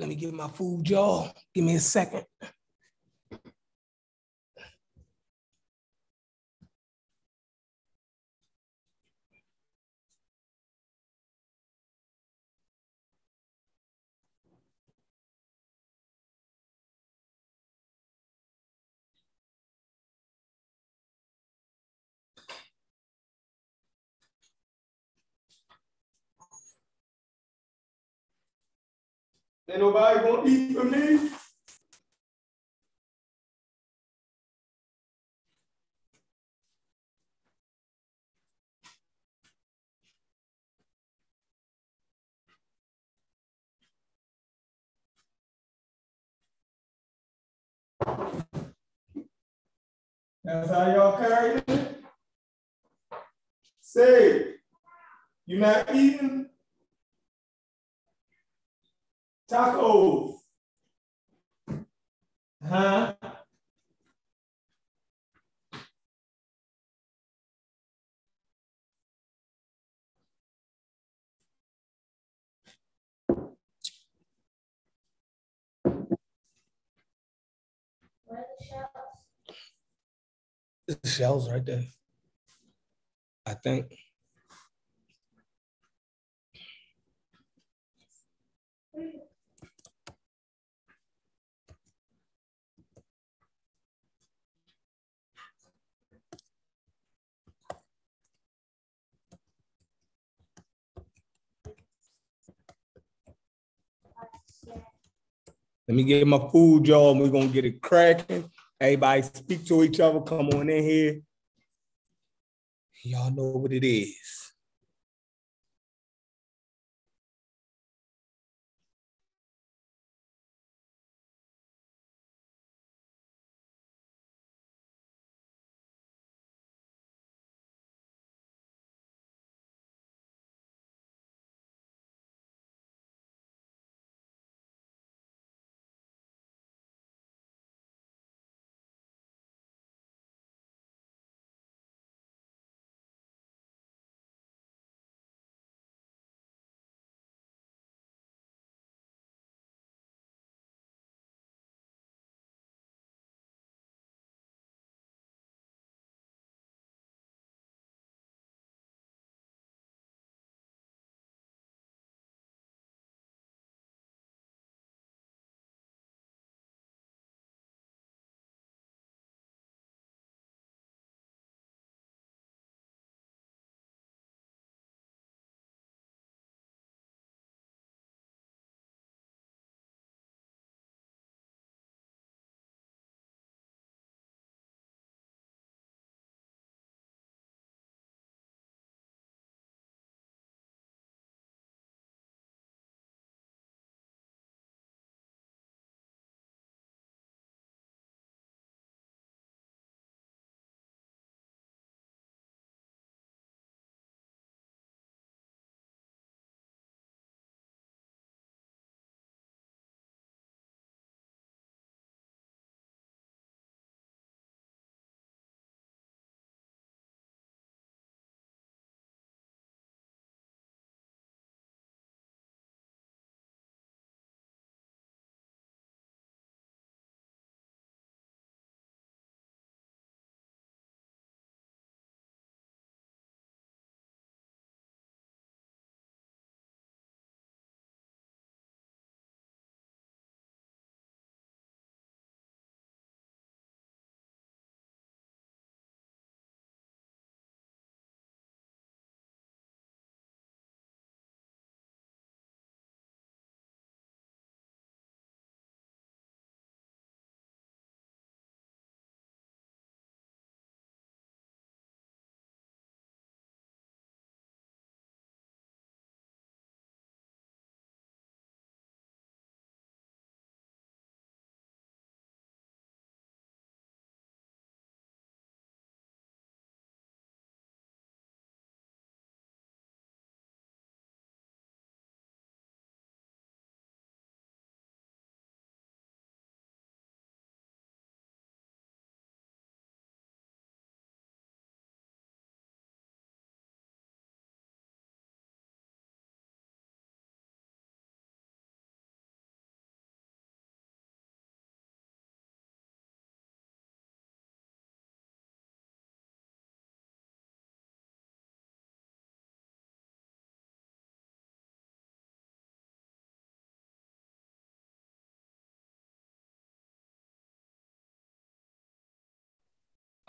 Let me get my food, y'all. Give me a second. Ain't nobody gonna eat for me? That's how y'all carry it? Say, you're not eating? Tacos. Huh? Where the shells? The shells right there. I think. Let me get my food, y'all. and We're gonna get it cracking. Everybody speak to each other. Come on in here. Y'all know what it is.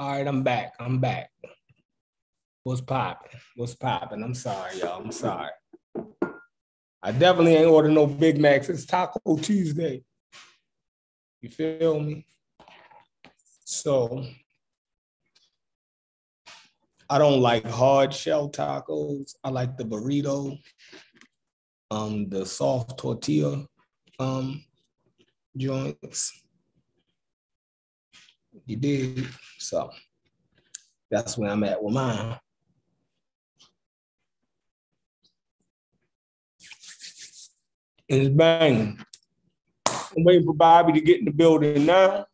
All right, I'm back. I'm back. What's popping? What's popping? I'm sorry, y'all. I'm sorry. I definitely ain't ordered no Big Macs. It's Taco Tuesday. You feel me? So I don't like hard shell tacos. I like the burrito, um, the soft tortilla um, joints. You did. So that's where I'm at with mine. And it's banging. I'm waiting for Bobby to get in the building now.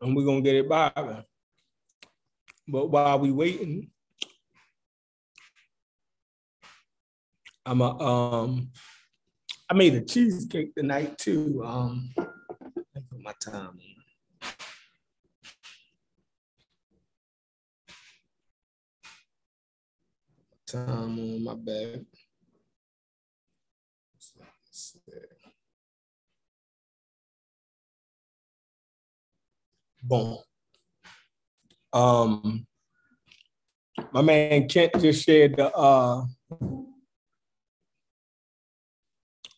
And we're gonna get it Bobby. But while we waiting, I'm a um I made a cheesecake tonight too. Um put my time. Time on my bed. Boom. Um, my man Kent just shared the uh,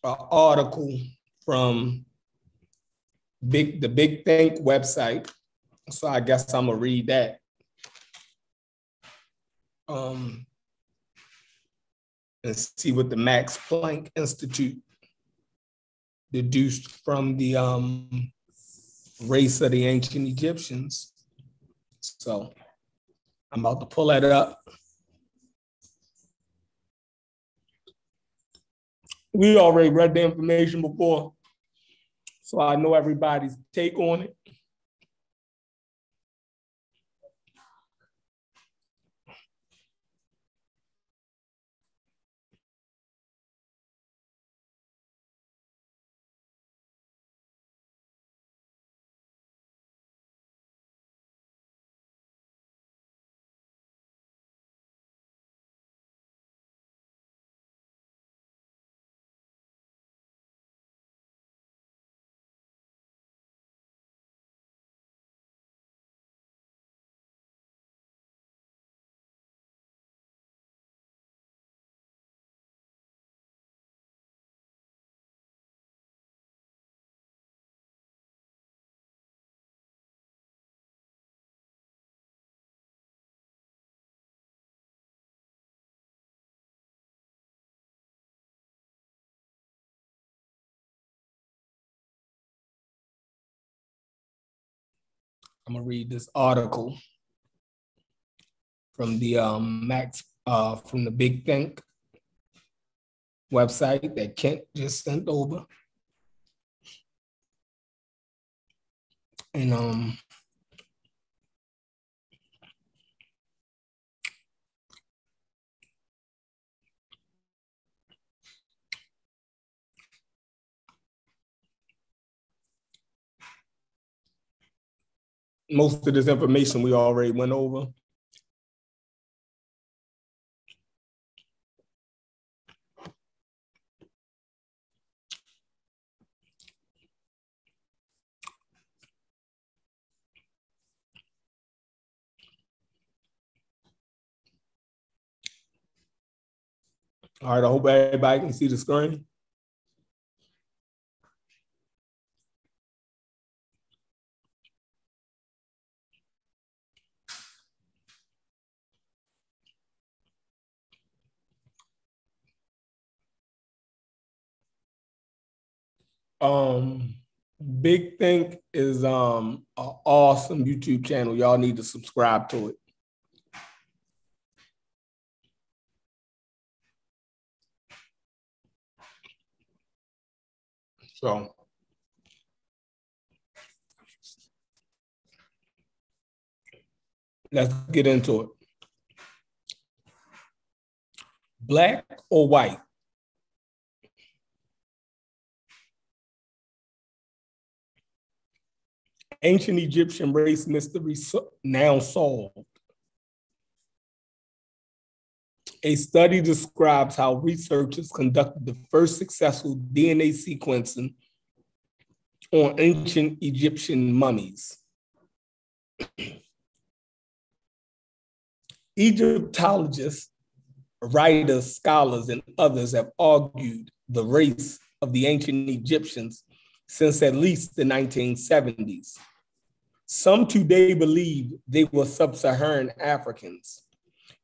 article from big the Big Think website. So I guess I'm gonna read that. Um, and see what the Max Planck Institute deduced from the um, race of the ancient Egyptians. So I'm about to pull that up. We already read the information before, so I know everybody's take on it. I'm gonna read this article from the um, Max uh, from the Big Think website that Kent just sent over. And um, most of this information we already went over. All right, I hope everybody can see the screen. Um, Big Think is um an awesome YouTube channel. Y'all need to subscribe to it. So let's get into it. Black or white? Ancient Egyptian race mystery now solved. A study describes how researchers conducted the first successful DNA sequencing on ancient Egyptian mummies. Egyptologists, writers, scholars, and others have argued the race of the ancient Egyptians since at least the 1970s. Some today believe they were sub Saharan Africans.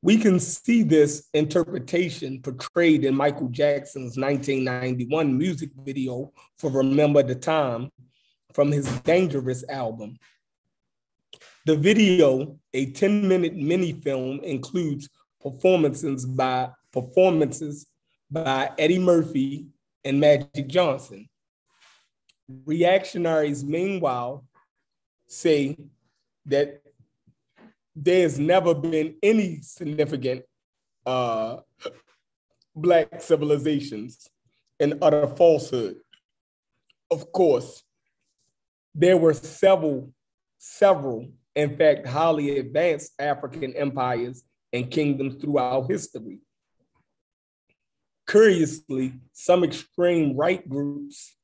We can see this interpretation portrayed in Michael Jackson's 1991 music video for Remember the Time from his Dangerous album. The video, a 10 minute mini film, includes performances by performances by Eddie Murphy and Magic Johnson. Reactionaries, meanwhile, say that there's never been any significant uh, Black civilizations and utter falsehood. Of course, there were several, several, in fact, highly advanced African empires and kingdoms throughout history. Curiously, some extreme right groups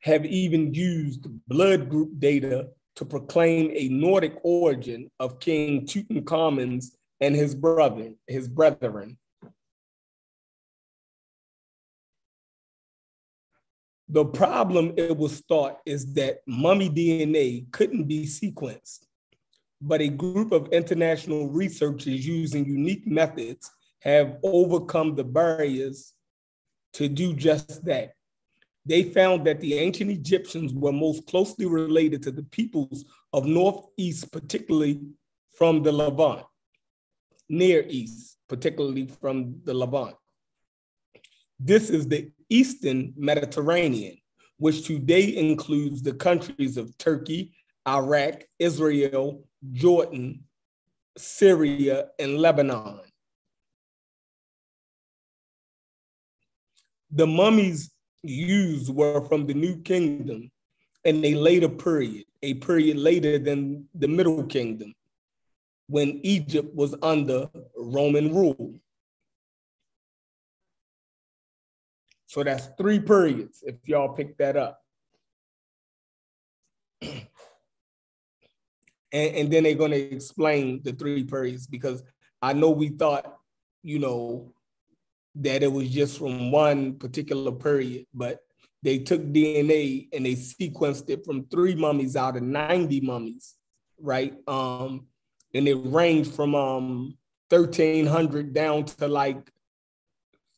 have even used blood group data to proclaim a Nordic origin of King Tutankhamun's and his brother, his brethren. The problem, it was thought, is that mummy DNA couldn't be sequenced, but a group of international researchers using unique methods have overcome the barriers to do just that they found that the ancient Egyptians were most closely related to the peoples of Northeast, particularly from the Levant, Near East, particularly from the Levant. This is the Eastern Mediterranean, which today includes the countries of Turkey, Iraq, Israel, Jordan, Syria, and Lebanon. The mummies used were from the New Kingdom in a later period, a period later than the Middle Kingdom, when Egypt was under Roman rule. So that's three periods, if y'all pick that up. and, and then they're going to explain the three periods because I know we thought, you know, that it was just from one particular period, but they took DNA and they sequenced it from three mummies out of 90 mummies, right? Um, and it ranged from um 1300 down to like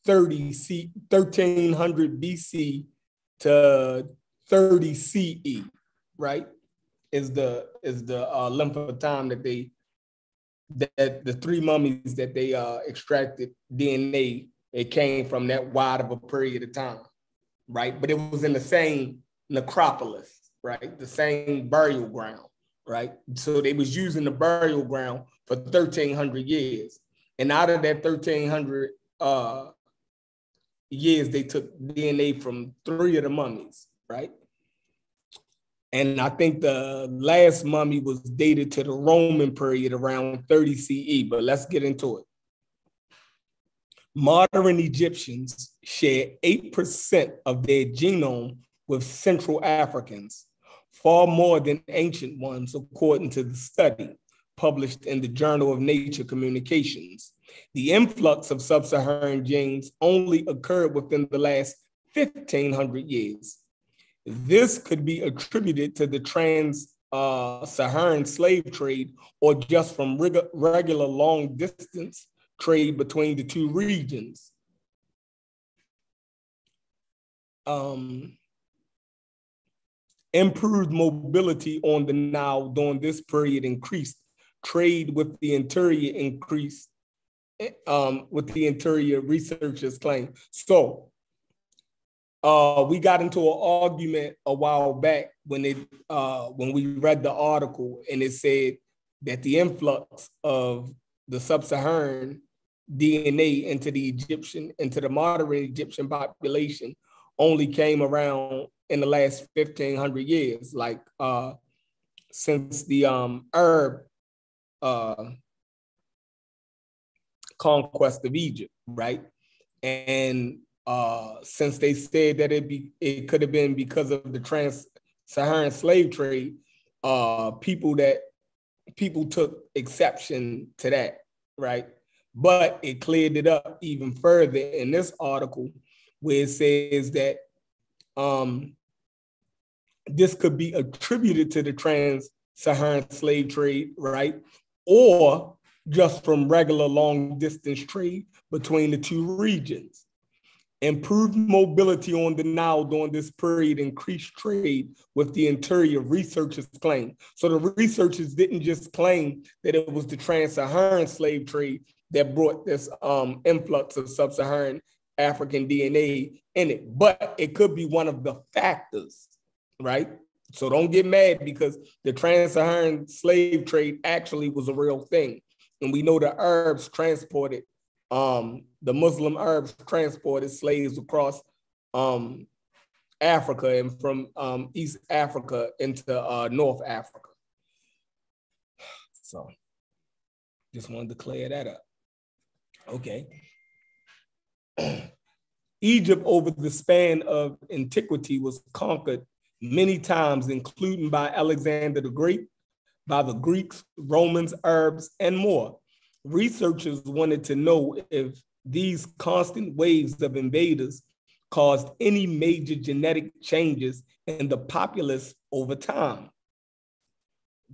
30 C 1300 BC to 30 CE, right? Is the is the uh, length of time that they that the three mummies that they uh, extracted DNA it came from that wide of a period of time, right? But it was in the same necropolis, right? The same burial ground, right? So they was using the burial ground for 1,300 years. And out of that 1,300 uh, years, they took DNA from three of the mummies, right? And I think the last mummy was dated to the Roman period around 30 CE, but let's get into it modern Egyptians share 8% of their genome with Central Africans, far more than ancient ones, according to the study published in the Journal of Nature Communications. The influx of sub Saharan genes only occurred within the last 1500 years. This could be attributed to the trans uh, Saharan slave trade or just from reg- regular long distance trade between the two regions. Um, improved mobility on the Nile during this period increased. Trade with the interior increased um, with the interior researchers claim. So uh, we got into an argument a while back when it uh, when we read the article and it said that the influx of the sub-Saharan DNA into the Egyptian, into the modern Egyptian population only came around in the last 1500 years, like uh, since the um, Arab uh, conquest of Egypt, right? And uh, since they said that it be it could have been because of the trans-Saharan slave trade, uh, people that people took exception to that, right? But it cleared it up even further in this article where it says that um, this could be attributed to the trans-Saharan slave trade, right? Or just from regular long distance trade between the two regions. Improved mobility on the Nile during this period increased trade with the interior, researchers claim. So the researchers didn't just claim that it was the trans-Saharan slave trade that brought this um, influx of sub-Saharan African DNA in it, but it could be one of the factors, right? So don't get mad because the trans-Saharan slave trade actually was a real thing. And we know the Arabs transported, um, the Muslim Arabs transported slaves across um, Africa and from um, East Africa into uh, North Africa. So just wanted to clear that up. Okay. Egypt, over the span of antiquity, was conquered many times, including by Alexander the Great, by the Greeks, Romans, Arabs, and more. Researchers wanted to know if these constant waves of invaders caused any major genetic changes in the populace over time.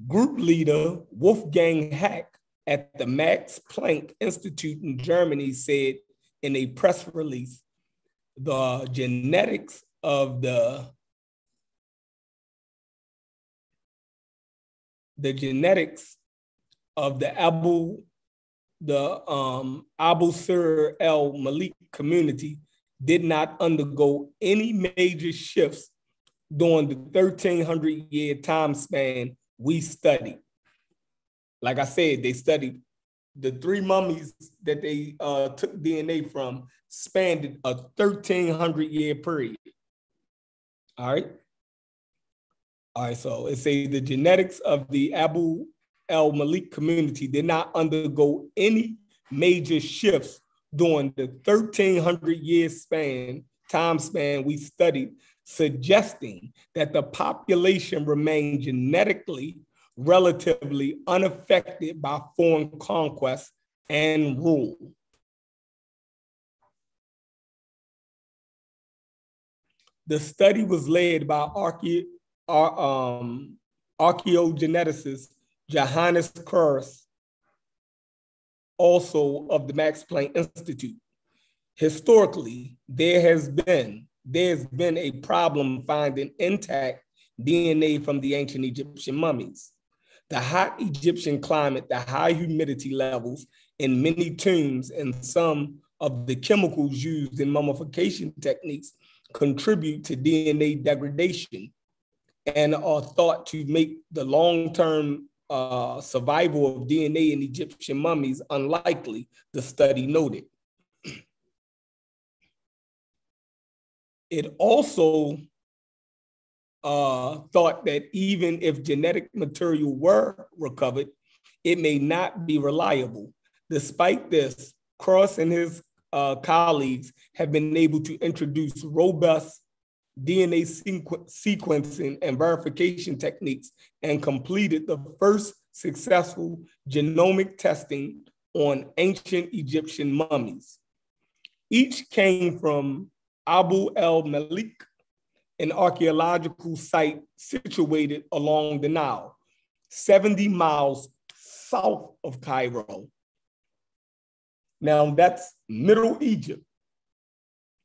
Group leader Wolfgang Haak at the Max Planck Institute in Germany said in a press release the genetics of the the genetics of the Abu the um, Abu Sir el Malik community did not undergo any major shifts during the 1300 year time span we studied. Like I said, they studied the three mummies that they uh, took DNA from spanned a 1300 year period. All right. All right, so it says the genetics of the Abu El Malik community did not undergo any major shifts during the 1300 year span, time span we studied, suggesting that the population remained genetically relatively unaffected by foreign conquest and rule. The study was led by archae, um, archaeogeneticist Johannes Krause, also of the Max Planck Institute. Historically, there has been there's been a problem finding intact DNA from the ancient Egyptian mummies the hot Egyptian climate, the high humidity levels in many tombs, and some of the chemicals used in mummification techniques contribute to DNA degradation and are thought to make the long-term uh, survival of DNA in Egyptian mummies unlikely, the study noted. It also uh, thought that even if genetic material were recovered, it may not be reliable. Despite this, Krause and his uh, colleagues have been able to introduce robust DNA sequ- sequencing and verification techniques and completed the first successful genomic testing on ancient Egyptian mummies. Each came from Abu el Malik an archaeological site situated along the Nile, 70 miles south of Cairo. Now that's Middle Egypt.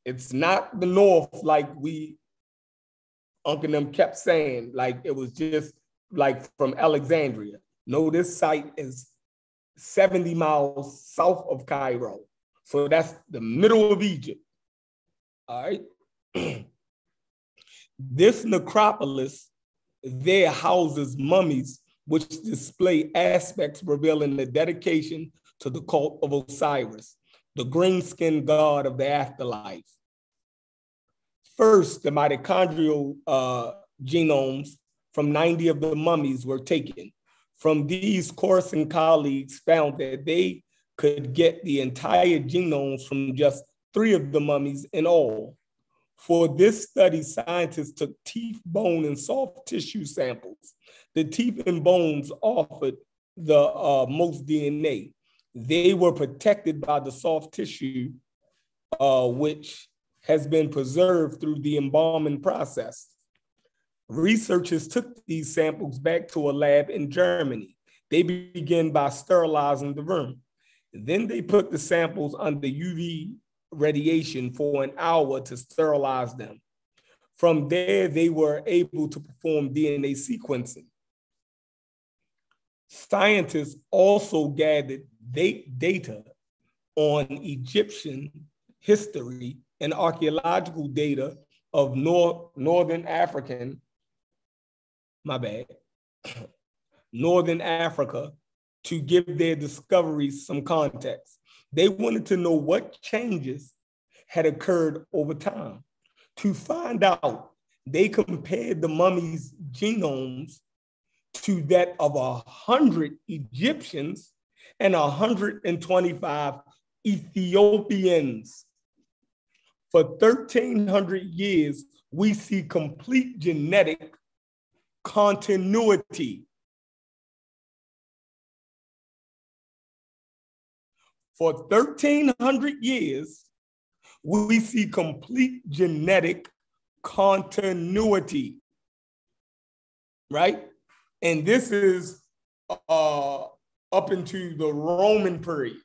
It's not the north like we, Uncle them kept saying, like it was just like from Alexandria. No, this site is 70 miles south of Cairo. So that's the middle of Egypt. All right. This necropolis there houses mummies which display aspects revealing the dedication to the cult of Osiris, the green-skinned god of the afterlife. First, the mitochondrial uh, genomes from 90 of the mummies were taken. From these, Corson colleagues found that they could get the entire genomes from just three of the mummies in all. For this study, scientists took teeth, bone, and soft tissue samples. The teeth and bones offered the uh, most DNA. They were protected by the soft tissue, uh, which has been preserved through the embalming process. Researchers took these samples back to a lab in Germany. They began by sterilizing the room. Then they put the samples under UV radiation for an hour to sterilize them. From there, they were able to perform DNA sequencing. Scientists also gathered data on Egyptian history and archaeological data of North, Northern African, my bad, Northern Africa to give their discoveries some context. They wanted to know what changes had occurred over time. To find out, they compared the mummies' genomes to that of a hundred Egyptians and 125 Ethiopians. For 1300 years, we see complete genetic continuity for 1,300 years, we see complete genetic continuity, right? And this is uh, up into the Roman period.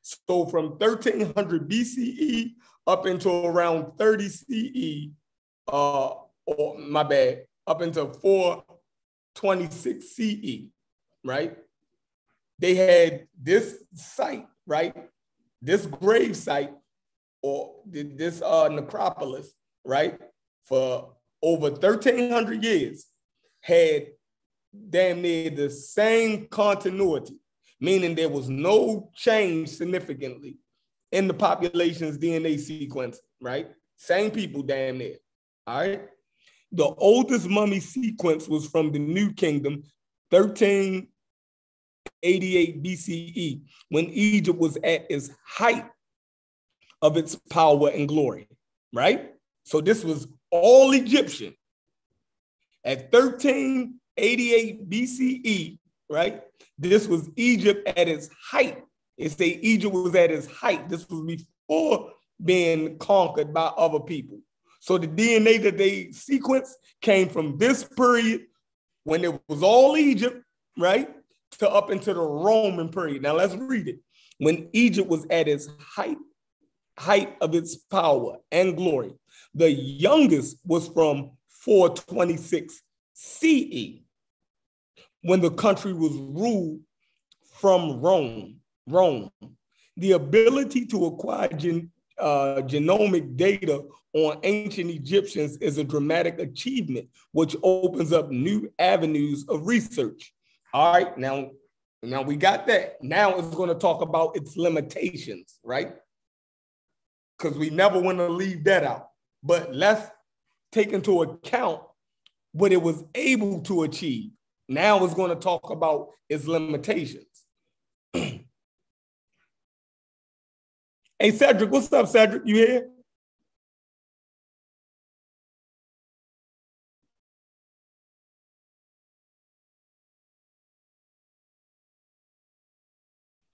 So from 1300 BCE up until around 30 CE, uh, or my bad, up until 426 CE, right? they had this site, right? This grave site or this uh, necropolis, right? For over 1,300 years had damn near the same continuity, meaning there was no change significantly in the population's DNA sequence, right? Same people damn near, all right? The oldest mummy sequence was from the New Kingdom, 1388 BCE, when Egypt was at its height of its power and glory, right? So this was all Egyptian. At 1388 BCE, right? This was Egypt at its height. It say Egypt was at its height. This was before being conquered by other people. So the DNA that they sequenced came from this period when it was all Egypt, right? to up into the Roman period. Now let's read it. When Egypt was at its height, height of its power and glory, the youngest was from 426 CE, when the country was ruled from Rome. Rome. The ability to acquire gen, uh, genomic data on ancient Egyptians is a dramatic achievement, which opens up new avenues of research. All right, now, now we got that. Now it's going to talk about its limitations, right? Because we never want to leave that out. But let's take into account what it was able to achieve. Now it's going to talk about its limitations. hey, Cedric, what's up, Cedric? You here?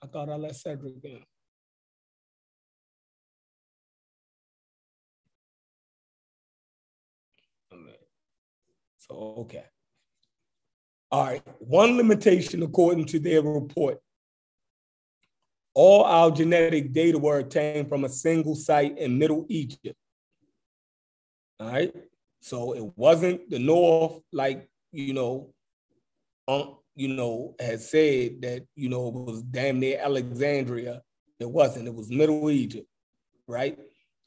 I thought I let Cedric in. So, okay. All right. One limitation, according to their report, all our genetic data were obtained from a single site in Middle Egypt. All right. So it wasn't the North, like, you know, um, you know, had said that, you know, it was damn near Alexandria. It wasn't, it was Middle Egypt, right?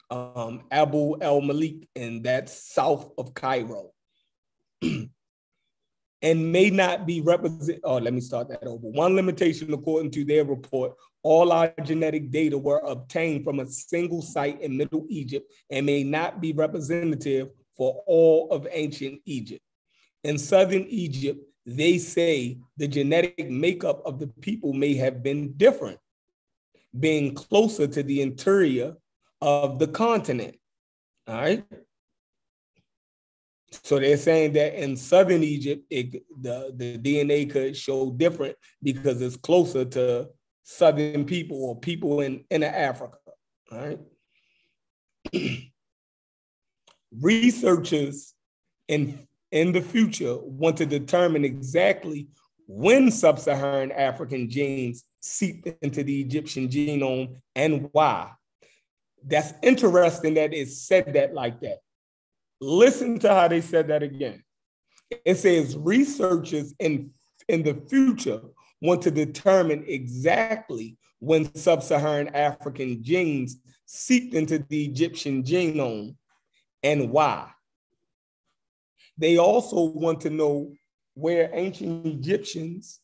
Um, Abu el Malik, and that's south of Cairo. and may not be represent. Oh, let me start that over. One limitation, according to their report, all our genetic data were obtained from a single site in Middle Egypt and may not be representative for all of ancient Egypt. In southern Egypt, they say the genetic makeup of the people may have been different. being closer to the interior of the continent. All right. So they're saying that in southern Egypt, it, the, the DNA could show different because it's closer to southern people or people in inner Africa. right? Researchers in, in the future want to determine exactly when sub-Saharan African genes seeped into the Egyptian genome and why. That's interesting that it said that like that. Listen to how they said that again. It says researchers in, in the future want to determine exactly when sub-Saharan African genes seeped into the Egyptian genome and why. They also want to know where ancient Egyptians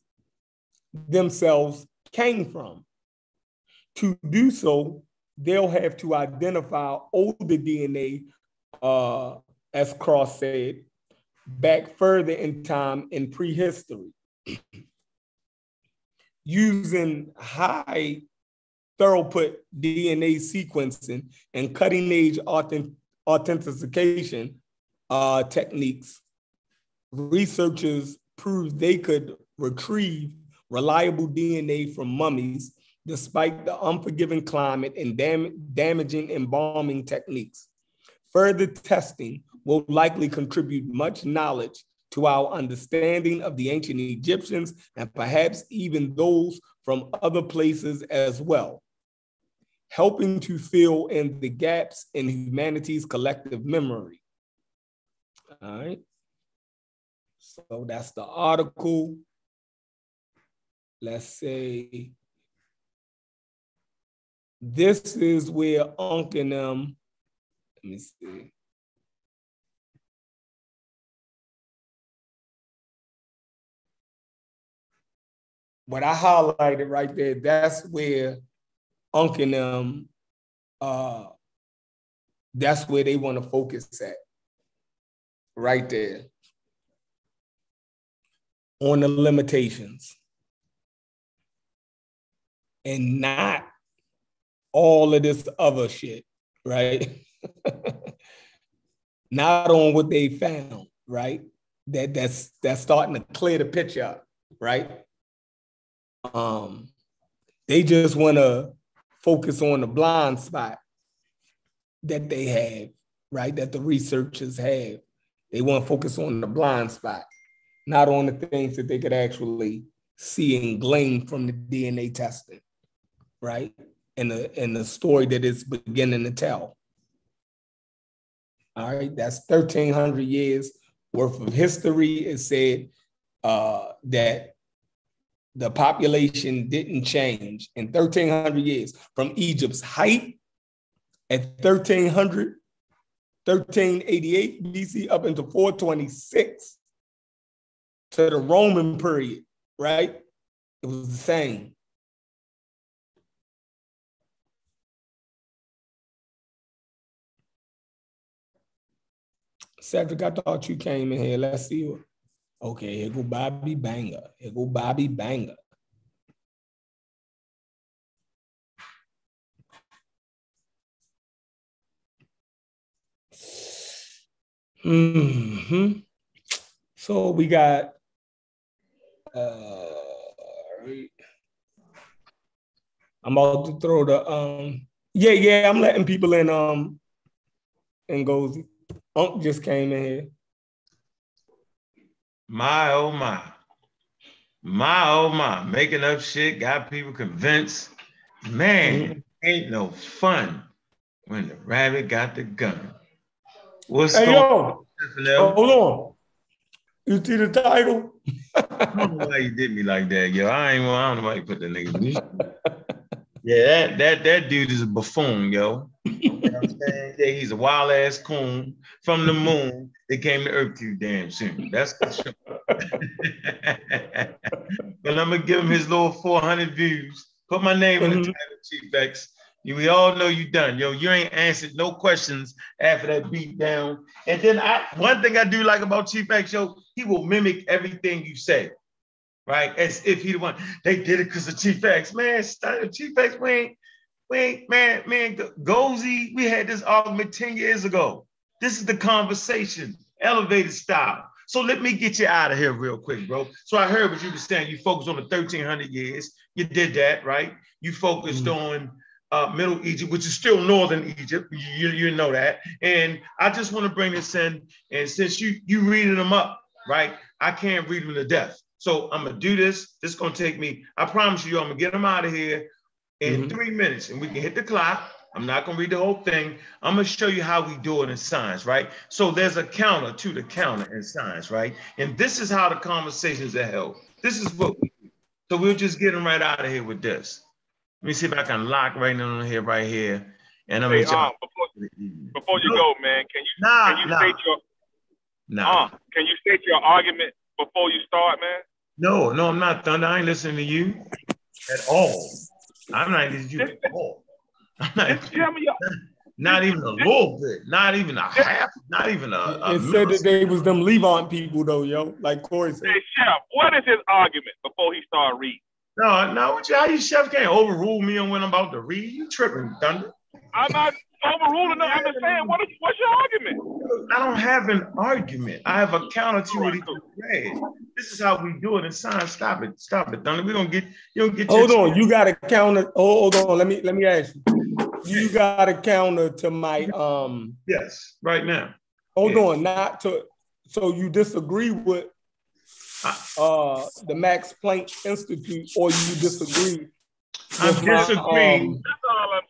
themselves came from. To do so, they'll have to identify older DNA, uh, as Krause said, back further in time in prehistory. Using high throughput DNA sequencing and cutting edge authentication uh, techniques, researchers proved they could retrieve reliable DNA from mummies despite the unforgiving climate and dam- damaging embalming techniques. Further testing will likely contribute much knowledge to our understanding of the ancient Egyptians and perhaps even those from other places as well, helping to fill in the gaps in humanity's collective memory. All right. So that's the article. Let's say this is where Unc them, um, let me see. What I highlighted right there, that's where Unc and them, uh, that's where they want to focus at. Right there. On the limitations. And not all of this other shit, right? Not on what they found, right? That that's that's starting to clear the picture up, right? Um, they just want to focus on the blind spot that they have, right? That the researchers have. They want to focus on the blind spot, not on the things that they could actually see and glean from the DNA testing, right? and the and the story that it's beginning to tell. All right, that's 1,300 years worth of history. It said uh, that the population didn't change in 1,300 years from Egypt's height at 1,300, 1388 BC up into 426 to the Roman period, right? It was the same. Cedric, I thought you came in here. Let's see. What... Okay, here go Bobby Banger. Here go Bobby Banger. Hmm. So we got. Uh, I'm about to throw the um. Yeah, yeah. I'm letting people in um. And goes. Unc just came in here. My oh my. My oh my. Making up shit, got people convinced. Man, mm-hmm. ain't no fun when the rabbit got the gun. What's hey, yo, oh, hold on. You see the title? I don't know why you did me like that, yo. I ain't I don't know why you put the nigga. yeah, that that that dude is a buffoon, yo. You know yeah, he's a wild ass coon from the moon that came to Earth too damn soon. That's for sure. but I'm gonna give him his little 400 views. Put my name mm-hmm. in the mm-hmm. title, Chief X. We all know you done, yo. You ain't answered no questions after that beat down. And then I, one thing I do like about Chief X, yo, he will mimic everything you say, right? As if he the one they did it because of Chief X. Man, Chief X, we ain't, we ain't, man, man, Gozy, we had this argument 10 years ago. This is the conversation, elevated style. So let me get you out of here real quick, bro. So I heard what you were saying. You focused on the 1300 years. You did that, right? You focused mm-hmm. on uh, Middle Egypt, which is still Northern Egypt. You, you know that. And I just want to bring this in. And since you you reading them up, right? I can't read them to death. So I'm gonna do this. This is gonna take me. I promise you, I'm gonna get them out of here in mm-hmm. three minutes, and we can hit the clock. I'm not gonna read the whole thing. I'm gonna show you how we do it in science, right? So there's a counter to the counter in science, right? And this is how the conversations are held. This is what we do. So we're just getting right out of here with this. Let me see if I can lock right in on here, right here. And I'm hey, um, before, before you go, man, can you nah, can you nah. state your nah. Uh, can you state your argument before you start, man? No, no, I'm not Thunder. I ain't listening to you at all. I'm not listening to you at all. I'm not, tell me not even a little bit, not even a half, not even a. a it said that they was them Levant people though, yo. Like Corey said. Hey, Chef, what is his argument before he started reading? No, no, what you, how you chef can't overrule me on when I'm about to read? You tripping, Thunder? I'm not overruling them. I'm saying, what is, what's your argument? I don't have an argument. I have a counter to what he read. This is how we do it in science. Stop it, stop it, Thunder. We don't get you don't get. Hold on, you got a counter. hold on, let me let me ask you. You got a counter to my um. Yes, right now. Hold on, not to. So you disagree with uh the Max Planck Institute, or you disagree I'm disagreeing. Um, That's all I'm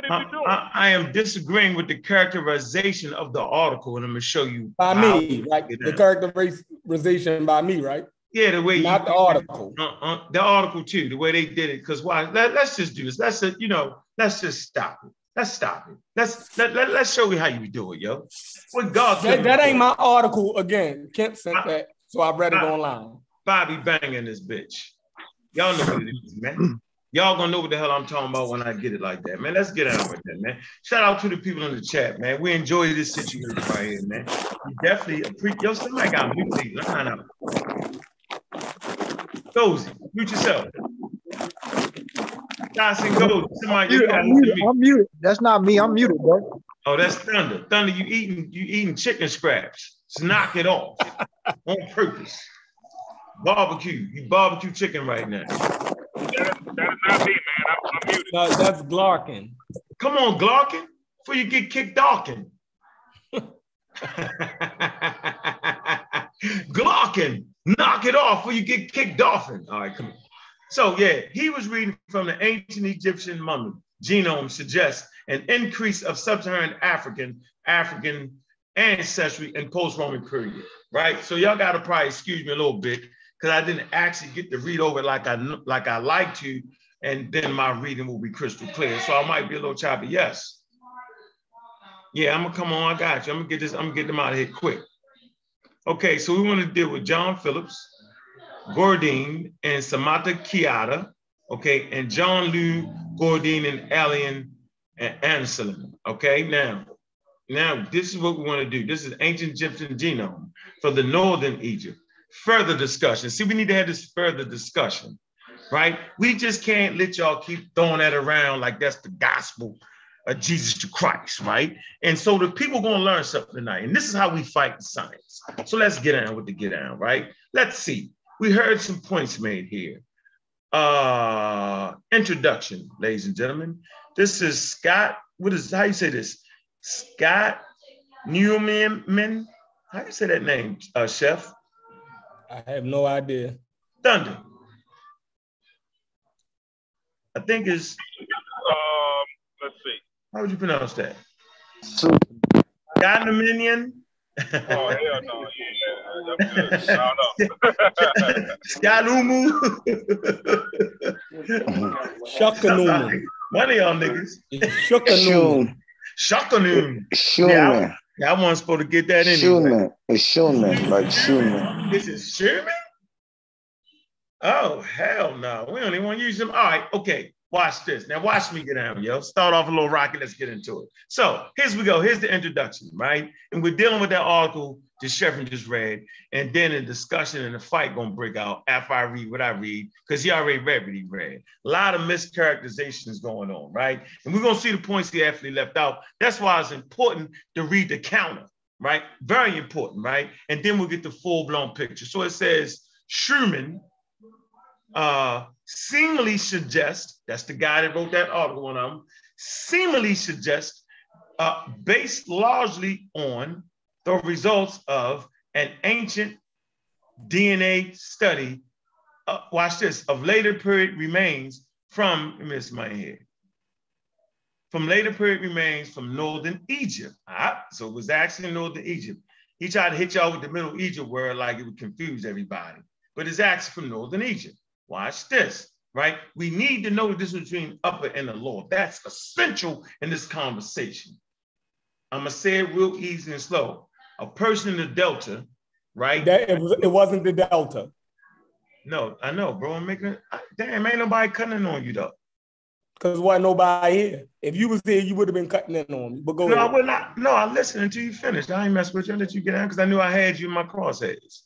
saying. Like, you doing? I, I, am disagreeing with the characterization of the article, and I'm gonna show you by me, like the characterization by me, right? Yeah, the way not you, the article, uh, uh, the article too, the way they did it. Because why? Let, us just do this. Let's you know, let's just stop it. Let's stop it. Let's let, let, let's show you how you do it, yo. What God that, that ain't my article again. Kent sent I, that, so I read it online. Bobby banging this bitch. Y'all know what it is, man. Y'all gonna know what the hell I'm talking about when I get it like that, man. Let's get out with that, man. Shout out to the people in the chat, man. We enjoy this situation right here, man. We definitely appreciate. Yo, somebody got mute these. Line up. Dozy, mute yourself. Johnson goes. Somebody, you I'm, muted. I'm muted. That's not me. I'm muted, bro. Oh, that's Thunder. Thunder, you eating you eating chicken scraps. Just knock it off on purpose. Barbecue. You barbecue chicken right now. That is not me, man. I'm, I'm muted. No, that's Glarkin. Come on, Glarkin, before you get kicked Dawkin. Glarkin, knock it off before you get kicked Dolphin. All right, come on. So yeah, he was reading from the ancient Egyptian mummy genome suggests an increase of sub-Saharan African African ancestry in post-Roman period, right? So y'all gotta probably excuse me a little bit because I didn't actually get to read over like I like I like to, and then my reading will be crystal clear. So I might be a little choppy. Yes. Yeah, I'm gonna come on. I got you. I'm gonna get this. I'm gonna get them out of here quick. Okay, so we want to deal with John Phillips, Gourdine, and Samantha Keita. Okay, and John Lou Gourdine and Alien and Anselin. Okay, now, now this is what we want to do. This is ancient Egyptian genome for the northern Egypt further discussion. See, we need to have this further discussion, right? We just can't let y'all keep throwing that around like that's the gospel of Jesus Christ, right? And so the people gonna learn something tonight. And this is how we fight science. So let's get on with the get on, right? Let's see. We heard some points made here. Uh introduction, ladies and gentlemen. This is Scott. What is how you say this? Scott Newman. How do you say that name, uh, chef? I have no idea. Thunder. I think it's. Um, let's see. How would you pronounce that? Ghanaminian. oh hell no! Yeah, that's good. I don't know. Skalumu. Shukanumu. One of y'all niggas. Shukanumu. Shukanumu. Schumann. Yeah, I wasn't supposed to get that in. Schumann. It's Schumann, like Schumann. This is Sherman? Oh, hell no. We don't even want to use them. All right, okay. Watch this. Now watch me get down, yo. Start off a little rocky. Let's get into it. So here's we go. Here's the introduction, right? And we're dealing with that article that Chevron just read, and then a discussion and a fight gonna break out after I read what I read, because he already read what he read. A lot of mischaracterizations going on, right? And we're gonna see the points he actually left out. That's why it's important to read the counter, right? Very important, right? And then we'll get the full-blown picture. So it says Schuurman uh, seemingly suggests, that's the guy that wrote that article on them, seemingly suggests, uh, based largely on the results of an ancient DNA study, uh, watch this, of later period remains from, miss my head, from later period remains from Northern Egypt. Ah, so it was actually Northern Egypt. He tried to hit y'all with the Middle Egypt word like it would confuse everybody, but it's actually from Northern Egypt. Watch this, right? We need to know the difference between upper and the lower. That's essential in this conversation. I'm gonna say it real easy and slow a person in the Delta, right? That, it, was, it wasn't the Delta. No, I know, bro. I'm making it. Damn, ain't nobody cutting on you though. Cause why nobody here? If you was there, you would have been cutting in on me. But go no, ahead. I would not. No, I listened until you finished. I ain't mess with you. I let you get out because I knew I had you in my crosshairs.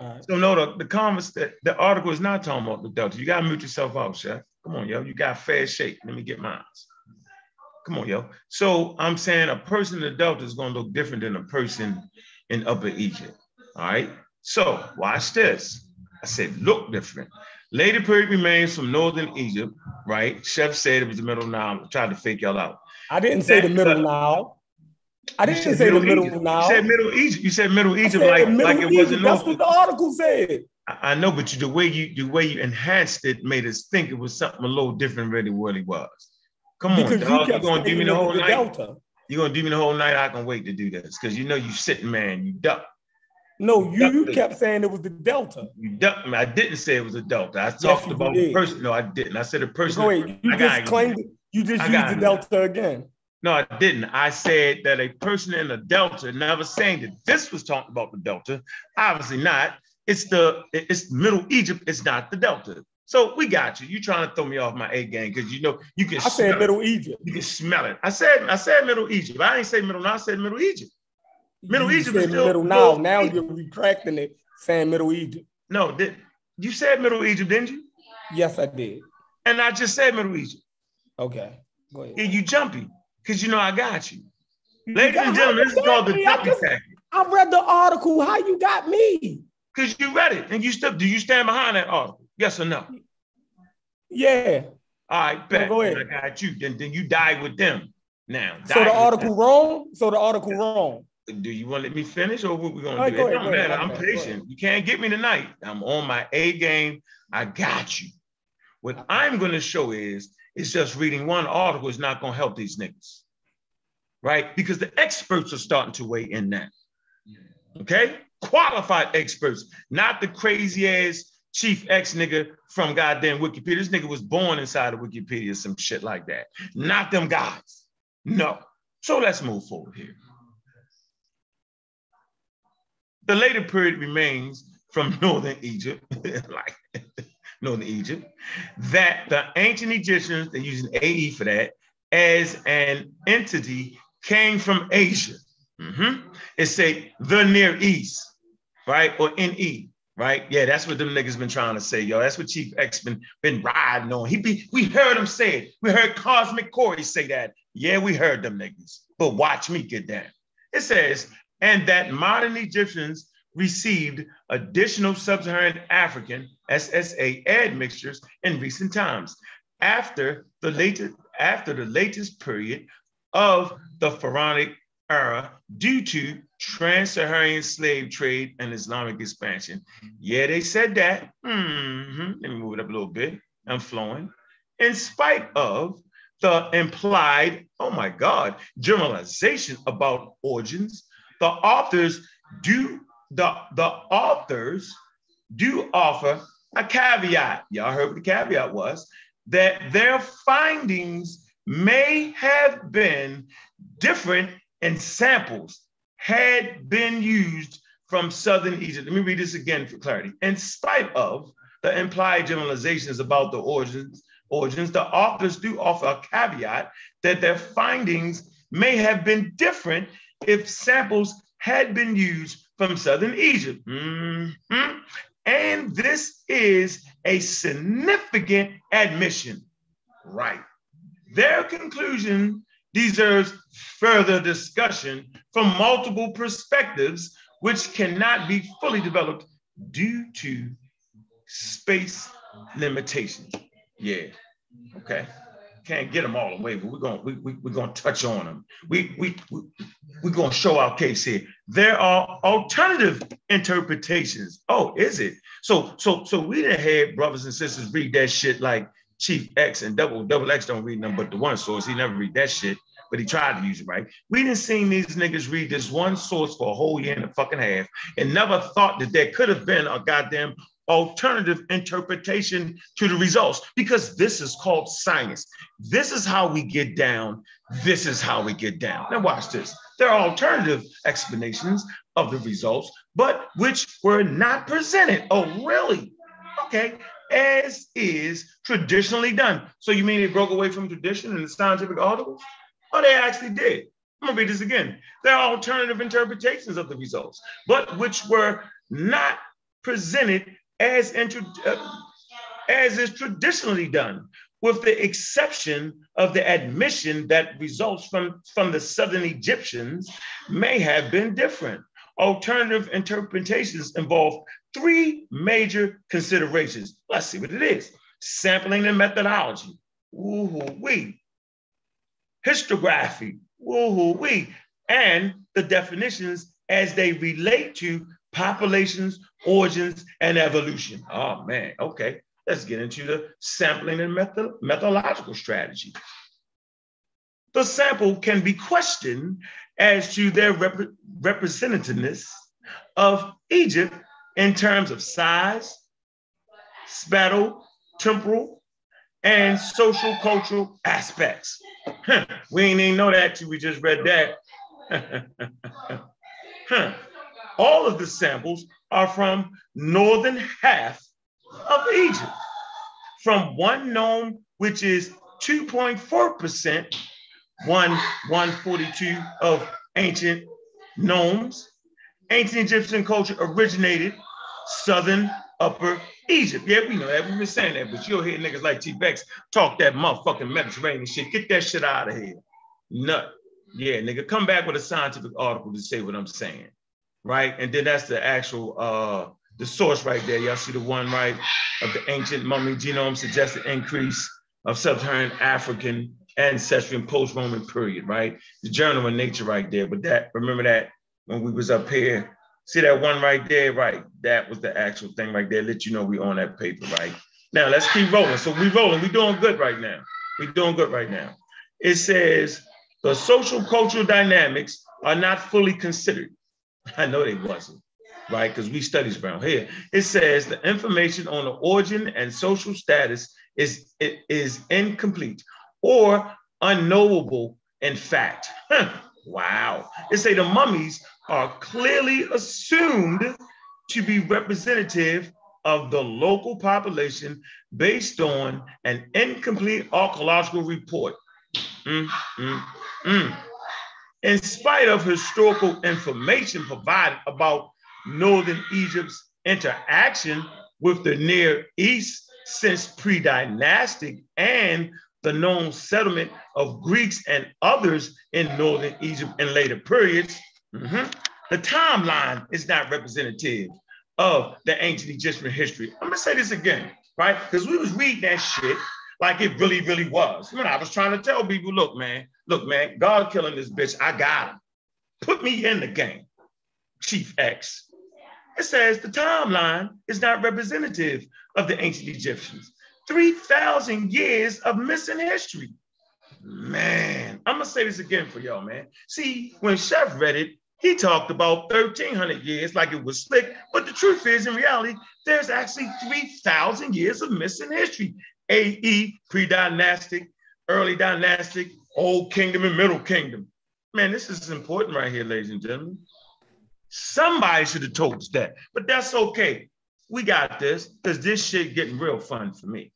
Right. So no, the the comments that the article is not talking about the Delta. You gotta mute yourself out, chef. Come on, yo. You got fair shake. Let me get mine. Come on, yo. So I'm saying a person in the Delta is going to look different than a person in Upper Egypt. All right. So watch this. I said look different. Later period remains from northern Egypt, right? Chef said it was the middle Nile. Tried to fake y'all out. I didn't say the middle Nile. I didn't say the middle Egypt. Nile. You said Middle Egypt. You said Middle Egypt like, middle like it wasn't That's what the article said. I, know, but you, the way you the way you enhanced it made us think it was something a little different than what it was. Come on, dog. You are gonna do me the whole the night. Delta. You're gonna do me the whole night. I can wait to do this because you know you sitting man. You duck. No, you, you, kept saying it was the Delta. You ducked me. I didn't say it was a Delta. I talked yes, about the person. No, I didn't. I said a person. Wait, you I just claimed it. You just used the Delta again. No, I didn't. I said that a person in a Delta, never saying that this was talking about the Delta. Obviously not. It's the it's Middle Egypt. It's not the Delta. So we got you. You trying to throw me off my A game because you know you can. I said Middle it. Egypt. You can smell it. I said I said Middle Egypt. I didn't say Middle Nile. I said Middle Egypt. Middle you Egypt is still Middle Nile. Now you're retracting it, saying Middle Egypt. No, did you said Middle Egypt, didn't you? Yes, I did. And I just said Middle Egypt. Okay, go ahead. Yeah, you jumpy because you know I got you. Ladies and gentlemen, this is called the jumpy package. I read the article. How you got me? Because you read it and you still do you stand behind that article? Yes or no? Yeah. All right, bet. Go ahead. I got you. Then, then you die with them now. So the article wrong? So the article wrong. Do you want to let me finish or what we gonna right, do? Go ahead, go ahead, I'm patient. You can't get me tonight. I'm on my A game. I got you. What I'm gonna show is it's just reading one article is not gonna help these niggas. Right? Because the experts are starting to weigh in now. Okay? Qualified experts, not the crazy ass chief X nigga from goddamn Wikipedia. This nigga was born inside of Wikipedia, some shit like that. Not them guys. No. So let's move forward here. The later period remains from northern Egypt, like northern Egypt, that the ancient Egyptians, they're using AE for that, as an entity came from Asia. Mm-hmm. It say the Near East, right? Or NE right? Yeah, that's what them niggas been trying to say, yo. That's what Chief X been been riding on. He be we heard him say it. We heard Cosmic Corey say that. Yeah, we heard them niggas. But watch me get down. It says, and that modern Egyptians received additional sub-Saharan African SSA admixtures in recent times after the latest after the latest period of the pharaonic era due to trans-Saharan slave trade and Islamic expansion. Yeah, they said that. Mm-hmm. Let me move it up a little bit. I'm flowing. In spite of the implied, oh my God, generalization about origins, the authors do the, the authors do offer a caveat. Y'all heard what the caveat was that their findings may have been different in samples had been used from southern Egypt. Let me read this again for clarity. In spite of the implied generalizations about the origins, origins, the authors do offer a caveat that their findings may have been different if samples had been used from southern Egypt. Mm-hmm. And this is a significant admission. Right. Their conclusion deserves further discussion from multiple perspectives, which cannot be fully developed due to space limitations. Yeah. Okay can't get them all away, but we're gonna we, we, we're gonna touch on them. We we, we we're gonna show our case here. There are alternative interpretations. Oh, is it? So so so we didn't have brothers and sisters read that shit like Chief X and Double Double X don't read them, but the one source he never read that shit. But he tried to use it right. We didn't see these niggas read this one source for a whole year and a fucking half, and never thought that there could have been a goddamn alternative interpretation to the results because this is called science. This is how we get down. This is how we get down. Now, watch this. There are alternative explanations of the results, but which were not presented. Oh, really? Okay. As is traditionally done. So, you mean they broke away from tradition in the scientific articles? Oh, they actually did. I'm gonna read this again. There are alternative interpretations of the results, but which were not presented as, uh, as is traditionally done, with the exception of the admission that results from, from the southern Egyptians may have been different. Alternative interpretations involve three major considerations. Let's see what it is. Sampling and methodology. Woo-hoo-wee. Histography. Woo-hoo-wee. And the definitions as they relate to populations, origins, and evolution. Oh man, okay. Let's get into the sampling and method methodological strategy. The sample can be questioned as to their rep representativeness of Egypt in terms of size, spatial, temporal, and social cultural aspects. we ain't even know that till we just read that. all of the samples are from northern half of Egypt, from one nome, which is 2.4%, one 142 of ancient nomes. Ancient Egyptian culture originated southern upper Egypt. Yeah, we know that. We've been saying that, but you'll hear niggas like T-Bex talk that motherfucking Mediterranean shit. Get that shit out of here. Nut. Yeah, nigga, come back with a scientific article to say what I'm saying right? And then that's the actual uh the source right there. Y'all see the one right of the ancient mummy genome suggested increase of sub-Saharan African ancestry and post-Roman period, right? The journal of nature right there. But that remember that when we was up here, see that one right there, right? That was the actual thing right there. Let you know we on that paper, right? Now let's keep rolling. So we rolling. We doing good right now. We doing good right now. It says the social cultural dynamics are not fully considered. I know they wasn't, right? Because we studies around here. It says the information on the origin and social status is, is incomplete or unknowable in fact. wow. It say the mummies are clearly assumed to be representative of the local population based on an incomplete archaeological report. Mm, mm, mm in spite of historical information provided about Northern Egypt's interaction with the Near East since pre-dynastic and the known settlement of Greeks and others in Northern Egypt in later periods, mm-hmm, the timeline is not representative of the ancient Egyptian history. I'm gonna say this again, right? Because we was reading that shit like it really, really was. When I was trying to tell people, look, man, look, man, God killing this bitch, I got him. Put me in the game, Chief X. It says the timeline is not representative of the ancient Egyptians. 3,000 years of missing history. Man, I'm gonna say this again for y'all, man. See, when Chef read it, he talked about 1,300 years like it was slick, but the truth is, in reality, there's actually 3,000 years of missing history. AE, pre-dynastic, early dynastic, old kingdom and middle kingdom. Man, this is important right here, ladies and gentlemen. Somebody should have told us that, but that's okay. We got this because this shit getting real fun for me.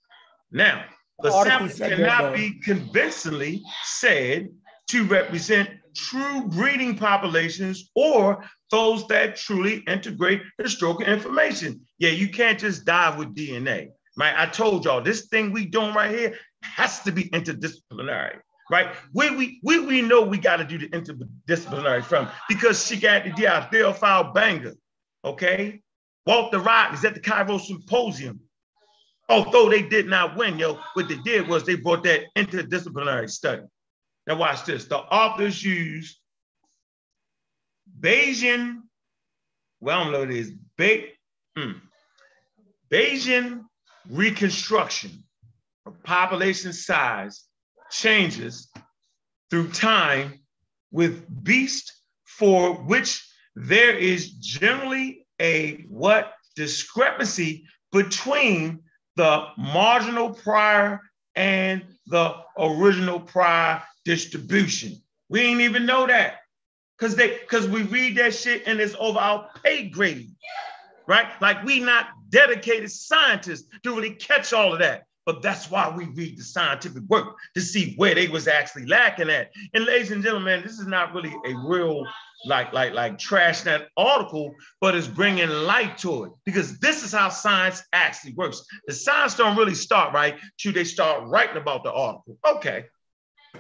Now, the sample cannot be convincingly said to represent true breeding populations or those that truly integrate historical information. Yeah, you can't just dive with DNA. Right? I told y'all this thing we doing right here has to be interdisciplinary. Right? Where we we, we know we got to do the interdisciplinary from because she got the Theophile Obenga. Okay. Walter is at the Cairo Symposium. Although they did not win, yo, what they did was they brought that interdisciplinary study. Now watch this. The authors use Bayesian, well, I don't know what it is, ba- mm, Bayesian reconstruction of population size changes through time with BEAST for which there is generally a what discrepancy between the marginal prior and the original prior distribution. We ain't even know that. Cause they cause we read that shit and it's over our pay grade, right? Like we not dedicated scientists to really catch all of that. But that's why we read the scientific work to see where they was actually lacking at. And ladies and gentlemen, this is not really a real like like like trash that article, but it's bringing light to it because this is how science actually works. The science don't really start right till they start writing about the article. Okay,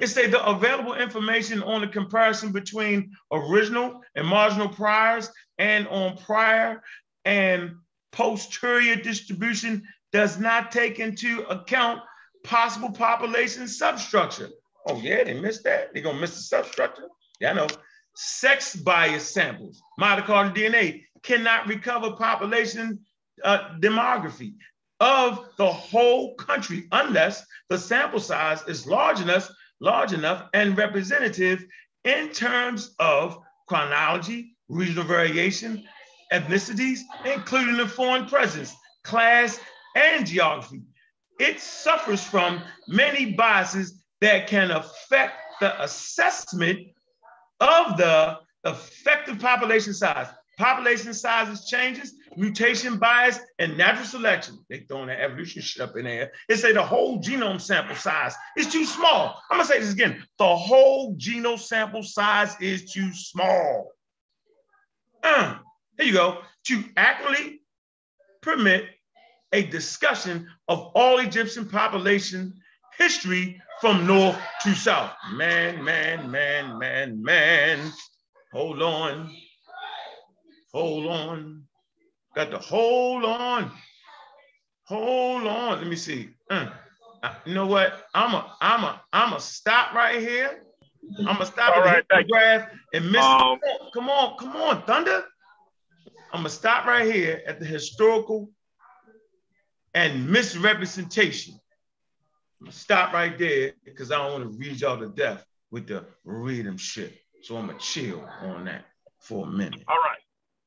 it say the available information on the comparison between original and marginal priors and on prior and posterior distribution does not take into account possible population substructure. Oh yeah, they missed that. They're gonna miss the substructure. Yeah, I know. Sex bias samples, mitochondrial DNA cannot recover population uh, demography of the whole country unless the sample size is large enough large enough and representative in terms of chronology, regional variation, ethnicities, including the foreign presence, class, and geography. It suffers from many biases that can affect the assessment of the effective population size. Population sizes changes, mutation bias, and natural selection. They throwing that evolution shit up in there. They say the whole genome sample size is too small. I'm gonna say this again. The whole genome sample size is too small. Uh, here you go. To accurately permit a discussion of all Egyptian population history from north to south. Man, man, man, man, man. Hold on. Hold on. Got to hold on. Hold on. Let me see. Uh, you know what? I'm a, I'm a, I'm a stop right here. I'm gonna stop All at right, the graph and miss. Um, come on, come on, Thunder. I'm gonna stop right here at the historical and misrepresentation. I'm gonna stop right there because I don't want to read y'all to death with the read shit. So I'm gonna chill on that for a minute. All right.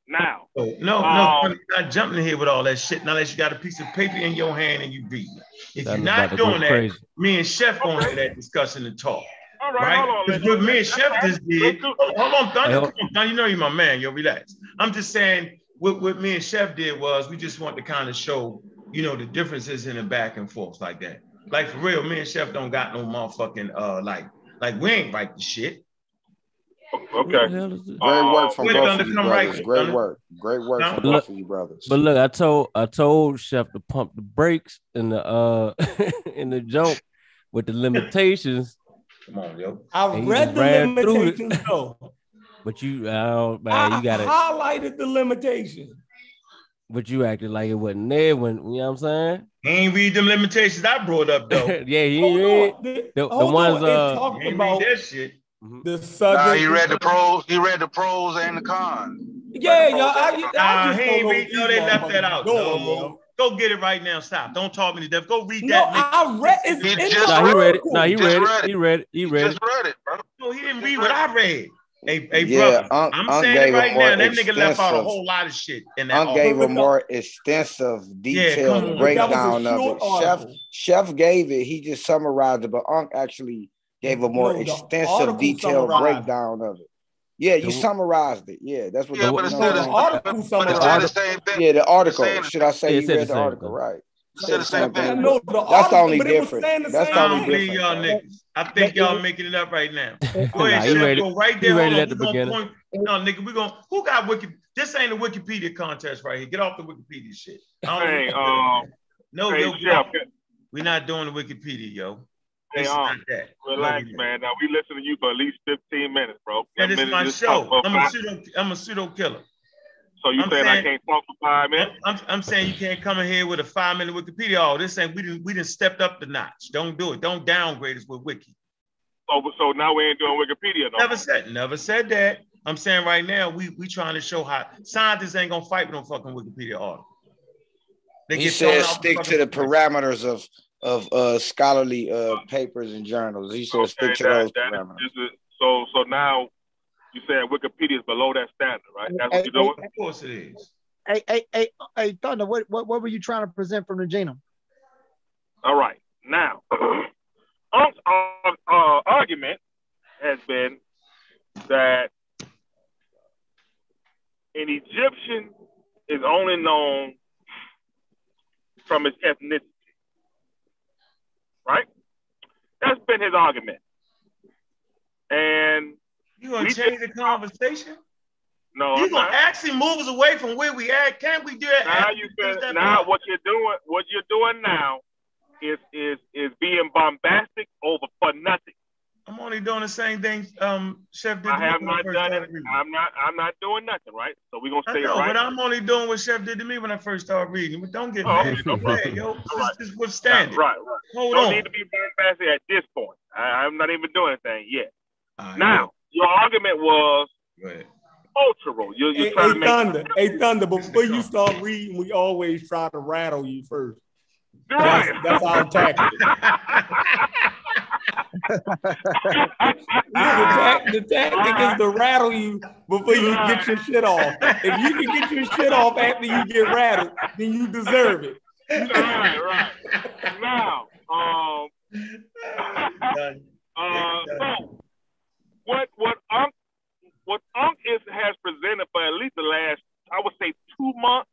Now. Oh, no, Um, no, you're not jumping in here with all that shit unless you got a piece of paper in your hand and you read. If you're not doing that, crazy. me and Chef going to that discussion and talk. All right, Right? hold on. Because what me and Chef let's- just did, do- hold hold on, Thunder, Hey, come on, Thunder, you know you're my man, yo, relax. I'm just saying, what, what me and Chef did was we just want to kind of show, you know, the differences in the back and forth like that. Like for real, me and Chef don't got no motherfucking, uh, like, like we ain't write the shit. Okay. hell is this? Great work from Wait, both Thunder, of you come right brothers. Great work. Great work Now- from Look- both of you brothers. But look, I told I told Chef to pump the brakes in the uh in the jump with the limitations, Come on, yo. I He read the ran through it. limitations though. but you I don't man, I you got it. highlighted the limitations. But you acted like it wasn't there when you know what I'm saying. He ain't read them limitations I brought up though. yeah, he Hold read. on. The, the- the hold ones, on. Uh, talked He about read that shit. the southern. Nah, he read the pros. He read the pros and the cons. Yeah, y'all. I, I Nah, just he ain't read. what No, they left that out. doing, No, yo. go get it right now. Stop. Don't talk me to death. Go read No, that. nigga. I read. It's He in just the Nah, he read it. article. Nah, he read read it. it. He read it. He He read just it. read it, bro. No, he didn't read what I read. Hey, hey, Yeah, brother. Unc- I'm Unc saying it right now. That nigga left out a whole lot of shit in that. Unc article. gave a more extensive, come detailed on. breakdown of it. short Chef. Chef gave it. He just summarized it, but Unc actually gave a more No, extensive, article detailed summarized. breakdown of it. Yeah, you The- summarized it. Yeah, that's what. Yeah, the, but it's know still the I'm saying? article but it's summarized. still the same thing. Yeah, the article. saying- Should I say Yeah, you read the the same article thing. right? Said the same thing. I know the That's the only but it was difference. the That's the only difference. y'all bro. niggas. I think y'all making it up right now. Go ahead, he Chef, ready- go right there. Hold ready on. at the We gonna beginning. point- No, nigga, we gonna who got Wiki? This ain't a Wikipedia contest right here. Get off the Wikipedia shit. Hey, um, no, hey, yo, Chef, we're not doing the Wikipedia, yo. Hey, This um, not that. relax, No, man. Now we listen to you for at least 15 minutes, bro. Man, Ten this is minutes, my show. I'm a pseudo. I'm a pseudo killer. So you I'm saying, I can't talk for five minutes? I'm, I'm saying you can't come in here with a five minute Wikipedia. Oh, this ain't we didn't we didn't stepped up the notch. Don't do it. Don't downgrade us with Wiki. So, so now we ain't doing Wikipedia no Never said never said that. I'm saying right now we we trying to show how scientists ain't gonna fight with no fucking Wikipedia article. They He get thrown said stick to fucking- the parameters of of uh scholarly uh papers and journals. He said stick to that- those that is- parameters. this is- so, so now you saying Wikipedia is below that standard, right? That's Hey, what you're doing. Of course it is. Hey, hey, hey, hey, Thunder, what, what, what were you trying to present from the genome? All right. Now, Unc's uh, uh, argument has been that an Egyptian is only known from his ethnicity. Right? That's been his argument. And You gonna We change the conversation? no, You I'm gonna not. actually move us away from where we at? Can't we do that? now you can now what you're doing what you're doing now is is is being bombastic over for nothing. I'm only doing the same thing um Chef did I to me have not done it. I'm not I'm not doing nothing, right? So we're gonna stay I stay know, right. but I'm only doing what Chef did to me when I first started reading. But don't get Oh, mad. okay, no Don't mad, yo. Right. withstand it. right, right. Hold Don't on. need to be bombastic at this point. I, I'm not even doing anything yet. Right, Now, your argument was go cultural. You're, you're Hey, trying hey, to make Thunder, hey Thunder, before you start reading, we always try to rattle you first. right. That's, that's our tactic. the, tac- the tactic is to rattle you before you get your shit off. If you can get your shit off after you get rattled, then you deserve it. right, right. Now, um, uh, so what what Unc what Unc is has presented for at least the last I would say two months,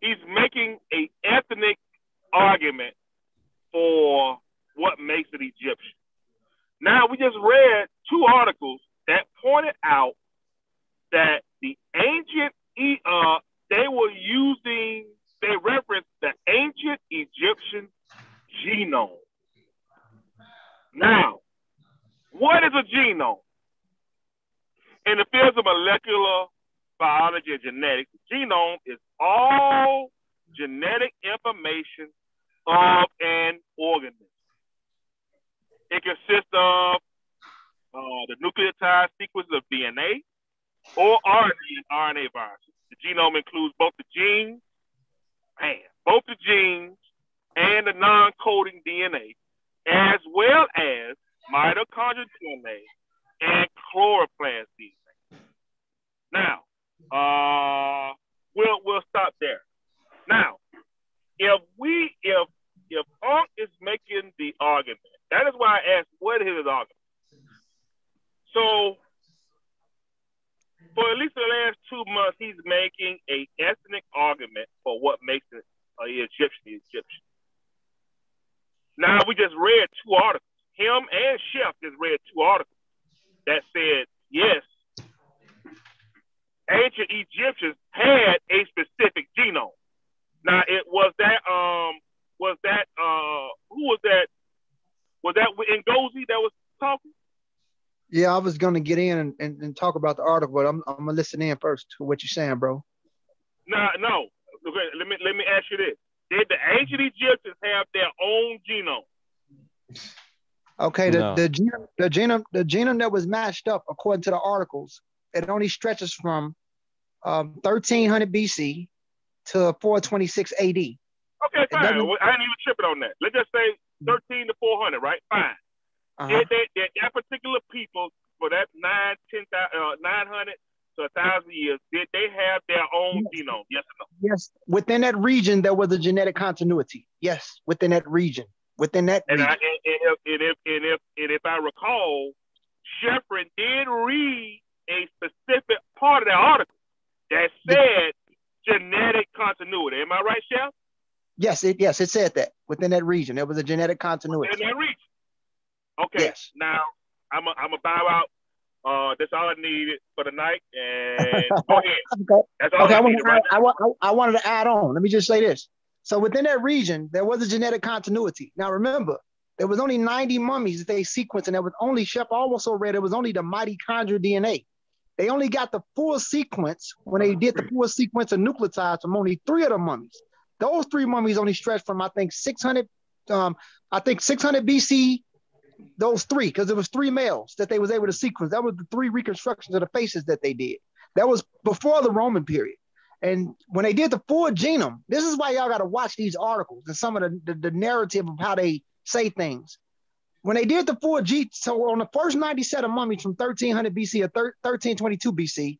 he's making a ethnic argument for what makes it Egyptian. Now we just read two articles that pointed out that the ancient uh they were using they referenced the ancient Egyptian genome. Now, what is a genome? In the fields of molecular biology and genetics, the genome is all genetic information of an organism. It consists of uh, the nucleotide sequences of DNA or RNA and RNA viruses. The genome includes both the genes, man, both the genes and the non-coding DNA, as well as mitochondrial DNA and chloroplast DNA. Now, uh, we'll we'll stop there. Now, if we if if Unc is making the argument, that is why I asked what is his argument. So for at least the last two months, he's making a ethnic argument for what makes uh, Egyptian Egyptian. Now we just read two articles. Him and Chef just read two articles that said yes, ancient Egyptians had a specific genome. Now it was that um was that uh who was that was that Ngozi that was talking? Yeah, I was gonna get in and, and, and talk about the article, but I'm I'm gonna listen in first to what you're saying, bro. No, no. Okay, let me let me ask you this: Did the ancient Egyptians have their own genome? Okay, the, No. the genome the genome the genome that was matched up according to the articles, it only stretches from um, 1300 BC to 426 AD. Okay, It fine. doesn't- Well, I ain't even tripping on that. Let's just say 13 to 400, right? Fine. Uh-huh. Did they, did that particular people for that nine, ten, uh, 900 to 1,000 years, did they have their own genome? Yes or no? Yes, within that region there was a genetic continuity. Yes, within that region, within that And, region. I, and, if, and, if, and, if, and if I recall, Shepard did read a specific part of that article that said genetic continuity. Am I right, Chef? Yes, it yes, it said that within that region. There was a genetic continuity. in that region. Okay, Yes. now I'm a, I'm a bow out. Uh, that's all I needed for the night. And go ahead. Okay. That's all Okay, I I, want needed right I, wa- I wanted to add on. Let me just say this. So within that region, there was a genetic continuity. Now remember, there was only 90 mummies that they sequenced, and there was only Shep also read it was only the mitochondrial DNA. They only got the full sequence when they did the full sequence of nucleotides from only three of the mummies. Those three mummies only stretched from I think 600, um, I think 600 BC. Those three, because it was three males that they was able to sequence. That was the three reconstructions of the faces that they did. That was before the Roman period. And when they did the full genome, this is why y'all got to watch these articles and some of the, the, the narrative of how they say things. When they did the full G, so on the first 90 set of mummies from 1300 BC or thir- 1322 BC,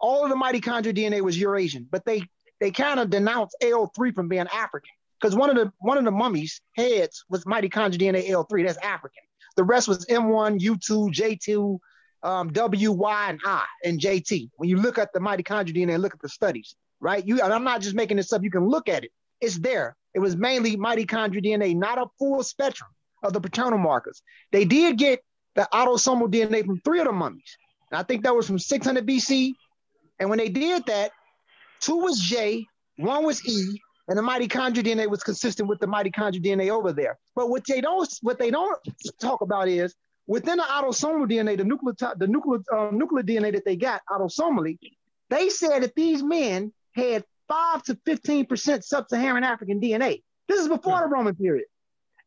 all of the mitochondrial DNA was Eurasian, but they they kind of denounced L3 from being African because one of the one of the mummies heads was mitochondrial DNA L3. That's African. The rest was M1, U2, J2, um, W, Y, and I, and JT. When you look at the mitochondrial DNA and look at the studies, right? You and I'm not just making this up. You can look at it. It's there. It was mainly mitochondrial DNA, not a full spectrum of the paternal markers. They did get the autosomal DNA from three of the mummies. And I think that was from 600 BC. And when they did that, two was J, one was E, and the mitochondrial DNA was consistent with the mitochondrial DNA over there. But what they don't what they don't talk about is within the autosomal DNA, the nuclear the nuclear uh, nuclear DNA that they got autosomally, they said that these men had five to fifteen percent sub-Saharan African DNA. This is before the Roman period,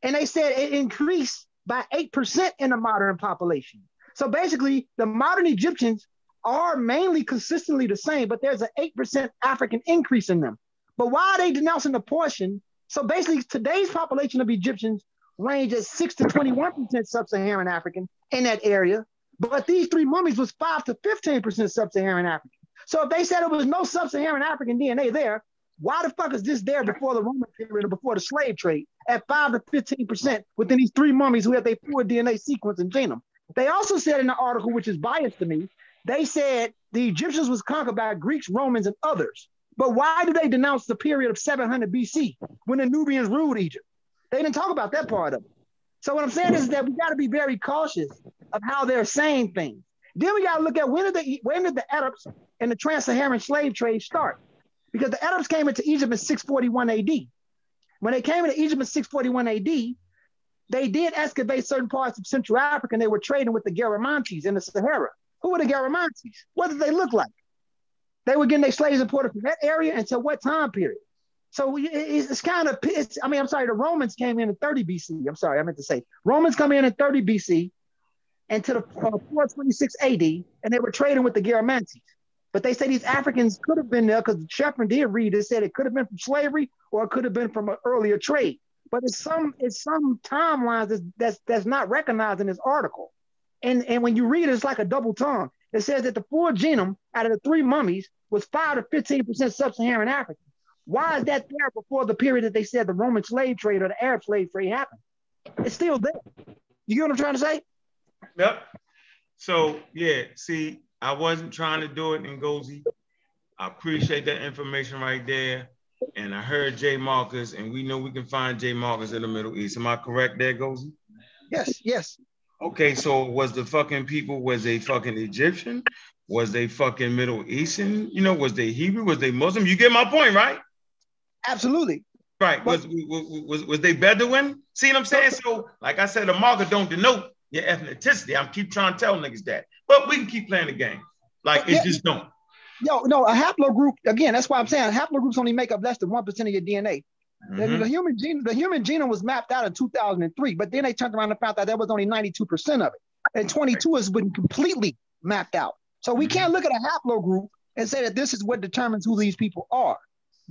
and they said it increased by eight percent in the modern population. So basically, the modern Egyptians are mainly consistently the same, but there's an 8% African increase in them. But why are they denouncing the portion? So basically, today's population of Egyptians range at 6 to 21% sub-Saharan African in that area. But these three mummies was 5 to 15% sub-Saharan African. So if they said there was no sub-Saharan African DNA there, why the fuck is this there before the Roman period or before the slave trade at 5 to 15% within these three mummies who have their poor DNA sequence and genome? They also said in the article, which is biased to me, they said the Egyptians was conquered by Greeks, Romans, and others. But why do they denounce the period of 700 BC when the Nubians ruled Egypt? They didn't talk about that part of it. So what I'm saying is that we got to be very cautious of how they're saying things. Then we got to look at when did the when did the Arabs and the trans-Saharan slave trade start? Because the Arabs came into Egypt in 641 AD. When they came into Egypt in 641 AD, they did excavate certain parts of Central Africa and they were trading with the Garamantes in the Sahara. Who were the Garamantes? What did they look like? They were getting their slaves imported from that area until what time period? So it's, kind of, I mean, I'm sorry, the Romans came in in 30 BC. I'm sorry, I meant to say Romans come in in 30 BC and to the uh, 426 AD, and they were trading with the Garamantes. But they say these Africans could have been there because Shepard did read it said it could have been from slavery or it could have been from an earlier trade. But it's some it's some timelines that's that's, that's not recognized in this article. And, and when you read it, it's like a double tongue. It says that the full genome out of the three mummies was 5 to 15% sub Saharan African. Why is that there before the period that they said the Roman slave trade or the Arab slave trade happened? It's still there. You get what I'm trying to say? Yep. So yeah, see, I wasn't trying to do it in Gozi. I appreciate that information right there. And I heard Jay Marcus, and we know we can find Jay Marcus in the Middle East. Am I correct there, Gozi? Yes, yes. Okay, so was the fucking people, was they fucking Egyptian? Was they fucking Middle Eastern? You know, was they Hebrew? Was they Muslim? You get my point, right? Absolutely. Right. Was was was, was they Bedouin? See what I'm saying? So, like I said, a marker don't denote your ethnicity. I'm keep trying to tell niggas that. But we can keep playing the game. Like it Yeah. just don't. Yo, no, a haplogroup, again, that's why I'm saying haplogroups only make up less than 1% of your DNA. The, Mhm. the human gene, the human genome was mapped out in 2003, but then they turned around and found out that was only 92% of it. And 22 has been completely mapped out. So we can't look at a haplogroup and say that this is what determines who these people are.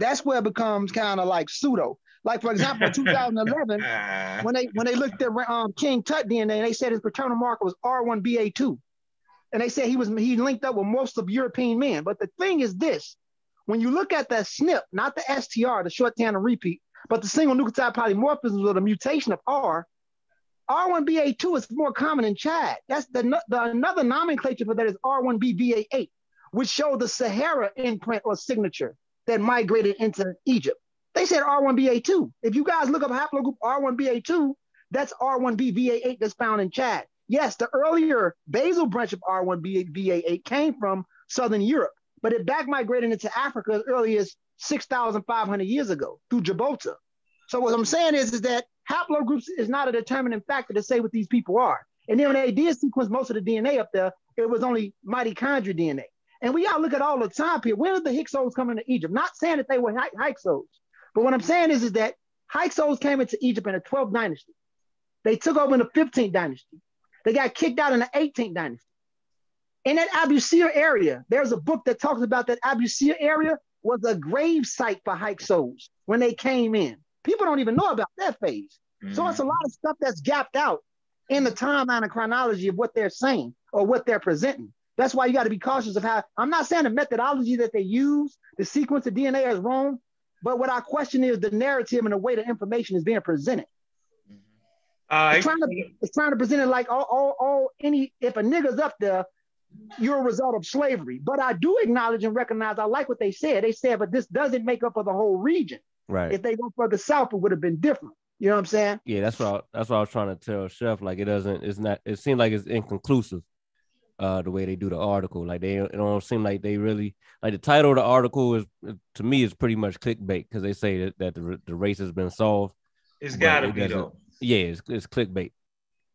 That's where it becomes kind of like pseudo. Like for example, in 2011, Ah, when they when they looked at um, King Tut DNA, they said his paternal marker was R1BA2, and they said he was he linked up with most of European men. But the thing is this: when you look at that SNP, not the STR, the short tandem repeat, but the single nucleotide polymorphism or the mutation of R, R1BA2 is more common in Chad. That's the, the another nomenclature for that is R1b-V88, which showed the Sahara imprint or signature that migrated into Egypt. They said R1BA2. If you guys look up haplogroup R1BA2, that's R1b-V88 that's found in Chad. Yes, the earlier basal branch of R1b-V88 came from Southern Europe, but it back migrated into Africa as early as 6,500 years ago through Gibraltar. So what I'm saying is, is that haplogroups is not a determining factor to say what these people are. And then when they did sequence most of the DNA up there, it was only mitochondrial DNA. And we gotta look at all the time period. Where did the Hyksos come into Egypt? Not saying that they were Hy- Hyksos, but what I'm saying is, is that Hyksos came into Egypt in the 12th dynasty. They took over in the 15th dynasty. They got kicked out in the 18th dynasty. In that Abusir area, there's a book that talks about that Abusir area was a grave site for Hyksos when they came in. People don't even know about that phase. So it's a mm-hmm. lot of stuff that's gapped out in the timeline and chronology of what they're saying or what they're presenting. That's why you got to be cautious of how I'm not saying the methodology that they use, the sequence of DNA is wrong, but what I question is the narrative and the way the information is being presented. All It's trying to it's trying to present it like all, all, all any if a nigga's up there, you're a result of slavery. But I do acknowledge and recognize I like what they said. They said, but this doesn't make up for the whole region. Right. If they go further south, it would have been different. You know what I'm saying? Yeah, that's what I, that's what I was trying to tell Chef. Like it doesn't, it's not. It seems like it's inconclusive. Uh, the way they do the article, like they it don't seem like they really like the title of the article is to me is pretty much clickbait because they say that, that the the race has been solved. It's got to it be though. Yeah, it's, it's clickbait.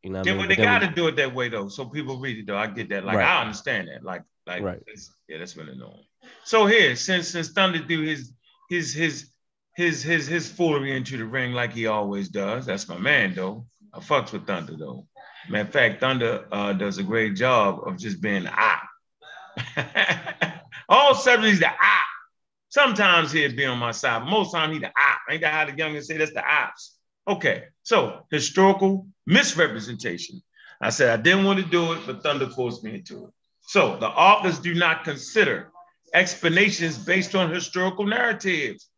You know, what I mean? they But got to do it that way though, so people read it though. I get that. Like Right. I understand that. Like like Right. yeah, that's really normal. So here, since since Thunder do his his his his his his foolery into the ring like he always does. That's my man though. I fucks with Thunder though. Matter of fact, Thunder uh, does a great job of just being the eye. All seven he's the eye. Sometimes he'll be on my side, but most time he the eye. Ain't that how the youngins say that's the ops? Okay, so historical misrepresentation. I said I didn't want to do it, but Thunder forced me into it. So the authors do not consider explanations based on historical narratives.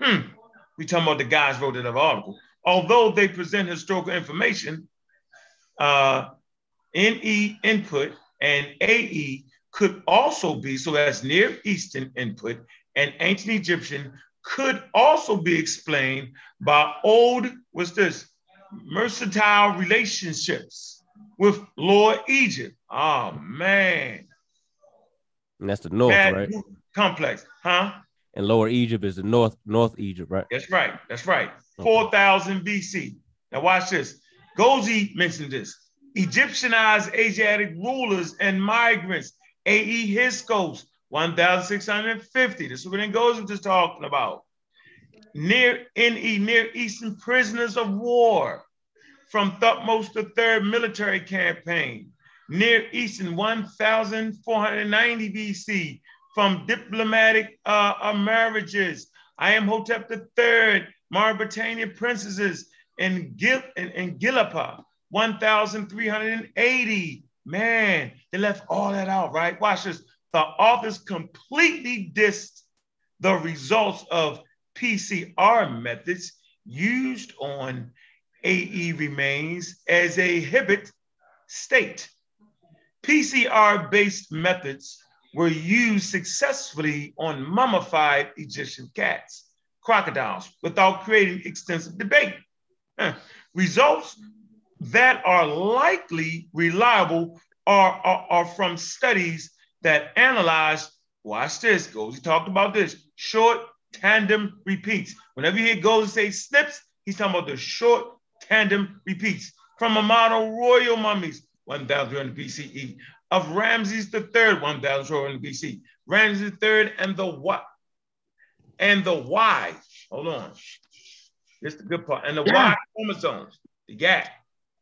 Hmm. We talking about the guys wrote that article. Although they present historical information, uh, NE input and AE could also be, so that's Near Eastern input and ancient Egyptian could also be explained by old, what's this, mercantile relationships with Lower Egypt. Oh man, and that's the north, Mad right? complex, huh? And Lower Egypt is the north, North Egypt, right? That's right. That's right. 4000 BC. Now watch this. Gozi mentioned this. Egyptianized Asiatic rulers and migrants. A.E. Hyksos, 1650. This is what Ngozi just talking about. Near NE, Near Eastern prisoners of war from Thutmose III military campaign. Near Eastern 1490 BC from diplomatic uh, marriages. Amenhotep III, Mitannian princesses in, Gil- in Gilukhepa, 1380. Man, they left all that out, right? Watch this. The authors completely dissed the results of PCR methods used on AE remains as a Hibbett state. PCR based methods were used successfully on mummified Egyptian cats, crocodiles, without creating extensive debate. Results that are likely reliable are, are, are from studies that analyze, watch this, goes, talked about this, short tandem repeats. Whenever you hear goes say snips, he's talking about the short tandem repeats from a model royal mummies, 1000 BCE, of Ramses III, 1000 BC. Ramses III and the what? And the Y. Hold on. This is the good part. And the Y chromosomes. The gap.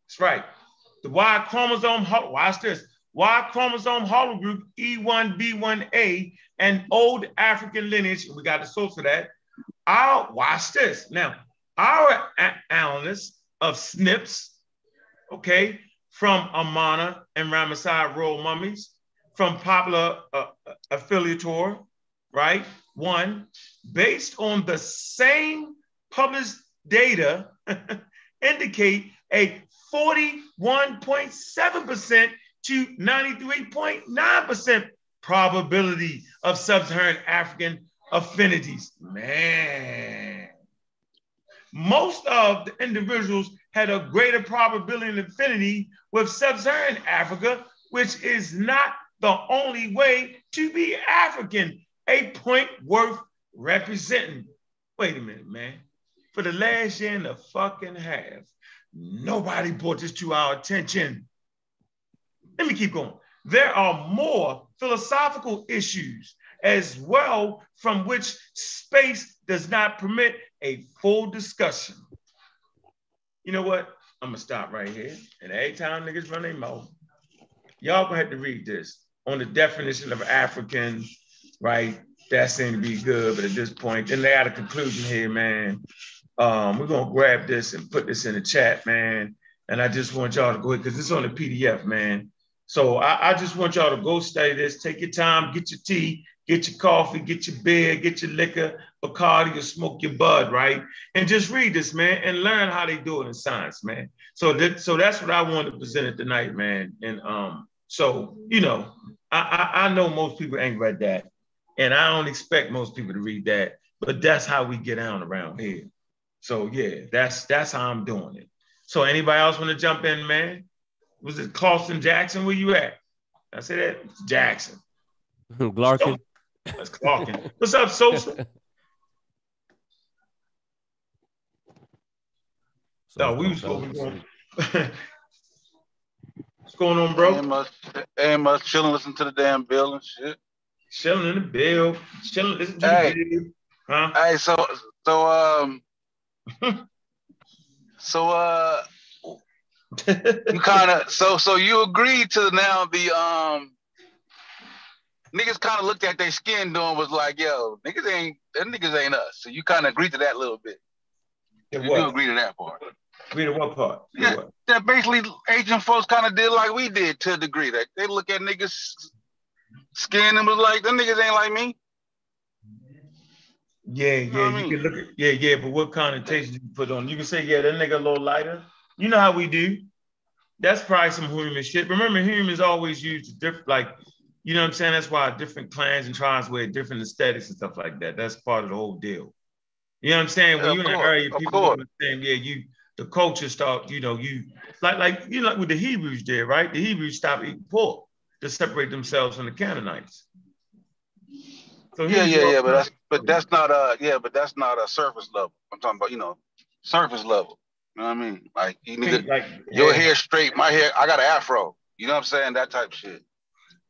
That's right. The Y chromosome, watch this. Y chromosome haplogroup E E1B1A and old African lineage. We got the source for that. Our watch this. Now, our a- analysts of SNPs, okay, from Amarna and Ramesside royal mummies, from popular uh, affiliator, right? One, based on the same published data, indicate a 41.7% to 93.9% probability of sub-Saharan African affinities. Man, most of the individuals had a greater probability and affinity with sub-Saharan Africa, which is not the only way to be African. A point worth representing. Wait a minute, man. For the last year and a fucking half, nobody brought this to our attention. Let me keep going. There are more philosophical issues as well from which space does not permit a full discussion. You know what? I'm gonna stop right here. And every time niggas run their mouth, y'all gonna have to read this on the definition of African, right? That seemed to be good, but at this point, then they got a conclusion here, man. Um, we're gonna grab this and put this in the chat, man. And I just want y'all to go ahead because it's on the PDF, man. So I, I, just want y'all to go study this. Take your time, get your tea, get your coffee, get your beer, get your liquor, Bacardi, or smoke your bud, right? And just read this, man, and learn how they do it in science, man. So that so that's what I wanted to present it tonight, man. And um, so you know, I, I, I know most people ain't read that, and I don't expect most people to read that, but that's how we get down around here. So yeah, that's that's how I'm doing it. So anybody else want to jump in, man? Was it Clauston Jackson? Where you at? I said that Jackson. Glarkin. Oh, that's Clarkin. What's up, Sosa? No, we was going. What's going on, bro? Ain't much, ain't much chilling, listening to the damn bill and shit. Chilling in the bill, chilling, listen to Hey. the bill. Huh? Hey, so so um so uh you kind of so so you agreed to now the um niggas kind of looked at their skin doing was like yo niggas ain't them niggas ain't us so you kind of agreed to that a little bit you do agree to that part Read what part? Yeah. what? that basically Asian folks kind of did like we did to a degree that they look at niggas skin and was like them niggas ain't like me Yeah, know what yeah, I you mean? can look at yeah, yeah, but what connotation you put on? You can say, yeah, that nigga a little lighter. You know how we do. That's probably some human shit. Remember, humans always use different, like, you know what I'm saying? That's why different clans and tribes wear different aesthetics and stuff like that. That's part of the whole deal. You know what I'm saying? When Yeah, you're of in course, area, people course. understand, yeah, you the culture start, you know, you like like you know like what the Hebrews did, right? The Hebrews stopped eating pork to separate themselves from the Canaanites. So Yeah, yeah, yeah, but that's but that's not a yeah, but that's not a surface level. I'm talking about you know surface level. You know what I mean? Like you nigga, like your yeah. hair straight, my hair. I got an afro. You know what I'm saying? That type of shit.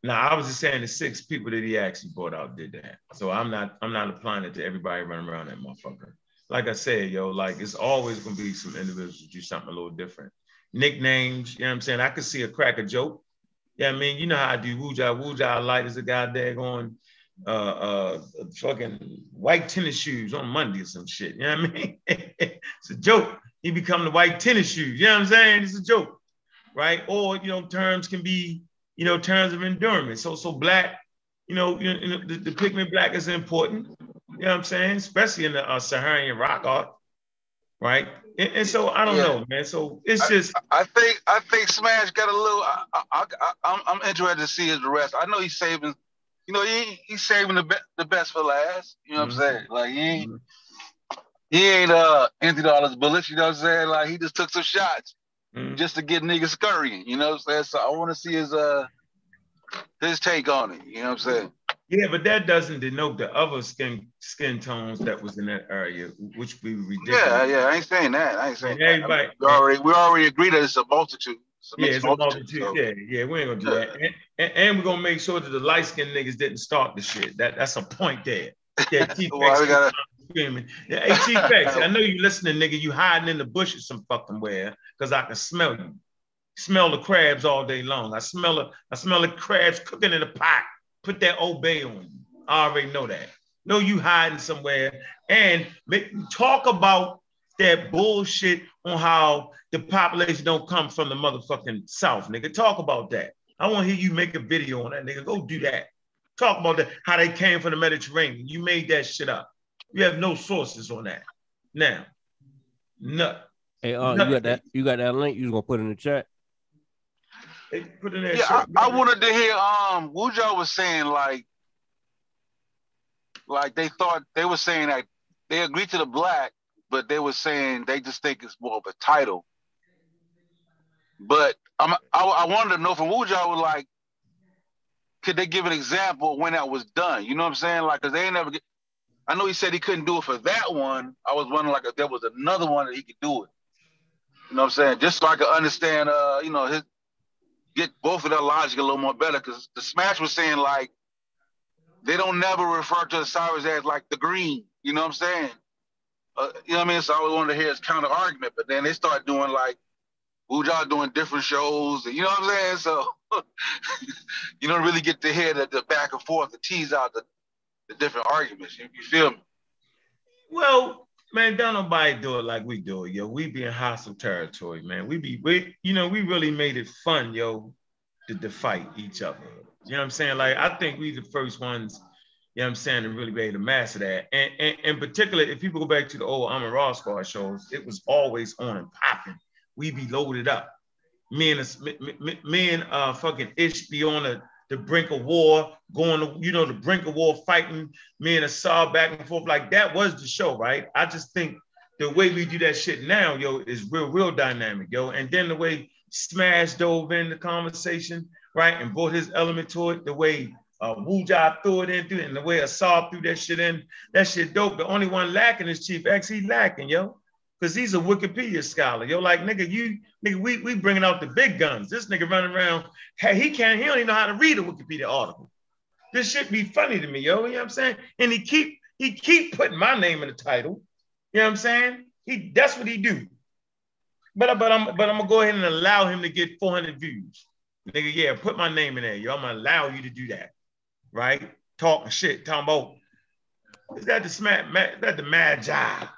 No, I was just saying the six people that he actually brought out did that. So I'm not I'm not applying it to everybody running around that motherfucker. Like I said, yo, like it's always gonna be some individuals do something a little different. Nicknames, you know what I'm saying? I could see a crack a joke. Yeah, I mean, you know how I do Wuja. Wuja light is a guy daggone uh uh fucking white tennis shoes on Monday or some shit. You know what I mean? it's a joke. He become the white tennis shoes. You know what I'm saying? It's a joke, right? Or you know, terms can be, you know, terms of endurance. So so black, you know, you know, the, the pigment black is important. You know what I'm saying? Especially in the uh, Saharian rock art, right? And, and so I don't Yeah. know, man. So it's just I think I think Smash got a little. I, I, I, I'm I'm interested to see his rest. I know he's saving. You know, he he's saving the be- the best for last. You know what Mhm. I'm saying? Like he ain't he ain't uh emptied all his bullets. You know what I'm saying? Like he just took some shots mm, just to get niggas scurrying. You know what I'm saying? So I want to see his uh his take on it. You know what I'm saying? yeah, but that doesn't denote the other skin skin tones that was in that area, which we ridiculous. Yeah, yeah. I ain't saying that. I ain't saying And that. everybody- we already we already agreed that it's a multitude. A Yeah, it's a multitude. so- Yeah, yeah, we ain't gonna do that. And, and, and we're gonna make sure that the light skinned niggas didn't start the shit. That that's a point there. Yeah, T Why we gotta- screaming. Yeah, hey, T Pex, I know you listening, nigga. You hiding in the bushes some fucking where, cause I can smell you. Smell the crabs all day long. I smell it. I smell the crabs cooking in the pot. Put that obey on you. I already know that. Know you hiding somewhere and make, talk about that bullshit on how the population don't come from the motherfucking south, nigga. Talk about that. I want to hear you make a video on that, nigga. Go do that. Talk about that. How they came from the Mediterranean. You made that shit up. You have no sources on that. Now, nut. Hey, uh, you got that? You got that link? You was gonna put in the chat? They put in that Yeah, I. I wanted to hear um Wujo was saying like like they thought they were saying that they agreed to the black but they were saying they just think it's more of a title. But I'm, I, I wanted to know from Wuja was like, could they give an example when that was done? You know what I'm saying? Like, cause they ain't never get. I know he said he couldn't do it for that one. I was wondering like if there was another one that he could do it. You know what I'm saying? Just so I could understand, uh, you know, his get both of their logic a little more better. Cause the Smash was saying like they don't never refer to Osiris as like the green. You know what I'm saying? Uh, you know what I mean? So I always wanted to hear his counter argument, but then they start doing like Wuja doing different shows, and you know what I'm saying? So you don't really get to hear the, the back and forth, to tease out the, the different arguments. You, you feel me? Well, man, don't nobody do it like we do it, yo. We be in hostile territory, man. We be, we, you know, we really made it fun, yo, to, to fight each other. You know what I'm saying? Like, I think we the first ones, you know what I'm saying, to really be able to master that. And, and, in particular, if people go back to the old Amon-Ra Squad shows, it was always on and popping. We be loaded up me and me, me and uh fucking Ish be on the, the brink of war, going to, you know, the brink of war, fighting me and Assad back and forth. Like that was the show, right? I just think the way we do that shit now, yo, is real, real dynamic, yo. And then the way Smash dove in the conversation, right, and brought his element to it, the way uh, Wuja threw it into it, and the way Assad threw that shit in, that shit dope. The only one lacking is Chief X. He lacking, yo because he's a Wikipedia scholar. Yo, like nigga, you nigga, we we bringing out the big guns. This nigga running around, hey, he can't, he don't even know how to read a Wikipedia article. This shit be funny to me, yo. You know what I'm saying? And he keep he keep putting my name in the title. You know what I'm saying? He that's what he do. But but I'm but I'm gonna go ahead and allow him to get 400 views. Nigga, yeah, put my name in there, yo. I'm gonna allow you to do that, right? Talking shit, talking about is that the smack, that the mad job?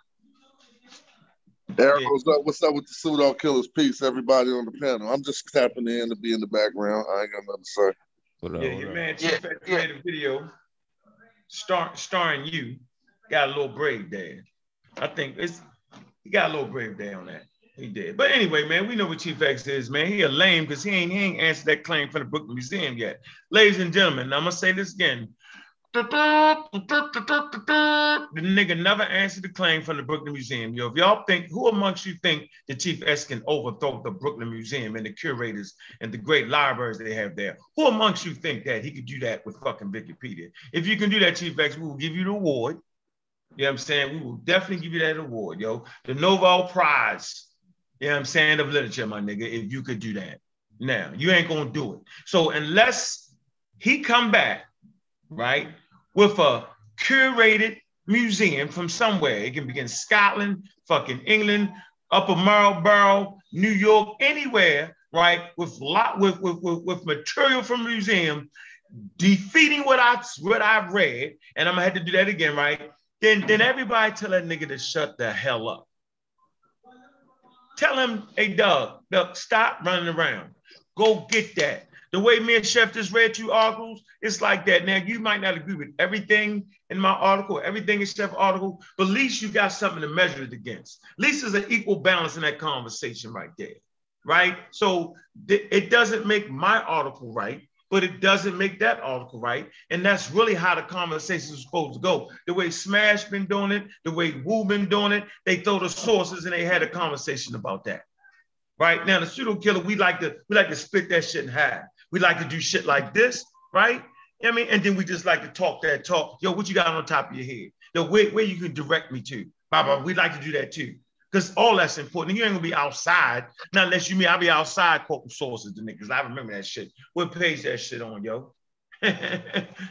Eric, what's up? What's up with the pseudo killers? Peace, everybody on the panel. I'm just tapping in to be in the background. I ain't got nothing to say. What yeah, your man Chief yeah, yeah. made a video star, starring you. Got a little brave there. I think it's he got a little brave there on that. He did. But anyway, man, we know what Chief X is, man. He a lame because he ain't, he ain't answered that claim from the Brooklyn Museum yet. Ladies and gentlemen, I'm gonna say this again. The nigga never answered the claim from the Brooklyn Museum. Yo, if y'all think, who amongst you think the Chief X can overthrow the Brooklyn Museum and the curators and the great libraries they have there? Who amongst you think that he could do that with fucking Wikipedia? If you can do that, Chief X, we will give you the award. You know what I'm saying? We will definitely give you that award, yo. The Nobel Prize, you know what I'm saying, of literature, my nigga, if you could do that. Now, you ain't gonna do it. So unless he come back right? With a curated museum from somewhere. It can be in Scotland, fucking England, Upper Marlboro, New York, anywhere, right? With lot with, with, with, with material from museum, defeating what I what I've read, and I'm gonna have to do that again, right? Then then everybody tell that nigga to shut the hell up. Tell him, hey Doug, Doug, stop running around. Go get that. The way me and Chef just read two articles, it's like that. Now, you might not agree with everything in my article, everything in Chef article, but at least you got something to measure it against. At least there's an equal balance in that conversation right there, right? So th- it doesn't make my article right, but it doesn't make that article right. And that's really how the conversation is supposed to go. The way Smash been doing it, the way Wu been doing it, they throw the sources and they had a conversation about that. Right now, the pseudo killer, we like to we like to split that shit in half. We like to do shit like this, right? I mean, and then we just like to talk that talk. Yo, what you got on top of your head? The where, where you can direct me to. Baba, we like to do that too. Because all that's important. You ain't gonna be outside. Not unless you mean I'll be outside quoting sources to niggas. I remember that shit. What page that shit on, yo? you know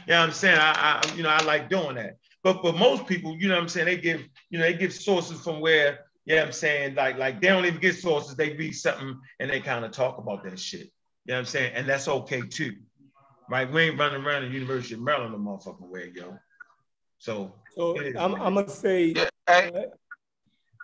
what I'm saying? I, I, you know, I like doing that. But but most people, you know what I'm saying, they give, you know, they give sources from where, yeah, you know I'm saying, like, like they don't even get sources, they read something and they kind of talk about that shit. You know what I'm saying? And that's okay too. Right? We ain't running around the University of Maryland a motherfucking way, yo. So, so I'm, I'm gonna say uh,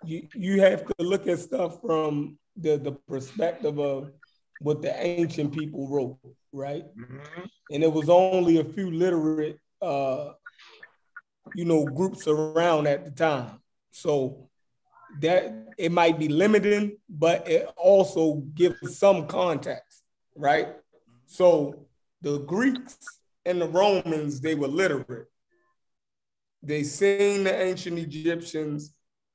you you have to look at stuff from the, the perspective of what the ancient people wrote, right? Mm-hmm. And it was only a few literate uh, you know, groups around at the time. So that it might be limiting, but it also gives some context right? So the Greeks and the Romans, they were literate. They seen the ancient Egyptians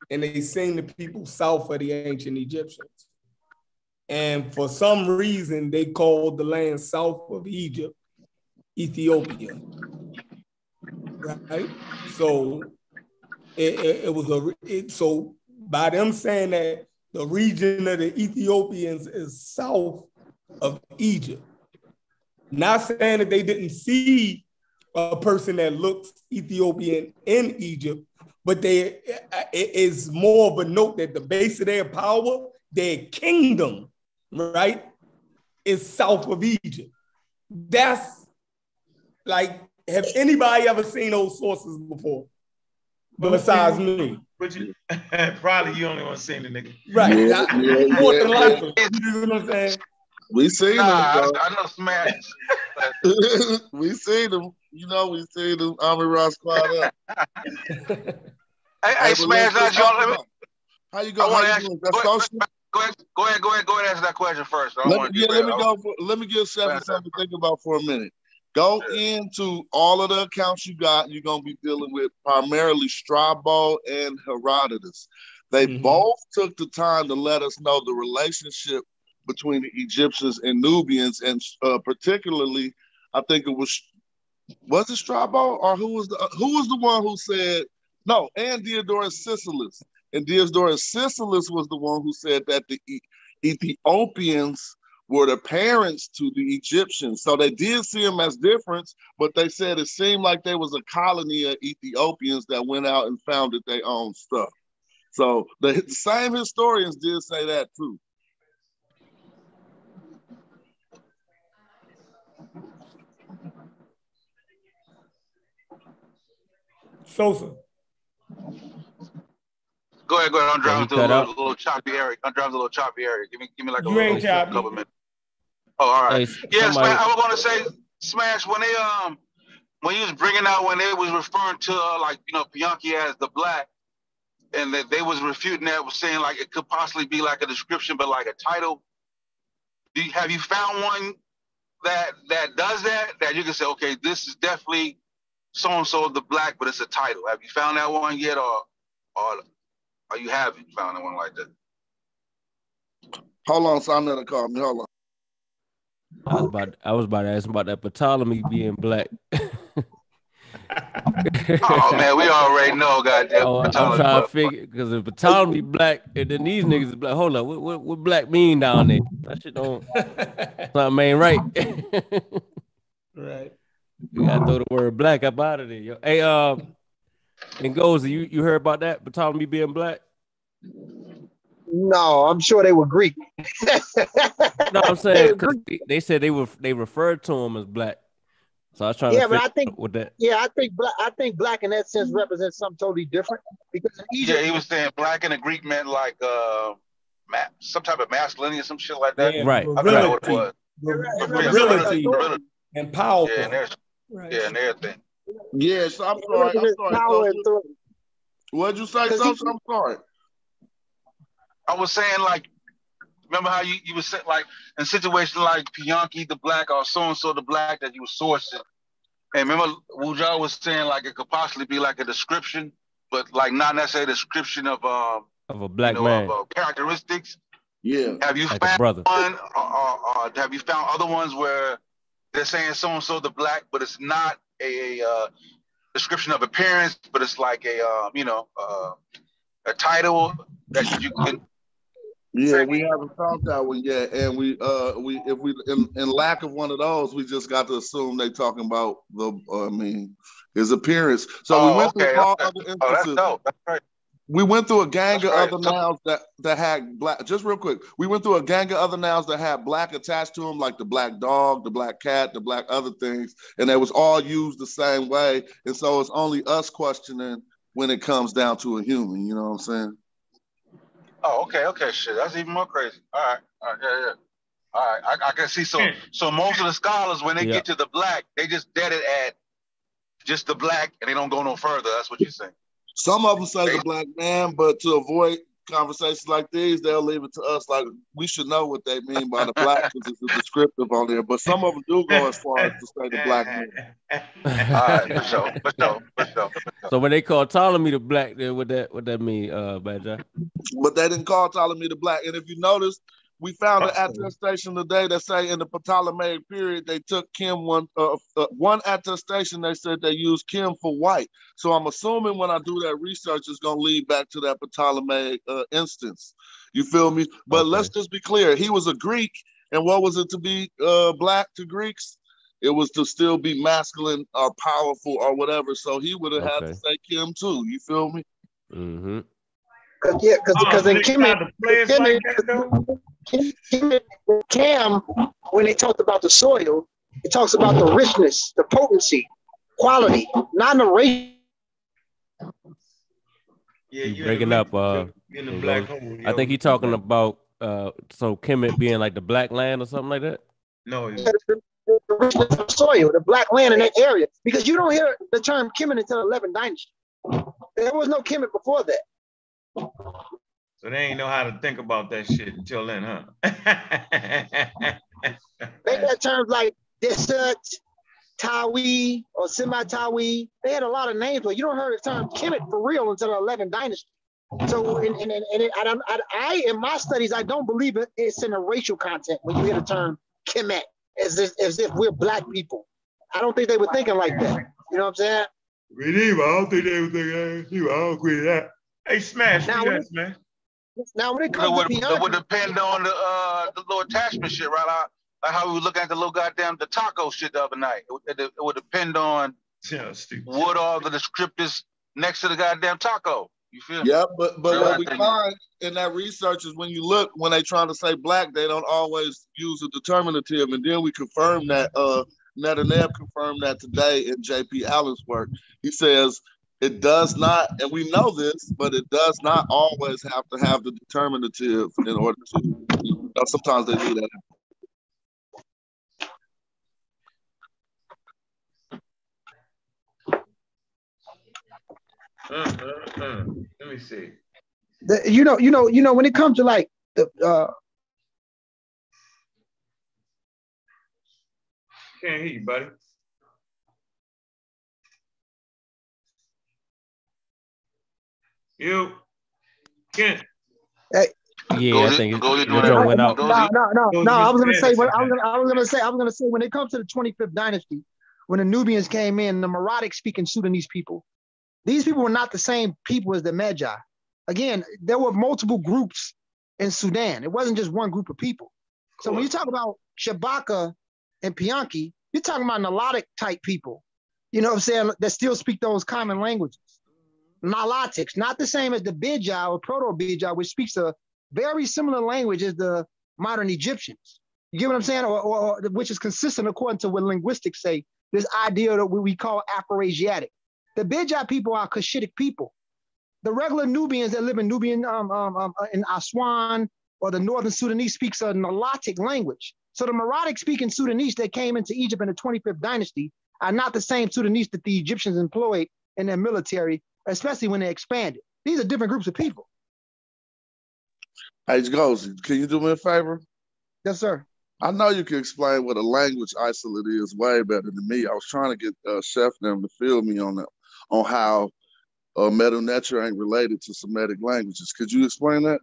and they sing the people south of the ancient Egyptians. And for some reason, they called the land south of Egypt Ethiopia. Right? So it, it, it was a it, so by them saying that the region of the Ethiopians is south of Egypt, not saying that they didn't see a person that looks Ethiopian in Egypt, but they uh, it is more of a note that the base of their power, their kingdom, right, is south of Egypt. That's like, have anybody ever seen those sources before? Besides me. But you probably you only want to sing the nigga. Right. Yeah, I- yeah, more yeah, than likely. You know what I'm saying? We seen Nah, I, them, I know Smash. we seen them. You know, we seen them Army Rock squad up. Hey, Hey, Smash, let's- now, let me, How you I wanna ask- you go ahead, go ahead, go ahead, go ahead, go answer that question first. I Let me, yeah, let me go. For, let me give Chef something to think about for a minute. Go into all of the accounts you got. You're gonna be dealing with primarily Strabo and Herodotus. They Mhm. both took the time to let us know the relationship between the Egyptians and Nubians, and uh, particularly, I think it was was it Strabo or who was the who was the one who said no? And Diodorus Siculus, and Diodorus Siculus was the one who said that the Ethiopians were the parents to the Egyptians. So they did see them as different, but they said it seemed like there was a colony of Ethiopians that went out and founded their own stuff. So the, the same historians did say that too. Sosa. Go ahead, go ahead. I'm driving he through a little, little choppy area. I'm driving through a little choppy area. Give me, give me like a You little ain't choppy. couple minutes. Oh, all right. Hey, Yes, somebody- I was gonna say, Smash. When they um, when you was bringing out when they was referring to uh, like you know Bianchi as the black, and that they was refuting that was saying like it could possibly be like a description, but like a title. Do you, have you found one that that does that? That you can say, okay, this is definitely so and so the black, but it's a title. Have you found that one yet, or or or you haven't found one like that? Hold on, son, another call me. Hold on. I was about I was about to ask about that Ptolemy being black. Oh man, we already know, goddamn. Oh, I'm Ptolemy, trying to figure because if Ptolemy black and then these niggas is black. Hold up, what, what, what black mean down there? That shit don't something ain't right. right. you gotta throw the word black up out of there. Yo. Hey, um, and goes you you heard about that Ptolemy being black? No, I'm sure they were Greek. No, I'm saying they- they said they were they referred to him as black. So I was trying Yeah, to but I figure think- out what that. Yeah, I think black. I think black in that sense represents something totally different because in Egypt, Yeah, he was saying black in the Greek meant like uh, ma- some type of masculinity or some shit like that. Yeah, Right. I don't know what it virility. was. Virility Virility, virility. and power. Yeah, and Right. yeah, and everything. Yes, I'm sorry. I'm sorry. power Social. and authority. What'd you say, Cause he- Social? I'm sorry. I was saying like, remember how you you was saying like in situations like Bianchi the black or so and so the black that you were sourcing, and remember Wuja was saying like it could possibly be like a description, but like not necessarily a description of um Of a black you know, man, of, uh, characteristics. Yeah. Have you like found brother. one, or, or, or have you found other ones where they're saying so and so the black, but it's not a, uh, description of appearance, but it's like a um, you know uh, a title that you can. Yeah, we haven't found that one yet, and we uh we if we in, in lack of one of those, we just got to assume they talking about the uh, I mean his appearance. So Oh, we went okay, through all okay. other Oh, that's instances. dope. That's right. We went through a gang That's of right. other So- nouns that that had black. Just real quick, we went through a gang of other nouns that had black attached to them, like the black dog, the black cat, the black other things, and they was all used the same way. And so it's only us questioning when it comes down to a human. You know what I'm saying? Oh, okay, okay, shit. That's even more crazy. All right, all right, yeah, yeah. All right, I, I can see. So, hmm. so most of the scholars, when they Yeah. get to the black, they just dead it at just the black, and they don't go no further. That's what you're saying. Some of them say the black man, but to avoid conversations like these, they'll leave it to us. Like we should know what they mean by the black because it's a descriptive on there. But some of them do go as far as to say the black man. All right, for sure, for sure, for sure. So when they call Ptolemy the black, then what that what that mean, uh, Bad Jack? But they didn't call Ptolemy the black. And if you notice, we found an attestation today that say in the Ptolemaic period they took Kim one uh, uh, one attestation. They said they used Kim for white. So I'm assuming when I do that research, it's gonna lead back to that Ptolemaic uh, instance. You feel me? But Okay. let's just be clear. He was a Greek, and what was it to be uh, black to Greeks? It was to still be masculine or powerful or whatever. So he would have had to Okay. say Kim too. You feel me? Mm-hmm. Cause yeah, cause, Oh, cause in they Kim, tried to play like that. Kim, Kim, Cam, when they talked about the soil, it talks about the richness, the potency, quality, not the race. Yeah, You you breaking up, uh, in the black know, hole. I think he's talking about uh, so Kemet being like the black land or something like that. No, the the richness of the soil, the black land in that area. Because you don't hear the term Kemet until 11th dynasty. There was no Kemet before that. So they ain't know how to think about that shit until then, huh? They had terms like desert, Tawi, or semi-Tawi. They had a lot of names, but you don't hear the term Kemet for real until the 11th dynasty. So, and, and, and, and I, don't- I, I, in my studies, I don't believe it, it's in a racial content when you hear the term Kemet, as if, as if we're black people. I don't think they were thinking like that. You know what I'm saying? Me neither. I don't think they was thinking that. I don't agree with that. Hey, Smash, Now, what when Smash? Now, when it It comes would, to it would depend on the uh the little attachment shit, right? Like- Like how we were looking at the little goddamn the taco shit the other night. It, would- it, it would depend on Yeah, what are the descriptors next to the goddamn taco. You feel me? Yeah, but but Real what we thing. find in that research is when you look when they trying to say black, they don't always use a determinative, and then we confirm that. Uh, Netanyahu confirmed that today in J.P. Allen's work. He says it does not, and we know this, but it does not always have to have the determinative in order to. You know, sometimes they do that. Uh, uh, uh. Let me see. the, you know, you know, you know, when it comes to like the uh, Can't hear you, buddy. You, Kent. Yeah, Go I think go to your doing went out. No, no, no, no. I was gonna Hispanics say what I was gonna, I was gonna say. I was gonna say when it comes to the 25th dynasty, when the Nubians came in, the Meroitic speaking Sudanese people, these people were not the same people as the Medjay. Again, there were multiple groups in Sudan. It wasn't just one group of people. So when you talk about Shabaka and Pianki, you're talking about Nilotic type people. You know what I'm saying? That still speak those common languages. Nilotics, not the same as the Bidja or Proto-Bidja, which speaks a very similar language as the modern Egyptians. You get what I'm saying? Or, or, or which is consistent according to what linguistics say, this idea that we, call Afro-Asiatic. The Bidja people are Cushitic people. The regular Nubians that live in Nubian um, um, um, uh, in Aswan or the northern Sudanese speaks a Nilotic language. So the Meroitic speaking Sudanese that came into Egypt in the 25th dynasty are not the same Sudanese that the Egyptians employed in their military, especially when they expanded. These are different groups of people. Hey, goes. Can you do me a favor? Yes, sir. I know you can explain what a language isolate is way better than me. I was trying to get uh, Chef them to fill me on that, on how uh, Medu Neter ain't related to Semitic languages. Could you explain that?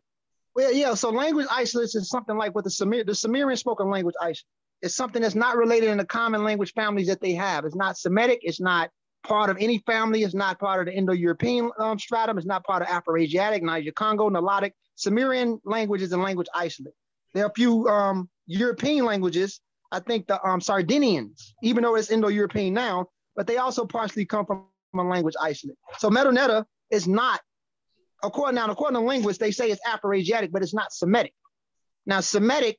Well, yeah. So language isolates is something like what the Sumerian, the Sumerian spoken language isolate. It's something that's not related in the common language families that they have. It's not Semitic. It's not part of any family. It's not part of the Indo-European um, stratum. It's not part of Afro-Asiatic, Niger Congo, Nilotic. Sumerian languages and language isolate. There are a few um, European languages. I think the um, Sardinians, even though it's Indo-European now, but they also partially come from a language isolate. So Medu Neter is not according now, according to linguists, they say it's Afro-Asiatic, but it's not Semitic. Now, Semitic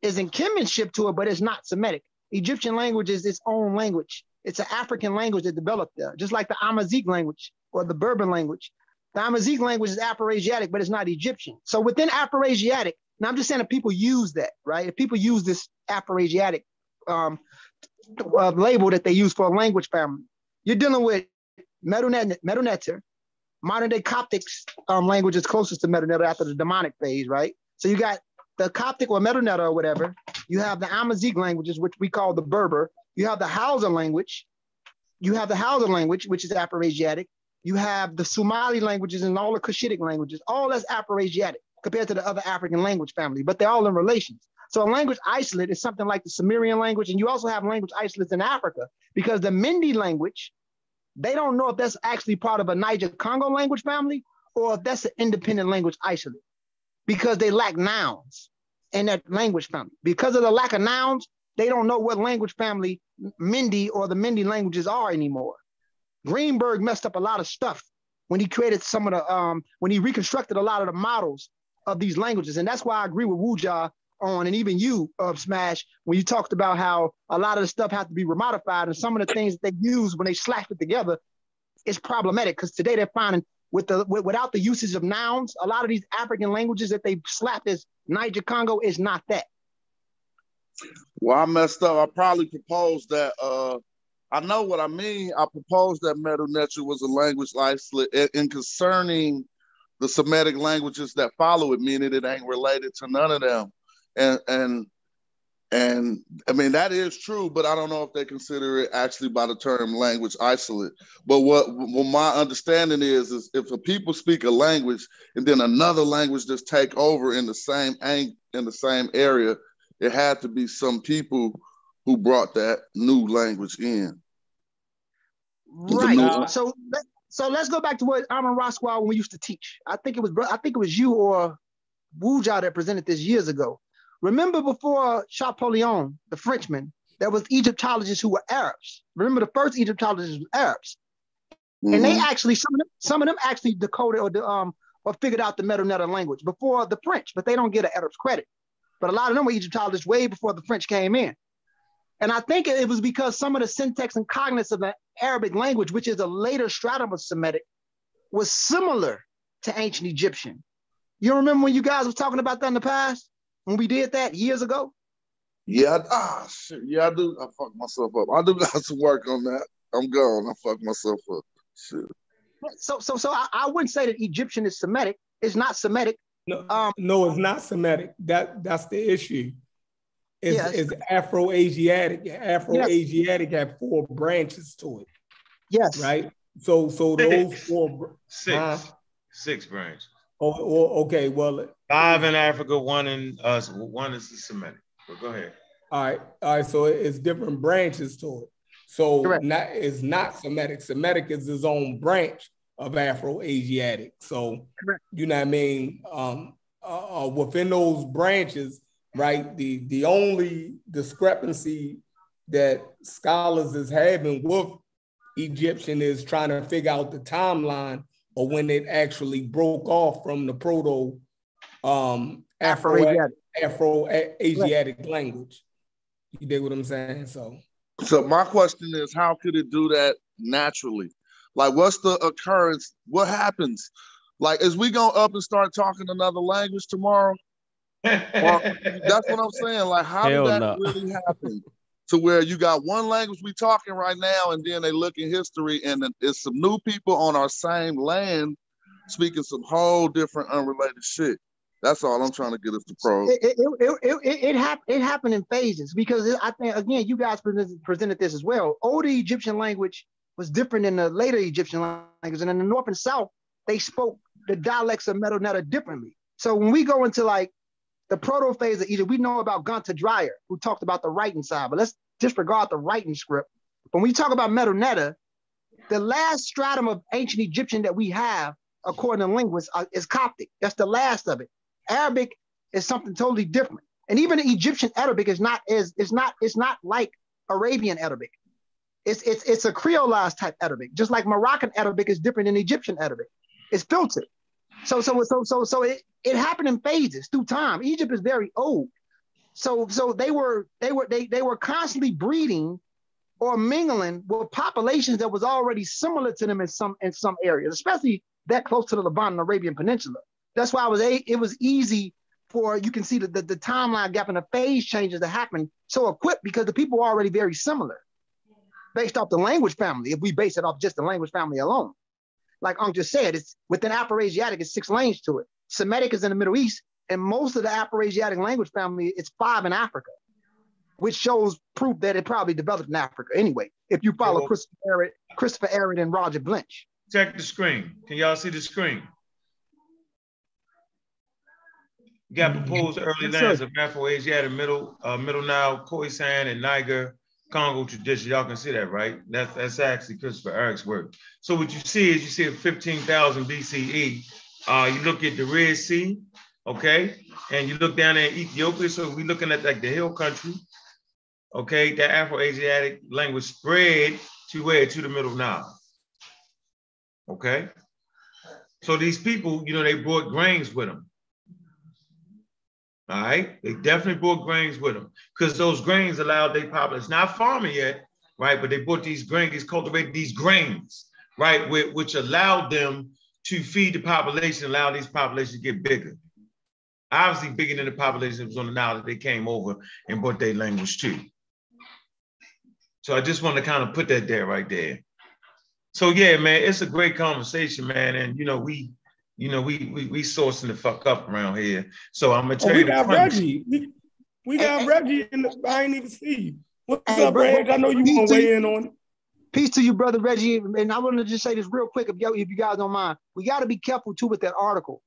is in kinship to it, but it's not Semitic. Egyptian language is its own language. It's an African language that developed there, just like the Amazigh language or the Berber language. The Amazigh language is Afro-Asiatic, but it's not Egyptian. So within Afro-Asiatic, now I'm just saying that people use that, right? If people use this Afro-Asiatic um, uh, label that they use for a language family, you're dealing with Medu Neter, modern day Coptic um, language is closest to Medu after the Demotic phase, right? So you got the Coptic or Medu or whatever. You have the Amazigh languages, which we call the Berber. You have the Hausa language. You have the Hausa language, which is Afroasiatic. You have the Somali languages and all the Cushitic languages. All that's Afroasiatic compared to the other African language family, but they're all in relations. So a language isolate is something like the Sumerian language, and you also have language isolates in Africa because the Mende language, they don't know if that's actually part of a Niger Congo language family or if that's an independent language isolate because they lack nouns in that language family. Because of the lack of nouns, they don't know what language family Mindy or the Mindy languages are anymore. Greenberg messed up a lot of stuff when he created some of the um, when he reconstructed a lot of the models of these languages, and that's why I agree with Wuja on, and even you, uh, Smash, when you talked about how a lot of the stuff has to be remodified, and some of the things that they use when they slash it together is problematic because today they're finding with the with, without the usage of nouns, a lot of these African languages that they slapped as Niger Congo is not that. Well, I messed up. I probably proposed that. Uh, I know what I mean. I proposed that Medu Neter was a language isolate in concerning the Semitic languages that follow it, meaning it ain't related to none of them. And and and I mean that is true, but I don't know if they consider it actually by the term language isolate. But what, what my understanding is is if a people speak a language and then another language just take over in the same in the same area, it had to be some people who brought that new language in. Right. New, so so let's go back to what Amon Roswell when we used to teach. I think it was I think it was you or Wuja that presented this years ago. Remember before Champollion, the Frenchman, there was Egyptologists who were Arabs. Remember the first Egyptologists were Arabs. Mm-hmm. And they mm-hmm. actually some of them some of them actually decoded or um or figured out the Medu Neter language before the French, but they don't get an Arab's credit. But a lot of them were Egyptologists way before the French came in. And I think it was because some of the syntax and cognates of the Arabic language, which is a later stratum of Semitic, was similar to ancient Egyptian. You remember when you guys were talking about that in the past when we did that years ago? Yeah, ah, shit. Yeah, I do. I fucked myself up. I do got some work on that. I'm gone. I fucked myself up. Shit. So, so, so I, I wouldn't say that Egyptian is Semitic. It's not Semitic. No, um, no, it's not Semitic. That that's the issue is, yes. is Afro-Asiatic. Afro-Asiatic yes. have four branches to it. Yes. Right. So so six. those four six uh, six branches. Oh, oh, okay. Well, five in Africa, one in us, uh, one is the Semitic. But go ahead. All right, all right. So it's different branches to it. So not it's not Semitic. Semitic is its own branch of Afro-Asiatic. So Correct. you know what I mean. Um, uh, uh within those branches, right? The the only discrepancy that scholars is having with Egyptian is trying to figure out the timeline or when it actually broke off from the proto um, Afro Afro Asiatic right. language. You dig what I'm saying? So so my question is how could it do that naturally? Like what's the occurrence? What happens? Like is we go up and start talking another language tomorrow? well, that's what I'm saying. Like, how Hell did that no. really happen? To where you got one language we talking right now, and then they look in history, and it's some new people on our same land speaking some whole different unrelated shit. That's all I'm trying to get us to probe. It it it, it, it, it, hap- it happened in phases because I think again you guys presented, presented this as well. Older Egyptian language was different than the later Egyptian language, and in the north and south they spoke the dialects of Neter differently. So when we go into like the proto phase of Egypt, we know about Gunter Dreyer, who talked about the writing side, but let's disregard the writing script. When we talk about Neter, the last stratum of ancient Egyptian that we have, according to linguists, uh, is Coptic. That's the last of it. Arabic is something totally different. And even Egyptian Arabic is not is is not it's not like Arabian Arabic. It's it's it's a creolized type Arabic, just like Moroccan Arabic is different than Egyptian Arabic. It's filtered. So so so so so it, it happened in phases through time. Egypt is very old. So so they were they were they they were constantly breeding or mingling with populations that was already similar to them in some in some areas, especially that close to the Levant and Arabian Peninsula. That's why it was it was easy for you can see the, the, the timeline gap and the phase changes that happen so equipped because the people were already very similar based off the language family, if we base it off just the language family alone. like Unc just said, it's within Afro-Asiatic, it's six lanes to it. Semitic is in the Middle East, and most of the Afro-Asiatic language family, it's five in Africa, which shows proof that it probably developed in Africa anyway. If you follow Well- Christopher Ehret, Christopher Ehret and Roger Blench. Check the screen. Can y'all see the screen? You got proposed early Yes, sir. lands of Afro-Asiatic, Middle, uh, Middle Nile, Khoisan, and Niger, Congo tradition. Y'all can see that, right? That's that's actually Christopher Ehret's work. So what you see is you see at 15,000 BCE. Uh, you look at the Red Sea, okay, and you look down at Ethiopia. So we're looking at like the hill country, okay. That Afro-Asiatic language spread to where to the Middle Nile. Okay. So these people, you know, they brought grains with them. All right. They definitely brought grains with them because those grains allowed their population, not farming yet, right? But they brought these grains, these cultivated these grains, right? Which, which allowed them to feed the population, allow these populations to get bigger. Obviously, bigger than the population that was on the Nile that they came over and brought their language to. So I just want to kind of put that there right there. So yeah, man, it's a great conversation, man. And you know, we, you know, we we we sourcing the fuck up around here. So I'm gonna Oh, tell we you the got premise. Reggie. We, we got Hey, hey. Reggie in the, I ain't even see you. What's Hey, up, bro, Reg? I know you peace want to to you. weigh in on it. Peace to you, brother Reggie. And I want to just say this real quick, if you, if you guys don't mind. We got to be careful too with that article.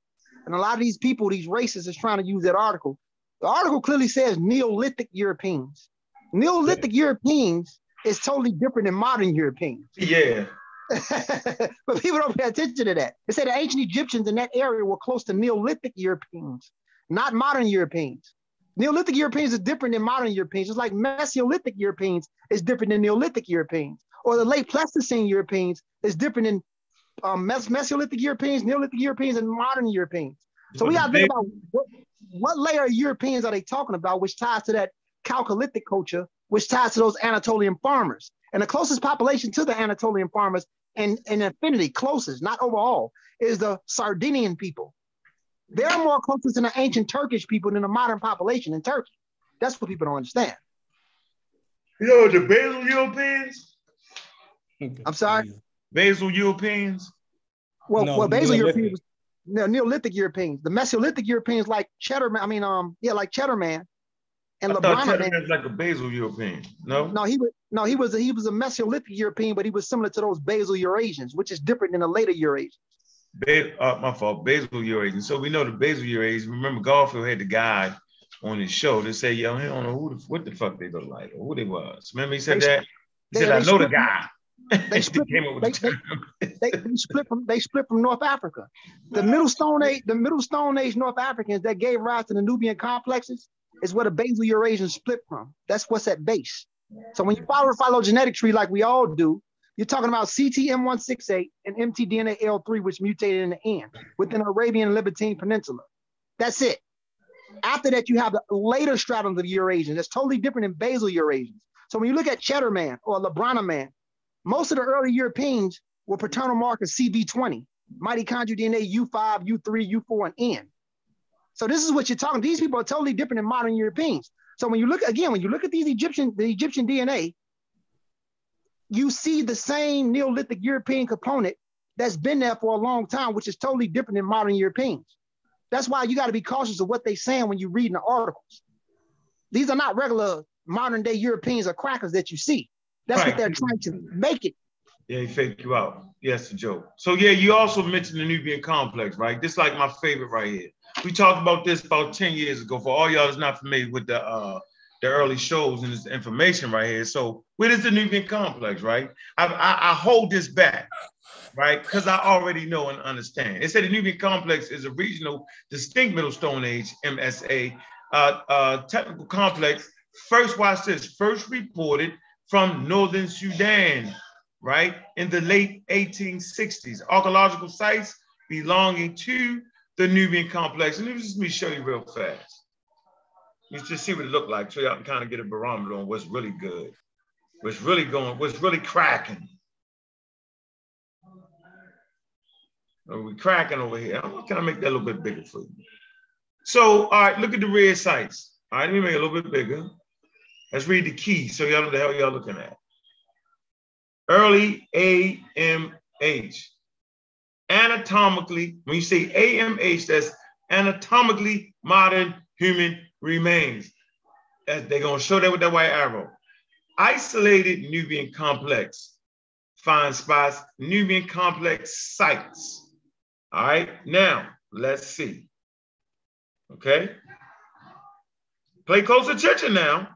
And a lot of these people, these racists, is trying to use that article. The article clearly says Neolithic Europeans. Neolithic Europeans is totally different than modern Europeans. Yeah, but people don't pay attention to that. They say the ancient Egyptians in that area were close to Neolithic Europeans, not modern Europeans. Neolithic Europeans is different than modern Europeans. It's like Mesolithic Europeans is different than Neolithic Europeans, or the late Pleistocene Europeans is different than um, Mes- Mesolithic Europeans, Neolithic Europeans, and modern Europeans. So we got to think about what, what layer of Europeans are they talking about, which ties to that Chalcolithic culture, which ties to those Anatolian farmers. And the closest population to the Anatolian farmers and, and affinity, closest, not overall, is the Sardinian people. They're more closest to the ancient Turkish people than the modern population in Turkey. That's what people don't understand. you know the basal Europeans, I'm sorry? basal Europeans. Well, No, well, basal Neolithic. Europeans, no, Neolithic Europeans, the Mesolithic Europeans like Cheddar Man, I mean, um, yeah, like Cheddar Man and I LeBron. Man's like a basal European. No, No, he was no, he was a, he was a Mesolithic European, but he was similar to those basal Eurasians, which is different than the later Eurasians. Ba- uh, my fault, basal Eurasian. So we know the basal Eurasian. Remember, Garfield had the guy on his show to say, "Yo, he don't know who the, what the fuck they look like or who they was." Remember, he said They- that. He they- said, "I know the guy." they split- came up with the they- They, they split from they split from North Africa. The Middle Stone Age, the Middle Stone Age North Africans that gave rise to the Nubian complexes is where the basal Eurasians split from. That's what's at base. So when you follow the phylogenetic tree like we all do, you're talking about CTM168 and mtDNA-L3, which mutated in the end within Arabian Levantine Peninsula. That's it. After that, you have the later stratum of Eurasians. That's totally different than basal Eurasians. So when you look at Cheddar Man or La Braña Man, most of the early Europeans were paternal markers CB20, mitochondrial DNA U5, U3, U4, and N. So this is what you're talking. These people are totally different than modern Europeans. So when you look again, when you look at these Egyptian, the Egyptian DNA, you see the same Neolithic European component that's been there for a long time, which is totally different than modern Europeans. That's why you got to be cautious of what they're saying when you read the articles. These are not regular modern day Europeans or crackers that you see. That's Right. what they're trying to make it. Yeah, he faked you out. Yes, a joke. So yeah, you also mentioned the Nubian complex, right? This is like my favorite right here. We talked about this about 10 years ago. For all y'all that's not familiar with the uh the early shows and this information right here. So what is the Nubian complex, right? I, I, I hold this back, right? Because I already know and understand. It said the Nubian complex is a regional distinct Middle Stone Age MSA uh, uh, technical complex. First, watch this. First reported from northern Sudan, right, in the late 1860s. Archaeological sites belonging to the Nubian complex. And let me just show you real fast. You just see what it looked like, so y'all can kind of get a barometer on what's really good, what's really going, what's really cracking. Are we cracking over here? Can I make that a little bit bigger for you? So, all right, look at the red sites. All right, let me make it a little bit bigger. Let's read the key so y'all know the hell y'all looking at. Early AMH. Anatomically, when you say AMH, that's anatomically modern human remains. That they're gonna show that with that white arrow. Isolated Nubian complex, find spots, Nubian complex sites. All right, now let's see. Okay. Play close attention now.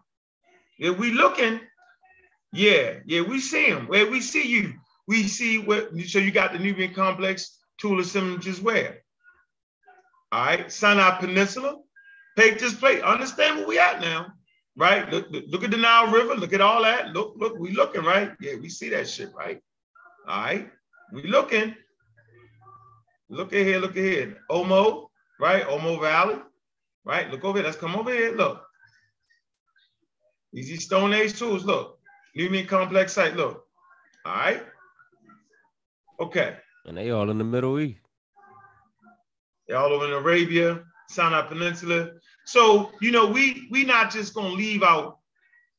If we looking, yeah, yeah, we see him. Where we see you, we see what. So you got the Nubian complex tool assemblages where? All right, Sinai Peninsula. Take this play. Understand where we at now, right? Look, look, look at the Nile River. Look at all that. Look, look, we looking right. Yeah, we see that shit, right? All right, we looking. Look at here. Look at here. Omo, right? Omo Valley, right? Look over here. Let's come over here. Look. Easy Stone Age tools. Look. Nubian complex site. Look. All right. Okay. And they all in the Middle East. They're all over in Arabia, Sinai Peninsula. So you know, we we not just gonna leave out,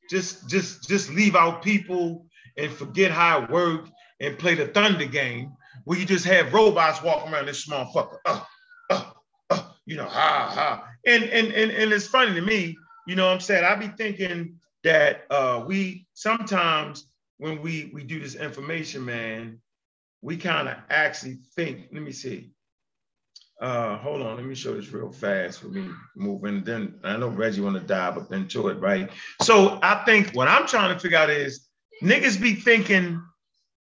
just just just leave out people and forget how it worked and play the thunder game where you just have robots walking around this motherfucker. Uh, uh, uh, you know, ha ha. And and and and it's funny to me, you know what I'm saying? I be thinking that uh we sometimes when we we do this information, man, we kind of actually think, let me see. Uh, hold on, let me show this real fast for me moving. Then I know Reggie want to dive into it, right? So I think what I'm trying to figure out is niggas be thinking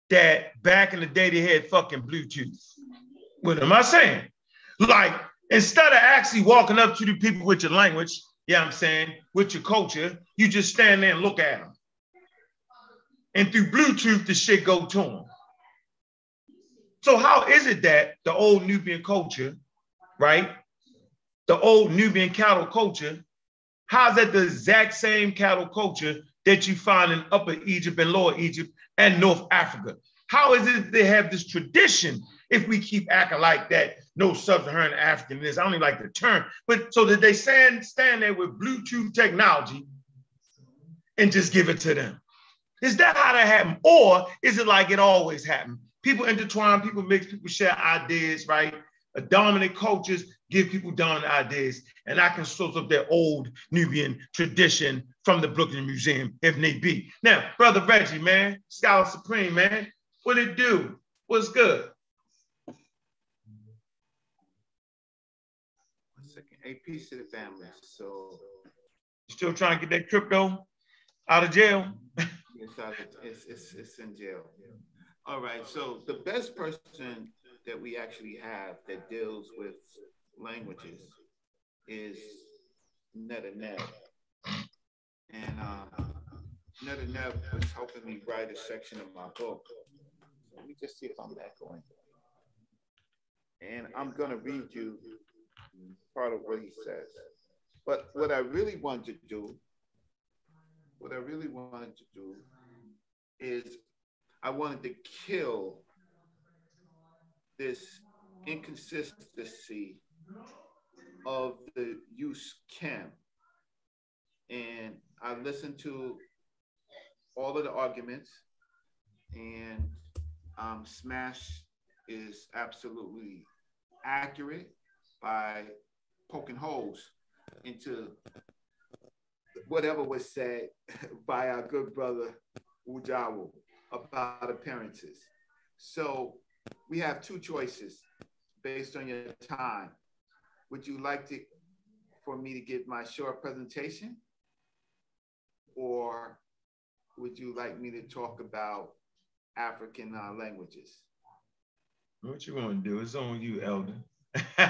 that back in the day they had fucking Bluetooth. What am I saying? Like instead of actually walking up to the people with your language, yeah, I'm saying with your culture, you just stand there and look at them. And through Bluetooth, the shit go to them. So how is it that the old Nubian culture, right? The old Nubian cattle culture, how's that the exact same cattle culture that you find in Upper Egypt and Lower Egypt and North Africa? How is it they have this tradition if we keep acting like that? No sub-Saharan African is. I don't even like the term, but so that they stand stand there with Bluetooth technology and just give it to them. Is that how that happened? Or is it like it always happened? People intertwine, people mix, people share ideas, right? A dominant cultures give people dominant ideas, and I can source up their old Nubian tradition from the Brooklyn Museum if need be. Now, brother Reggie, man, Scholar Supreme, man, what it do? What's good? One second. A piece to the family. So still trying to get that crypto out of jail. it's, out of, it's, it's, it's in jail. All right. So the best person that we actually have that deals with languages is Netta Nev. And uh, Netta Nev was helping me write a section of my book. Let me just see if I'm echoing. And I'm going to read you part of what he says. But what I really want to do, what I really wanted to do is I wanted to kill this inconsistency of the use camp. And I listened to all of the arguments, and um, Smash is absolutely accurate by poking holes into whatever was said by our good brother Ujawu about appearances. So we have two choices based on your time. Would you like to for me to give my short presentation? Or would you like me to talk about African uh, languages? What you want to do? It's on you, Elder. All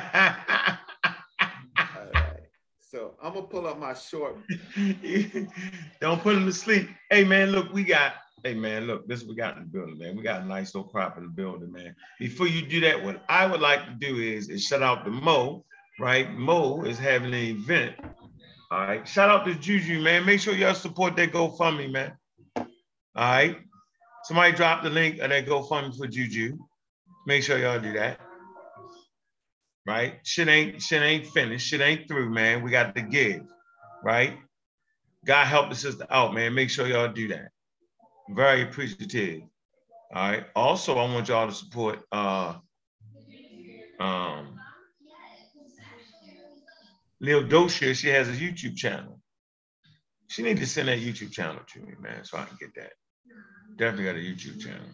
right. So I'm gonna pull up my short. Don't put him to sleep. Hey man, look, we got Hey man, look, this we got in the building, man. We got a nice little crop in the building, man. Before you do that, what I would like to do is, is shout out to Mo, right? Mo is having an event. All right. Shout out to Juju, man. Make sure y'all support that GoFundMe, man. All right. Somebody drop the link of that GoFundMe for Juju. Make sure y'all do that. Right? Shit ain't shit ain't finished. Shit ain't through, man. We got to give, right? God help the sister out, man. Make sure y'all do that. Very appreciative. All right. Also, I want y'all to support uh Um, Lil Docia, she has a YouTube channel. She need to send that YouTube channel to me, man, so I can get that. Definitely got a YouTube channel.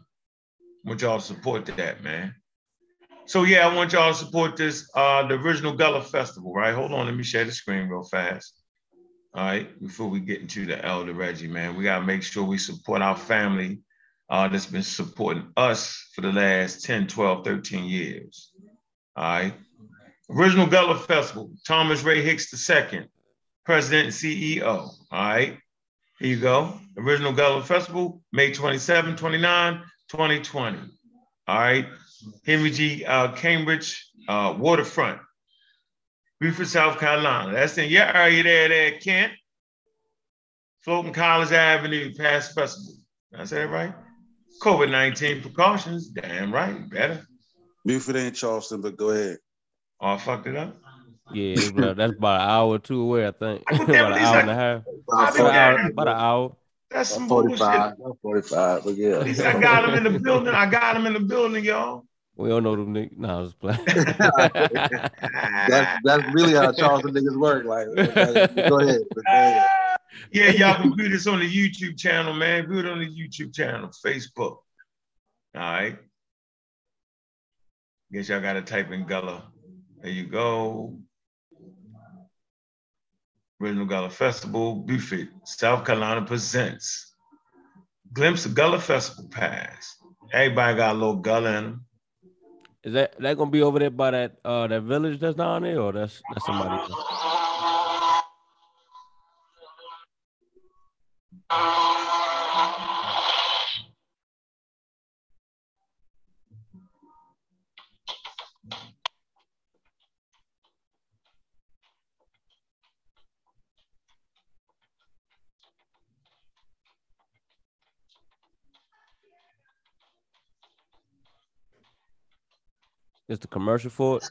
want y'all to support that, man. So yeah, I want y'all to support this, uh, the original Gullah Festival, right? Hold on, let me share the screen real fast. All right, before we get into the Elder Reggie, man, we gotta make sure we support our family uh, that's been supporting us for the last 10, 12, 13 years. All right. Original Gullah Festival, Thomas Ray Hicks II, President and CEO. All right. Here you go. Original Gullah Festival, May 27, 29, 2020. All right. Henry G. Uh, Cambridge uh, Waterfront, Beaufort, South Carolina. That's in your area there, there, Kent. Floating College Avenue, past festival. Did I say that right? COVID 19 precautions. Damn right. Better. Beaufort ain't Charleston, but go ahead. Oh, I fucked it up. Yeah, it's about- that's about an hour or two away, I think. I about an never- hour and a half. About been an hour. About an hour. That's some 45, bullshit. 45, but yeah. At least I got him in the building. I got him in the building, y'all. We don't know them niggas. No, I was playing. That's that's really how Charleston niggas work. Like, like, go ahead. Go ahead. Yeah, y'all can view this on the YouTube channel, man. View it on the YouTube channel, Facebook. All right. Guess y'all gotta type in Gullah. There you go. Original Gullah Festival, Beaufort, South Carolina presents. Glimpse of Gullah Festival Pass. Everybody got a little Gullah in them. Is that that gonna be over there by that uh that village that's down there, or that's that's somebody else? It's the commercial for it.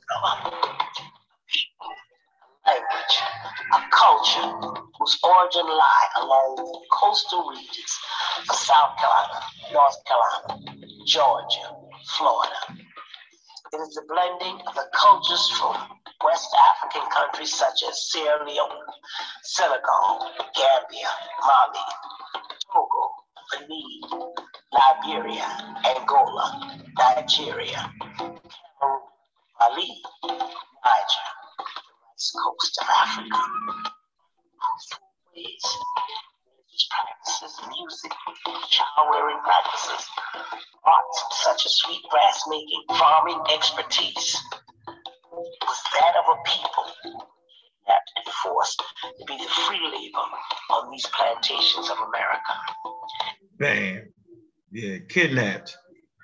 a culture whose origin lie along the coastal regions of South Carolina, North Carolina, Georgia, Florida. It is the blending of the cultures from West African countries such as Sierra Leone, Senegal, Gambia, Mali, Togo, Benin, Liberia, Angola, Nigeria, Mali, Niger, west coast of Africa. Ways, religious practices, music, child rearing practices, arts such as sweetgrass making, farming expertise was that of a people that and forced to be the free labor on these plantations of America. Bam. Yeah, kidnapped.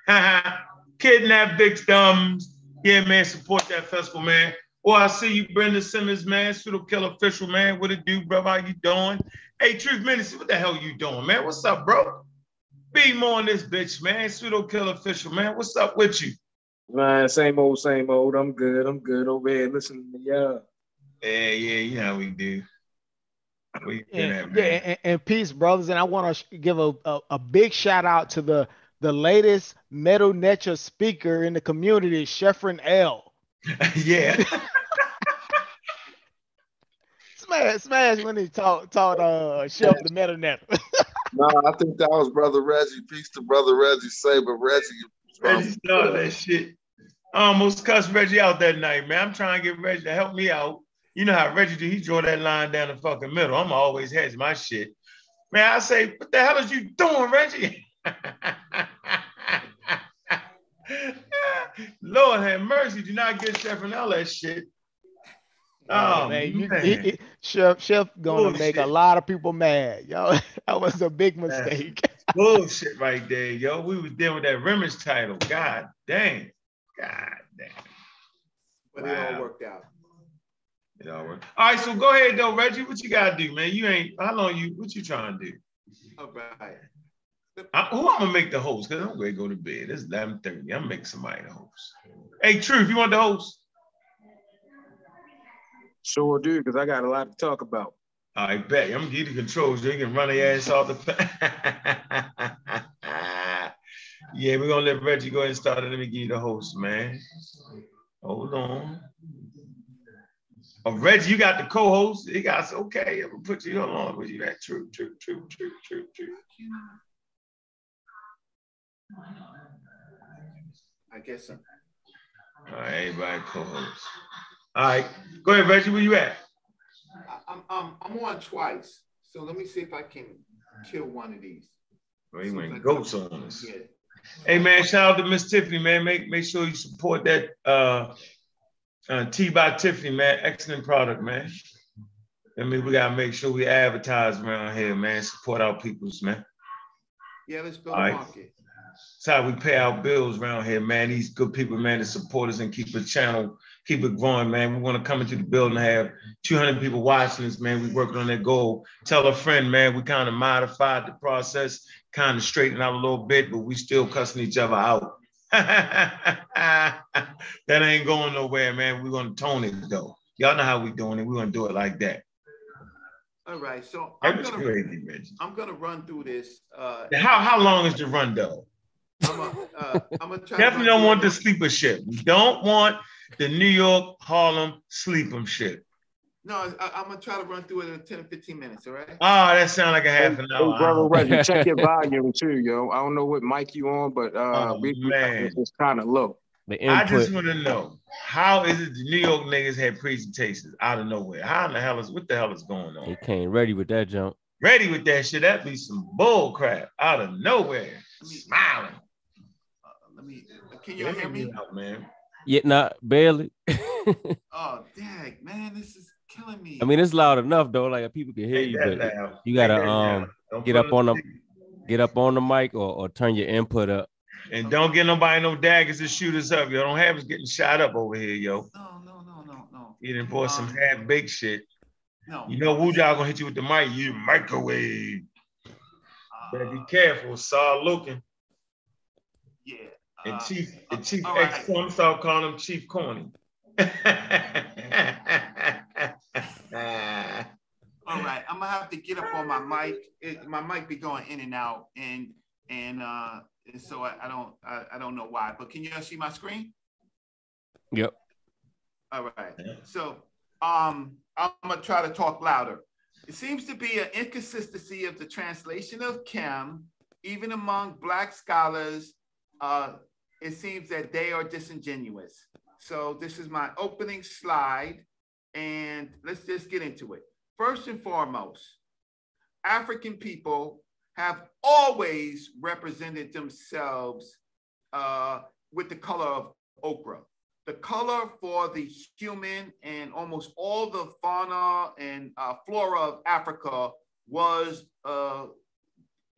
kidnapped victims. Yeah, man, support that festival, man. Oh, I see you, Brenda Simmons, man. Pseudo Killer Official, man. What it do, bro? How you doing? Hey, Truth Ministry, what the hell you doing, man? What's up, bro? Be more on this bitch, man. Pseudo Killer Official, man. What's up with you? Man, same old, same old. I'm good. I'm good over here listening to y'all. Yeah, yeah, you know how we do. We do that, And, man. yeah, and, and peace, brothers. And I want to give a, a, a big shout out to the the latest Medu Neter speaker in the community, Sheffrin L. yeah. Smash, smash when he taught taught uh Chef the Metal Net. No, I think that was Brother Reggie. Peace to Brother Reggie Saber. Reggie. Reggie started that shit. I almost cussed Reggie out that night, man. I'm trying to get Reggie to help me out. You know how Reggie do, he draw that line down the fucking middle. I'm always hedge my shit. Man, I say, what the hell is you doing, Reggie? Lord have mercy. Do not get Chef and all that shit. Oh, oh man, you- man. he- he- Chef Chef gonna make a lot of people mad. Yo, that was a big mistake. Bullshit right there, yo. We was dealing with that Rimmers title. God damn. God damn. But it all worked out. It all worked. All right, so go ahead though, Reggie. What you gotta do, man? You ain't how long you what you trying to do? All right. I, who I'm gonna make the host? Cause I'm gonna go to bed. It's 11:30. I'm gonna make somebody the host. Hey, Truth, you want the host? Sure do, because I got a lot to talk about. I bet. I'm gonna give you the controls you can run their ass off the. yeah, we're gonna let Reggie go ahead and start it. Let me give you the host, man. Hold on. Oh, Reggie, you got the co-host. He got okay. I'm gonna put you along with you. That true, true, true, true, true, true. I guess so. All right, everybody co-host. All right, go ahead, Reggie. Where you at? I'm, I'm, I'm on twice. So let me see if I can kill one of these. Well, he went ghosts on us. Yeah. Hey man, shout out to Miss Tiffany, man. Make make sure you support that uh, uh Tea by Tiffany, man. Excellent product, man. I mean, we gotta make sure we advertise around here, man. Support our peoples, man. Yeah, let's build All a right. market. That's how we pay our bills around here, man. These good people, man, that support us and keep the channel, keep it growing, man. We want to come into the building and have 200 people watching us, man. We working on that goal. Tell a friend, man. We kind of modified the process, kind of straightened out a little bit, but we still cussing each other out. that ain't going nowhere, man. We're gonna tone it though. Y'all know how we doing it. We're gonna do it like that. All right. So I'm gonna, crazy, I'm gonna run through this. Uh, How how long is the run though? I'm gonna, uh, I'm gonna try. to Definitely run don't want it. the sleeper ship. We don't want the New York Harlem sleeper ship. No, I, I'm gonna try to run through it in 10 or 15 minutes. All right. Oh, that sounds like a half an Hey, hour. brother Reggie, check your volume too, yo. I don't know what mic you on, but uh, Oh, we, man. it's kind of low. The I just want to know how is it the New York niggas had presentations out of nowhere? How in the hell is what the hell is going on? They came ready with that jump. Ready with that shit? That'd be some bull crap out of nowhere. Smiling. Let. Can you hear me? out, man. Yeah, not barely. Oh, dang, man, this is killing me. I mean, it's loud enough though, like people can hear Ain't you, but loud. you gotta Ain't that loud. um get up on on the get up on the mic or, or turn your input up. And don't get nobody no daggers to shoot us up. Yo, don't have us getting shot up over here, yo. No, no, no, no, no. You done bought some Um, half baked shit. No. You know Wu Jao gonna hit you with the mic. You microwave. Better be careful. Saw looking. Yeah. And uh, Chief, and Chief all X, right. I'm start calling him Chief Corny. All right, I'm gonna have to get up on my mic. It, my mic be going in and out, and and uh, and so I, I don't I, I don't know why. But can you all see my screen? Yep. All right. So um, I'm gonna try to talk louder. It seems to be an inconsistency of the translation of Kim, even among Black scholars. Uh, it seems that they are disingenuous. So this is my opening slide, and let's just get into it. First and foremost, African people have always represented themselves uh, with the color of ochre. The color for the human and almost all the fauna and uh, flora of Africa was uh,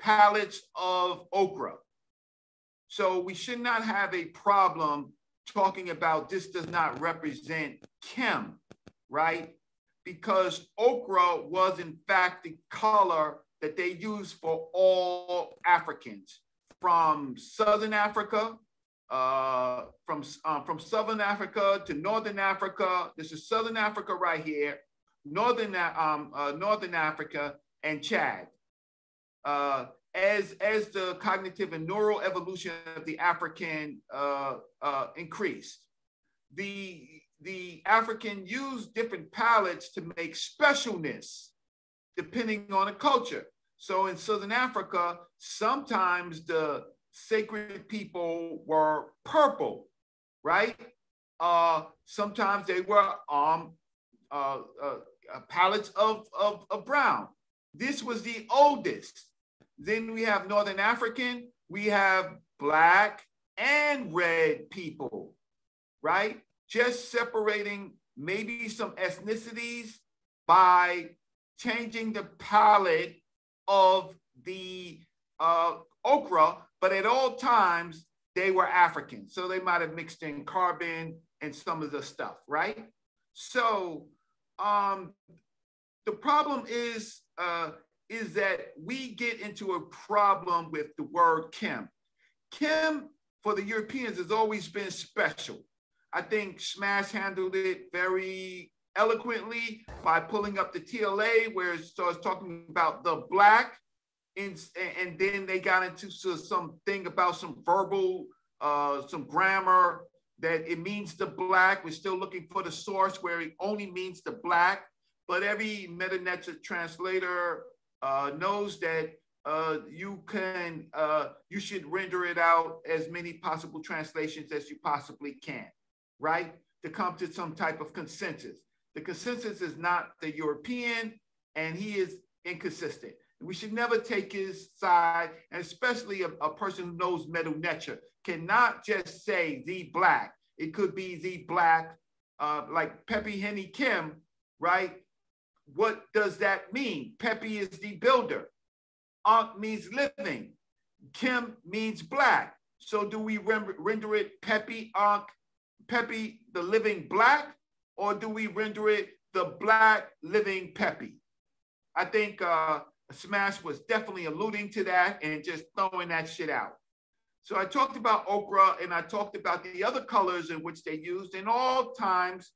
palettes of ochre. So we should not have a problem talking about this does not represent Kim, right? Because okra was in fact the color that they used for all Africans from Southern Africa, uh, from, uh, from Southern Africa to Northern Africa. This is Southern Africa right here, Northern, um, uh, Northern Africa and Chad. As, as the cognitive and neural evolution of the African uh, uh, increased, the, the African used different palettes to make specialness depending on the culture. So in Southern Africa, sometimes the sacred people were purple, right? Uh, sometimes they were um, uh, uh, uh, palettes of, of, of brown. This was the oldest. Then we have Northern African, we have black and red people, right? Just separating maybe some ethnicities by changing the palette of the uh, okra, but at all times they were African. So they might have mixed in carbon and some of the stuff, right? So um, the problem is, uh, is that we get into a problem with the word Kim. Kim for the Europeans has always been special. I think Smash handled it very eloquently by pulling up the TLA where it starts talking about the black and, and then they got into something about some verbal, uh, some grammar that it means the black. We're still looking for the source where it only means the black. But every meta translator knows that uh, you can uh, you should render it out as many possible translations as you possibly can, right? To come to some type of consensus. The consensus is not the European, and he is inconsistent. We should never take his side, and especially a, a person who knows Medu Neter cannot just say the black. It could be the black, uh, like Pepe Henny Kim, right? What does that mean? Pepe is the builder. Ankh means living. Kim means black. So do we render it Pepe Ankh, Pepe the living black, or do we render it the black living Pepe? I think uh, Smash was definitely alluding to that and just throwing that shit out. So I talked about ochre and I talked about the other colors in which they used. In all times,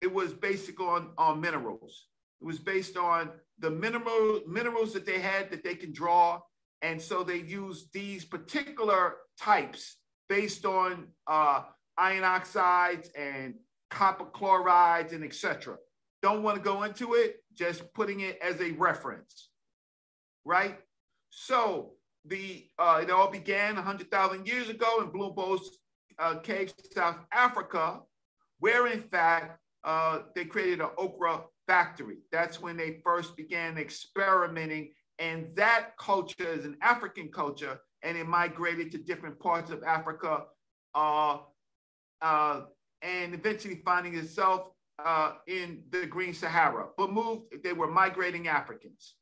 it was basic on, on minerals. It was based on the mineral minerals that they had that they can draw. And so they used these particular types based on uh, iron oxides and copper chlorides and etc. Don't want to go into it, just putting it as a reference, right? So the uh, it all began 100,000 years ago in Blue uh, Cave, South Africa, where in fact uh, they created an ochre factory. That's when they first began experimenting. And that culture is an African culture, and it migrated to different parts of Africa, uh, uh, and eventually finding itself uh, in the Green Sahara. But moved, they were migrating Africans.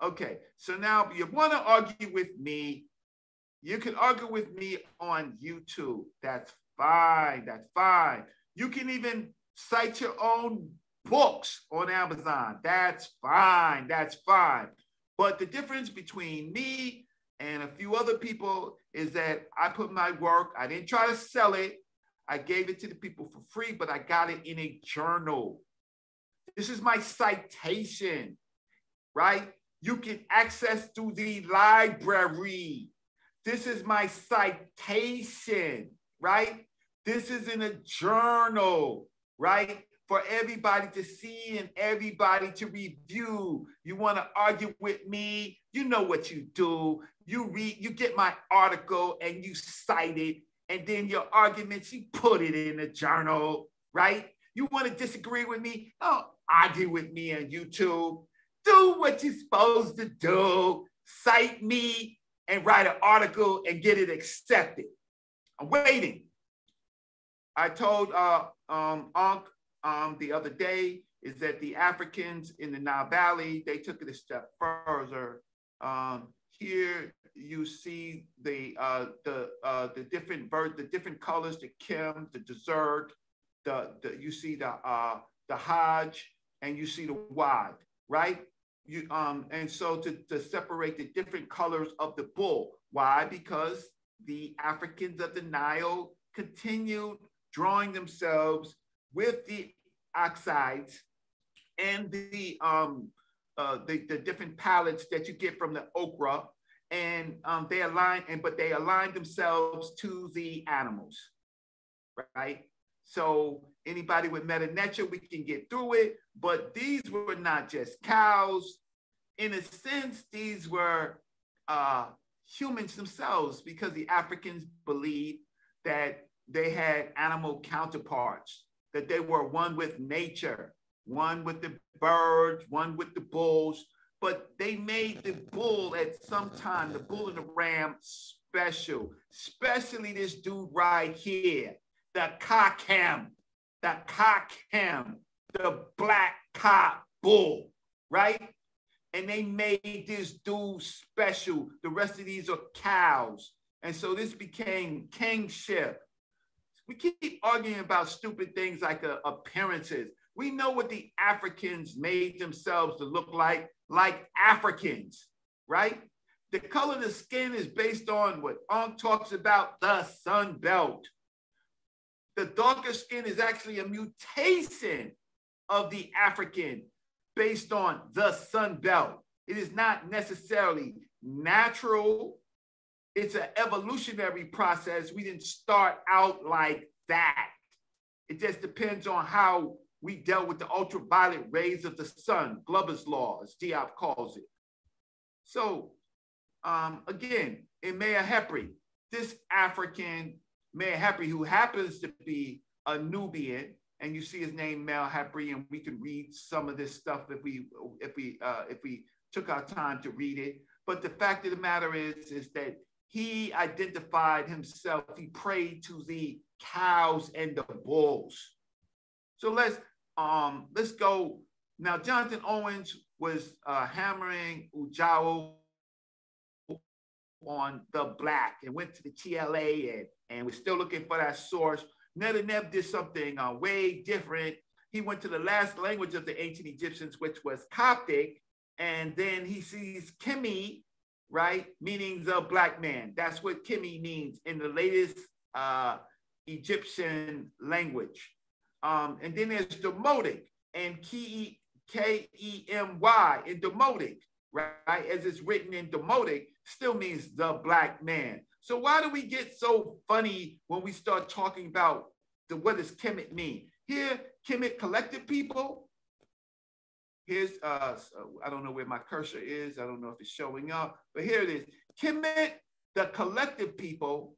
Okay, so now you want to argue with me, you can argue with me on YouTube. That's fine. That's fine. You can even cite your own books on Amazon. That's fine. That's fine. But the difference between me and a few other people is that I put my work, I didn't try to sell it. I gave it to the people for free, but I got it in a journal. This is my citation, right? You can access through the library. This is my citation, right? This is in a journal, right? For everybody to see and everybody to review. You want to argue with me? You know what you do. You read, you get my article and you cite it, and then your arguments, you put it in a journal, right? You want to disagree with me? Don't argue with me on YouTube do what you're supposed to do, cite me and write an article and get it accepted. I'm waiting. I told uh, um, Ankh um, the other day is that the Africans in the Nile Valley, they took it a step further. Um, here you see the uh, the uh, the different bird, the different colors, the kim, the dessert, the, the you see the uh, the Hajj, and you see the wad, right? You, um, and so to, to separate the different colors of the bull. Why? Because the Africans of the Nile continued drawing themselves with the oxides and the, um, uh, the, the different palettes that you get from the okra. and um, they align and but they align themselves to the animals right so anybody with Medu Neter, we can get through it. But these were not just cows. In a sense, these were uh, humans themselves because the Africans believed that they had animal counterparts, that they were one with nature, one with the birds, one with the bulls. But they made the bull at some time, the bull and the ram, special, especially this dude right here the Kakem, the Kakem, the black cock bull, right? And they made this dude special. The rest of these are cows. And so this became kingship. We keep arguing about stupid things like uh, appearances. We know what the Africans made themselves to look like, like Africans, right? The color of the skin is based on what Ankh talks about the sun belt the darker skin is actually a mutation of the African based on the sun belt. It is not necessarily natural. It's an evolutionary process. We didn't start out like that. It just depends on how we dealt with the ultraviolet rays of the sun, Gloger's law, as Diop calls it. So um, again, in Maiherpri, this African Maiherpri, who happens to be a Nubian, and you see his name Mel Hepri, and we can read some of this stuff if we if we uh, if we took our time to read it. But the fact of the matter is, is that he identified himself. He prayed to the cows and the bulls. So let's um let's go now. Jonathan Owens was uh, hammering Ujao on the black and went to the TLA and, and we're still looking for that source. Netanyahu did something uh, way different. He went to the last language of the ancient Egyptians, which was Coptic, and then he sees Kimi, right, meaning the black man. That's what Kimi means in the latest uh, Egyptian language. Um, and then there's Demotic and K E M Y in Demotic, right, as it's written in Demotic still means the black man. So why do we get so funny when we start talking about the what does Kemet mean? Here, Kemet collected people. Here's uh I don't know where my cursor is. I don't know if it's showing up, but here it is. Kemet, the collective people,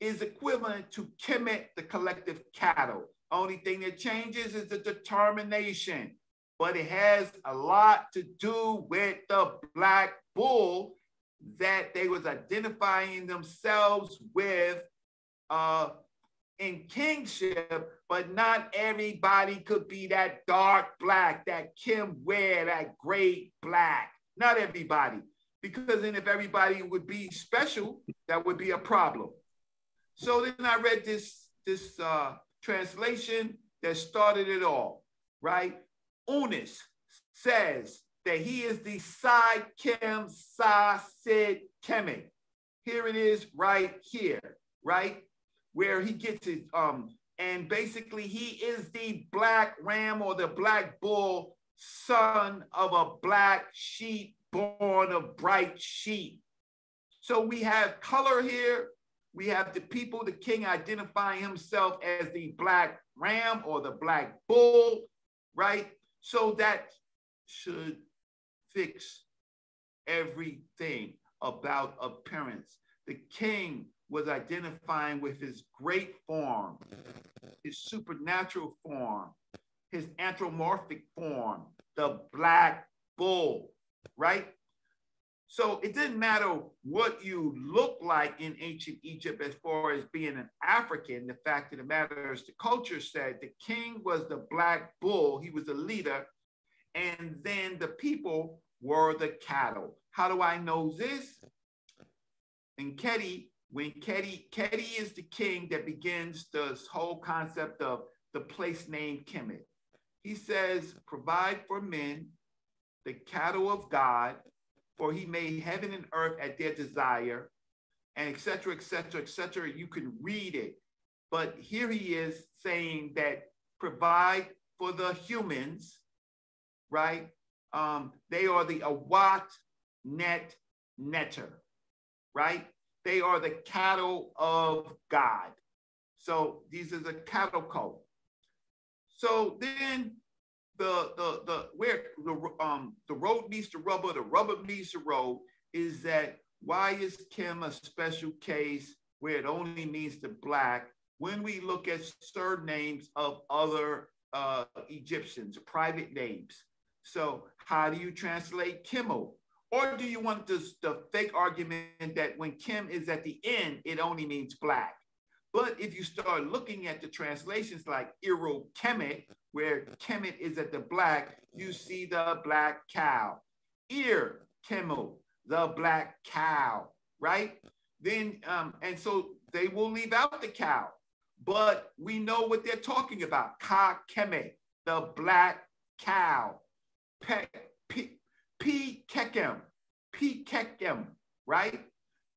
is equivalent to Kemet, the collective cattle. Only thing that changes is the determination, but it has a lot to do with the black bull that they was identifying themselves with uh, in kingship, but not everybody could be that dark black, that Kim Ware, that great black. Not everybody. Because then if everybody would be special, that would be a problem. So then I read this, this uh, translation that started it all, right? Unis says that he is the Sai Kim Sa Sid Kemet. Here it is right here, right? Where he gets it. Um, and basically he is the black ram or the black bull, son of a black sheep born of bright sheep. So we have color here. We have the people, the king identifying himself as the black ram or the black bull, right? So that should fix everything about appearance. The king was identifying with his great form, his supernatural form, his anthropomorphic form, the black bull, right? So it didn't matter what you look like in ancient Egypt as far as being an African. The fact of the matter is, the culture said the king was the black bull, he was the leader, and then the people were the cattle. How do I know this? And Keti, when Keti is the king that begins this whole concept of the place named Kemet. He says, provide for men the cattle of God, for he made heaven and earth at their desire, and etc., etc., etc. You can read it. But here he is saying that provide for the humans, right? um, they are the Awat Net Netter, right? They are the cattle of God. So these are the cattle cult. So then the the the where the um the road meets the rubber, the rubber meets the road is that why is Kim a special case where it only means the black when we look at surnames of other uh, Egyptians, private names? So how do you translate Kimmel? Or do you want this, the fake argument that when Kim is at the end, it only means black? But if you start looking at the translations like Iro Kemet, where Kemet is at the black, you see the black cow. Ear Kimmel, the black cow, right? Then, um, and so they will leave out the cow, but we know what they're talking about. Ka Kemet, the black cow. P, P Kekem, P Kekem, right?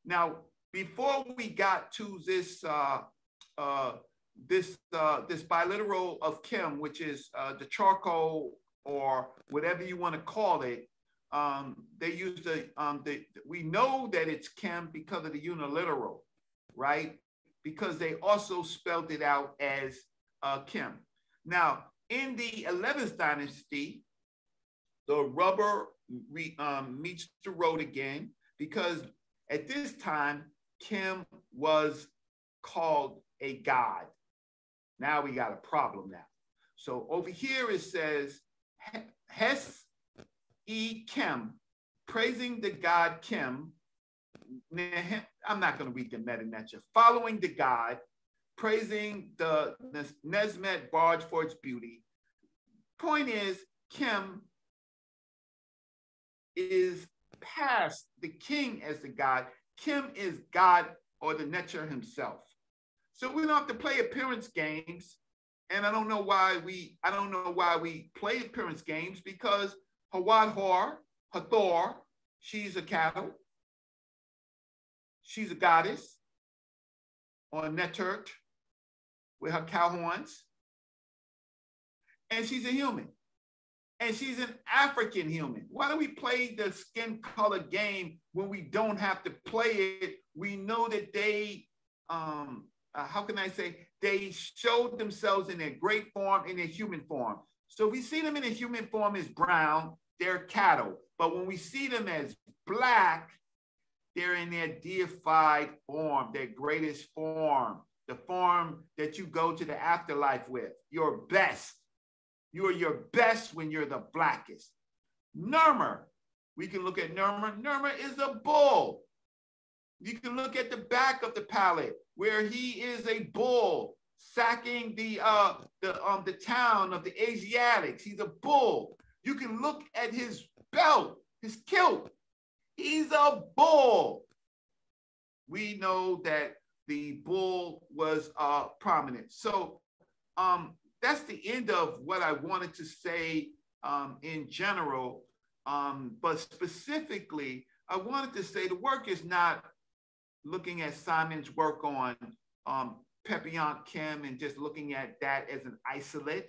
Now, before we got to this uh, uh, this uh, this biliteral of Kim, which is uh, the charcoal or whatever you want to call it, um, they use the, um, the we know that it's Kim because of the uniliteral, right? because they also spelled it out as uh, Kim. Now, in the 11th dynasty, the rubber re, um, meets the road again because at this time, Kim was called a god. Now we got a problem now. So over here it says Hes E Kim, praising the god Kim. I'm not going to read the nature. Following the god, praising the Neshmet barge for its beauty. Point is, Kim is past the king as the god. Kim is God or the Neter himself. So we don't have to play appearance games. And I don't know why we I don't know why we play appearance games because Hawad Hor, Hathor, she's a cattle. She's a goddess on Netert with her cow horns. And she's a human. And she's an African human. Why do we play the skin color game when we don't have to play it? We know that they um, uh, how can I say, they showed themselves in their great form, in their human form. So we see them in a human form as brown, they're cattle. But when we see them as black, they're in their deified form, their greatest form, the form that you go to the afterlife with, your best. You are your best when you're the blackest. Narmer, we can look at Narmer. Narmer is a bull. You can look at the back of the palette where he is a bull sacking the uh the um the town of the Asiatics. He's a bull. You can look at his belt, his kilt. He's a bull. We know that the bull was uh prominent. So um that's the end of what I wanted to say um, in general. Um, but specifically, I wanted to say the work is not looking at Simon's work on um, Pepiant Kim and just looking at that as an isolate.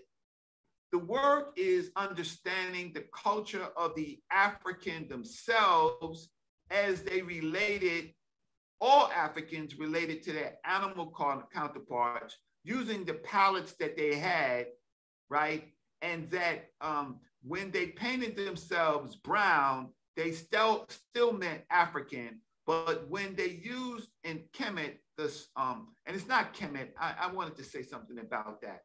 The work is understanding the culture of the African themselves as they related, all Africans related to their animal counterparts using the palettes that they had, right? And that um, when they painted themselves brown, they still still meant African, but when they used in Kemet, this, um, and it's not Kemet, I, I wanted to say something about that.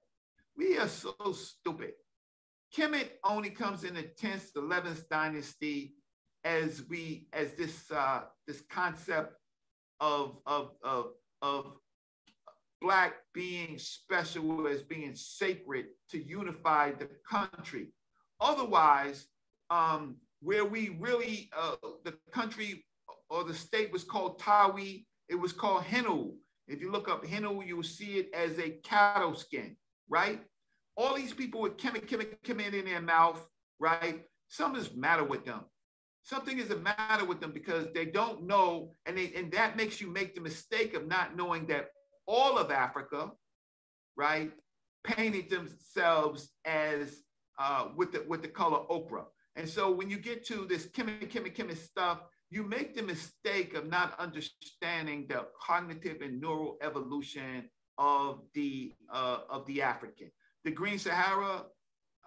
We are so stupid. Kemet only comes in the 10th, 11th dynasty as we, as this, uh, this concept of, of, of, of Black being special as being sacred to unify the country. Otherwise, um, where we really, uh, the country or the state was called Tawi. It was called Henu. If you look up Henu, you will see it as a cattle skin, right? All these people with kemet, kemet, kemet in their mouth, right? Something's matter with them. Something is the matter with them because they don't know, and they, and that makes you make the mistake of not knowing that all of Africa, right, painted themselves as uh, with the with the color ochre. And so when you get to this kemet, kemet, kemet stuff, you make the mistake of not understanding the cognitive and neural evolution of the uh, of the African. The Green Sahara,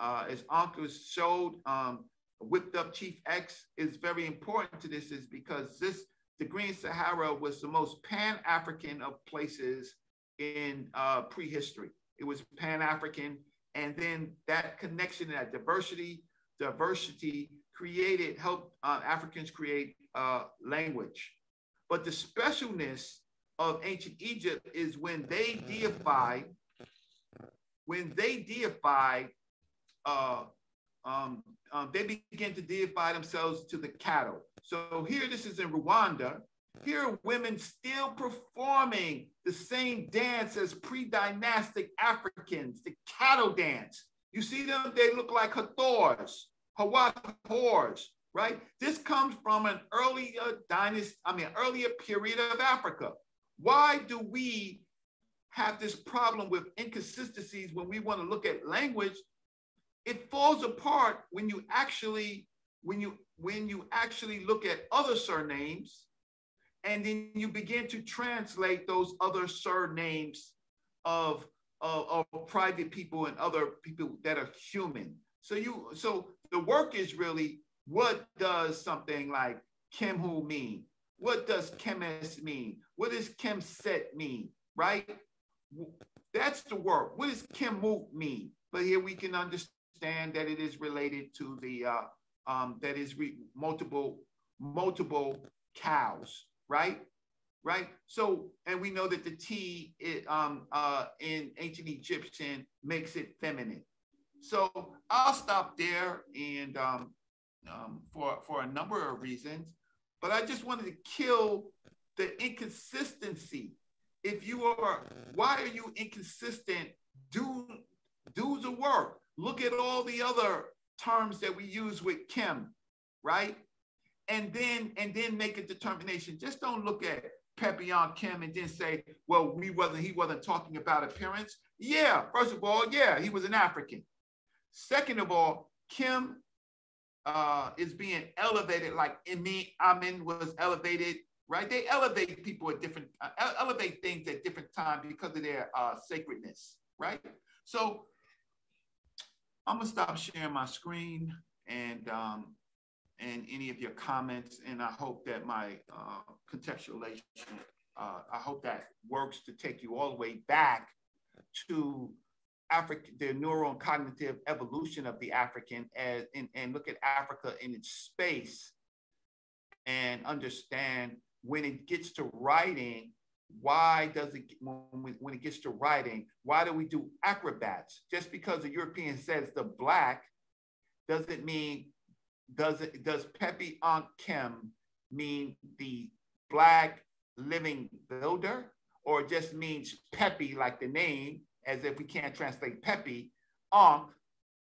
uh, as Uncas showed, um, whipped up Chief X is very important to this, is because this the Green Sahara was the most Pan-African of places in uh, prehistory. It was Pan-African, and then that connection, that diversity, diversity created, helped uh, Africans create uh, language. But the specialness of ancient Egypt is when they deified, when they deified, uh, um, um, they begin to deify themselves to the cattle. So here, this is in Rwanda. Here are women still performing the same dance as pre-dynastic Africans, the cattle dance. You see them, they look like Hathors, Hawat right? This comes from an earlier dynasty, I mean, earlier period of Africa. Why do we have this problem with inconsistencies when we want to look at language? It falls apart when you actually, when you when you actually look at other surnames and then you begin to translate those other surnames of, of, of private people and other people that are human. So you so the work is really what does something like Kemhu mean? What does chemist mean? What does chemset mean? Right? That's the work. What does Kemut mean? But here we can understand that it is related to the uh, um, that is re- multiple multiple cows, right? Right. So, and we know that the T it, um, uh, in ancient Egyptian makes it feminine. So I'll stop there and um, um, for for a number of reasons, but I just wanted to kill the inconsistency. If you are, why are you inconsistent? Do do the work. Look at all the other terms that we use with Kim, right? And then and then make a determination. Just don't look at Pepe on Kim and then say, well, we wasn't he wasn't talking about appearance. Yeah, first of all, yeah, he was an African. Second of all, Kim uh, is being elevated like Emi Amin was elevated, right? They elevate people at different, uh, elevate things at different times because of their uh, sacredness, right? So I'm gonna stop sharing my screen and um, and any of your comments, and I hope that my uh, contextualization, uh, I hope that works to take you all the way back to Africa, the neural and cognitive evolution of the African, as and, and look at Africa in its space, and understand when it gets to writing why does it when, we, when it gets to writing why do we do acrobats? Just because the european says the black doesn't mean does it does pepe Ankh Kem mean the black living builder or just means pepe like the name as if we can't translate pepe Ankh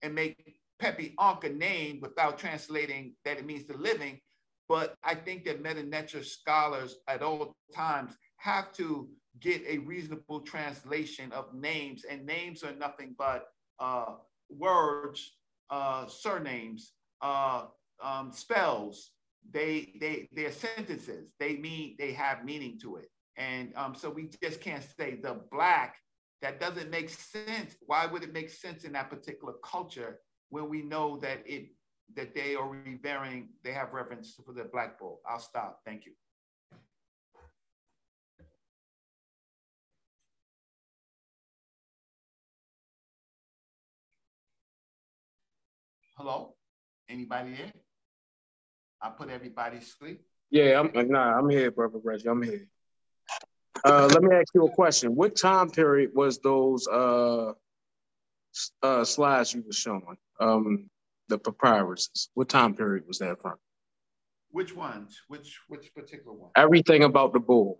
and make pepe Ankh a name without translating that it means the living? But i think that meta scholars at all times have to get a reasonable translation of names, and names are nothing but uh, words, uh, surnames, uh, um, spells. They they they're sentences. They mean they have meaning to it, and um, so we just can't say the black. That doesn't make sense. Why would it make sense in that particular culture when we know that it that they are revering, they have reverence for the black bull? I'll stop. Thank you. Hello? Anybody there? I put everybody asleep. Yeah, I'm nah, I'm here, brother Reggie. I'm here. Uh, let me ask you a question. What time period was those uh, uh, slides you were showing? Um, the papyruses. What time period was that from? Which ones? Which which particular one? Everything about the bull.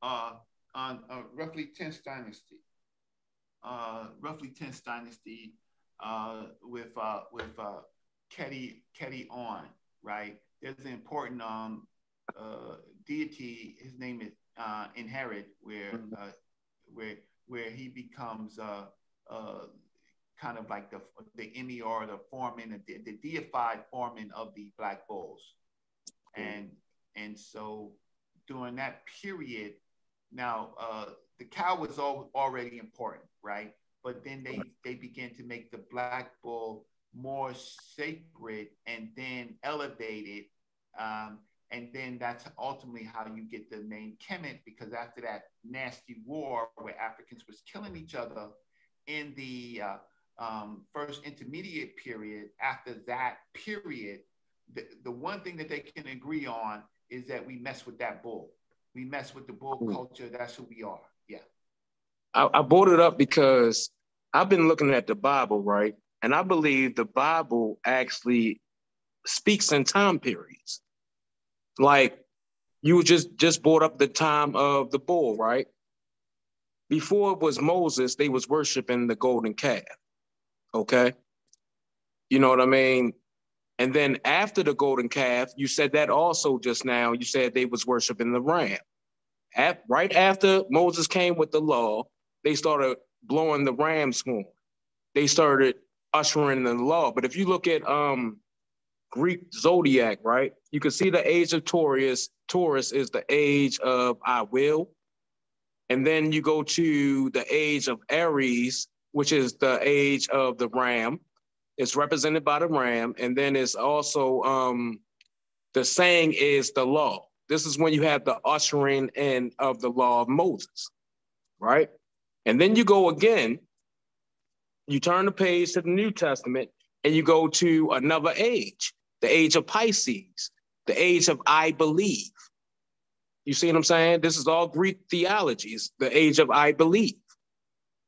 Uh, on uh, roughly 10th dynasty. Uh, roughly 10th dynasty uh, with uh, with uh, Keti Keti on, right? There's an important um, uh, deity. His name is uh, Inherit, where mm-hmm. uh, where where he becomes uh, uh, kind of like the the Emir, the foreman, the, the deified foreman of the Black Bulls, and and so during that period, now uh, the cow was all, already important, right? But then they they begin to make the black bull more sacred and then elevated um, and then that's ultimately how you get the name Kemet because after that nasty war where Africans was killing each other in the uh, um, first intermediate period, after that period, the, the one thing that they can agree on is that we mess with that bull. We mess with the bull hmm. culture. That's who we are. Yeah. I, I brought it up because I've been looking at the Bible, right? And I believe the Bible actually speaks in time periods. Like you just just brought up the time of the bull, right? Before it was Moses, they was worshiping the golden calf. Okay. You know what I mean? And then after the golden calf, you said that also just now, you said they was worshiping the ram. At, right after Moses came with the law, they started blowing the ram's horn. They started ushering in the law. But if you look at um, Greek zodiac, right? You can see the age of Taurus. Taurus is the age of I will. And then you go to the age of Aries, which is the age of the ram. It's represented by the ram. And then it's also um, the saying is the law. This is when you have the ushering in of the law of Moses, right? And then you go again, you turn the page to the New Testament and you go to another age, the age of Pisces, the age of I believe. You see what I'm saying? This is all Greek theologies, the age of I believe.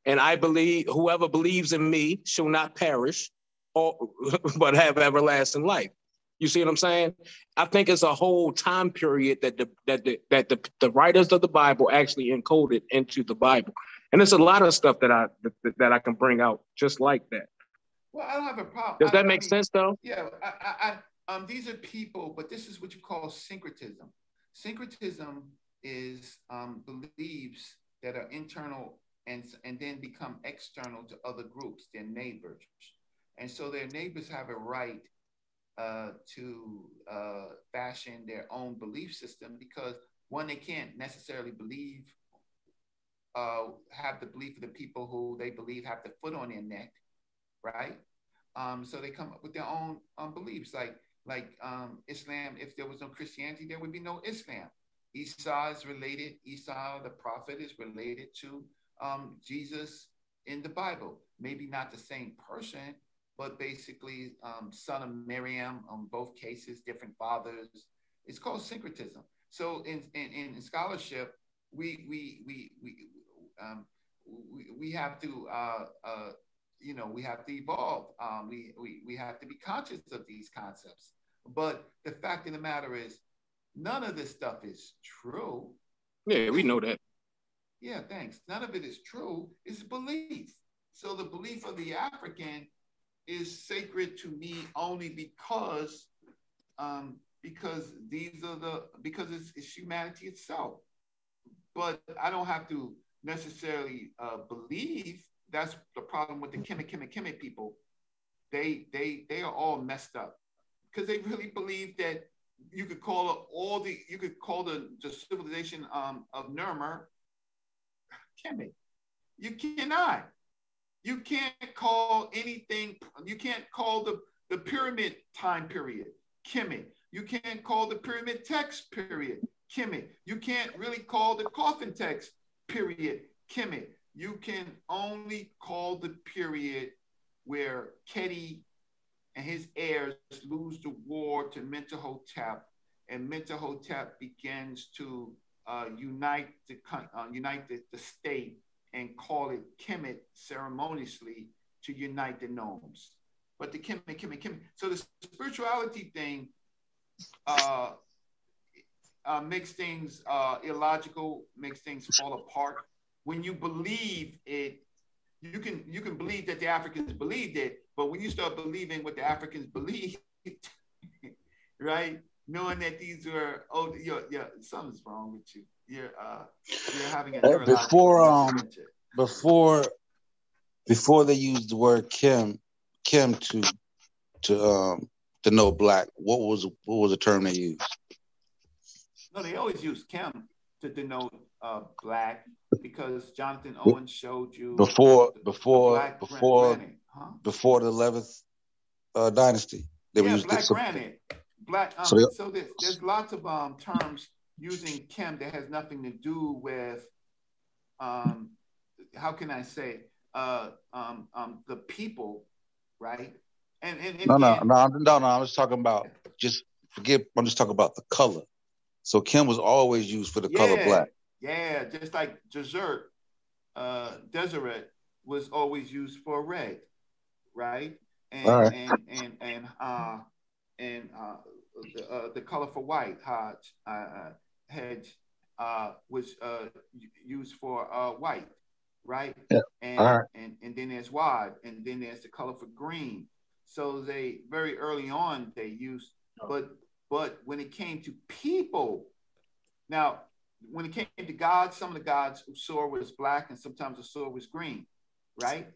And I believe whoever believes in me shall not perish, or, but have everlasting life. You see what I'm saying? I think it's a whole time period that the that the that the, the writers of the Bible actually encoded into the Bible. And there's a lot of stuff that I that, that I can bring out just like that. Well, I don't have a problem. Does that make mean, sense though? Yeah, I, I, I, um, these are people, but this is what you call syncretism. Syncretism is um, beliefs that are internal and and then become external to other groups, their neighbors, and so their neighbors have a right uh, to uh, fashion their own belief system because one, they can't necessarily believe, uh, have the belief of the people who they believe have the foot on their neck, right? Um, so they come up with their own um, beliefs, like like um, Islam. If there was no Christianity, there would be no Islam. Esau is related. Esau, the prophet, is related to um, Jesus in the Bible. Maybe not the same person, but basically um, son of Miriam. On both cases, different fathers. It's called syncretism. So in in, in scholarship, we we we we um, we, we have to uh, uh, you know we have to evolve. Um, we, we we have to be conscious of these concepts. But the fact of the matter is, none of this stuff is true. Yeah, we know that. Yeah, thanks. None of it is true. It's belief. So the belief of the African is sacred to me only because um, because these are the because it's, it's humanity itself. But I don't have to necessarily uh, believe. That's the problem with the Kemet Kemet Kemet people. They they they are all messed up because they really believe that you could call all the you could call the, the civilization um, of Nuremberg Kemet. You cannot. You can't call anything. You can't call the the pyramid time period Kemet. You can't call the pyramid text period Kemet. You can't really call the coffin text period Kemet. You can only call the period where Keti and his heirs lose the war to Mentuhotep, and Mentuhotep begins to uh, unite the uh, unite the, the state and call it Kemet ceremoniously to unite the nomes. But the Kemet, Kemet, Kemet. So the spirituality thing uh, uh, makes things uh, illogical, makes things fall apart. When you believe it, you can you can believe that the Africans believed it, but when you start believing what the Africans believed, right? Knowing that these were oh, you're, you're, something's wrong with you. You're uh, you're having a before um before before they used the word Kim Kim to to um to know black, what was what was the term they used? No, they always use Kim to denote uh, black because Jonathan Owen showed you Before before black gran- before granite, huh? before the eleventh uh, dynasty. They were yeah, using black so- granite. Black. Um, So so there's, there's lots of um, terms using Kim that has nothing to do with, um, how can I say, uh, um, um, the people, right? And, and, and No, no, no, no, no. I'm just talking about just forget. I'm just talking about the color. So Kim was always used for the color black. Yeah, just like dessert, uh, Desheret was always used for red, right? And right. and and and uh and uh the, uh, the color for white, Hodge, uh, uh, hedge, uh, was uh used for uh white, right? Yeah. And, right. and and then there's wide, and then there's the color for green. So they very early on they used, but but when it came to people, now when it came to gods, some of the gods Usur was black and sometimes Usur was green, right?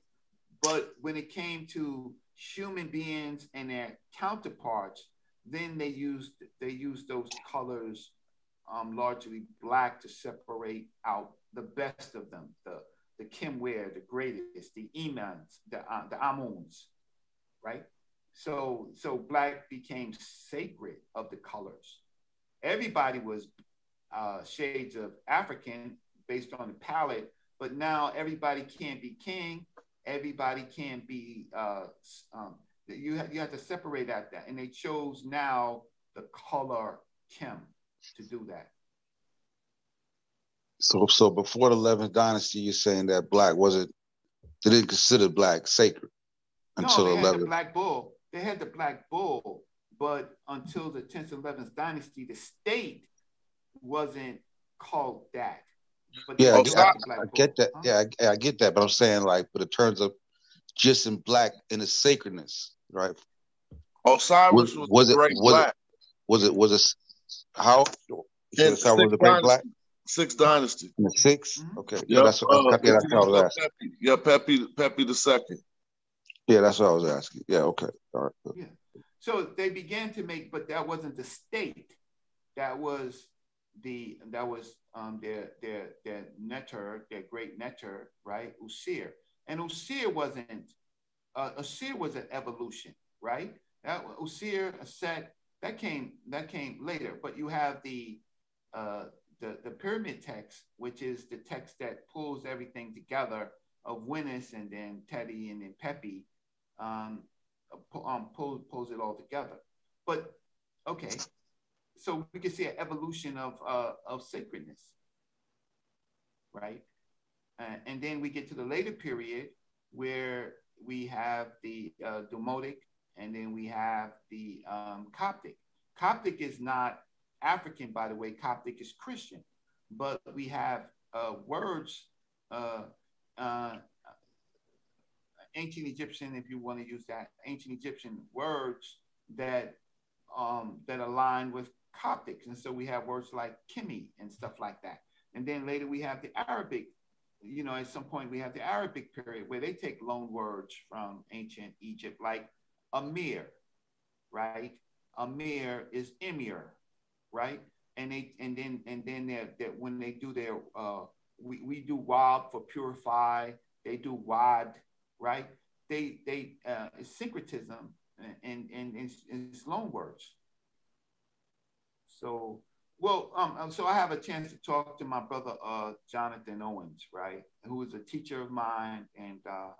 But when it came to human beings and their counterparts, then they used they used those colors, um, largely black, to separate out the best of them, the the Kimware, the greatest, the Imans, the uh, the Amuns, right? So so black became sacred of the colors. Everybody was uh, shades of African based on the palette, but now everybody can't be king. Everybody can't be. Uh, um, you have, you have to separate out that, and they chose now the color Kim to do that. So, so before the 11th dynasty, you're saying that black wasn't, they didn't consider black sacred until no, they had 11th. the black bull. They had the black bull, but until the 10th and 11th dynasty, the state wasn't called that. But Yeah, I, I- had the black I get that. Yeah, I, I get that. But I'm saying like, but in terms of just in black in its sacredness, right? Osiris Was, was, was the it great was black. it was it was it how? You said Osiris was sixth the great dynasty. black Sixth dynasty. in the 6th Mm-hmm. Okay, yeah, that's what Uh, yeah, that's what I was asking. Pepi, yeah, Pepe, Pepe the second. Yeah, that's what I was asking. Yeah, okay, all right. Yeah. So they began to make, but that wasn't the state. That was the that was um, their their their netter, their great netter, right? Usir. And Usir wasn't uh, Usir was an evolution, right? That Usir, Set, that came that came later. But you have the uh, the the pyramid text, which is the text that pulls everything together of Wenis and then Teti and then Pepe. Um, um, pulls, pulls it all together. But okay, so we can see an evolution of uh, of sacredness, right? Uh, and then we get to the later period where we have the uh, Demotic, and then we have the um, Coptic. Coptic is not African, by the way. Coptic is Christian, but we have uh, words. Uh, uh, ancient Egyptian, if you want to use that, ancient Egyptian words that um, that align with Coptics. And so we have words like Kimi and stuff like that. And then later we have the Arabic, you know, at some point we have the Arabic period where they take loan words from ancient Egypt, like Amir, right? Amir is Emir, right? And they and then and then they're, when they do their uh, we, we do Wab for purify, they do Wad, right? They they uh, it's syncretism and and, and it's, it's loan words. So well, um, um, so I have a chance to talk to my brother uh, Jonathan Owens, right, who is a teacher of mine and uh,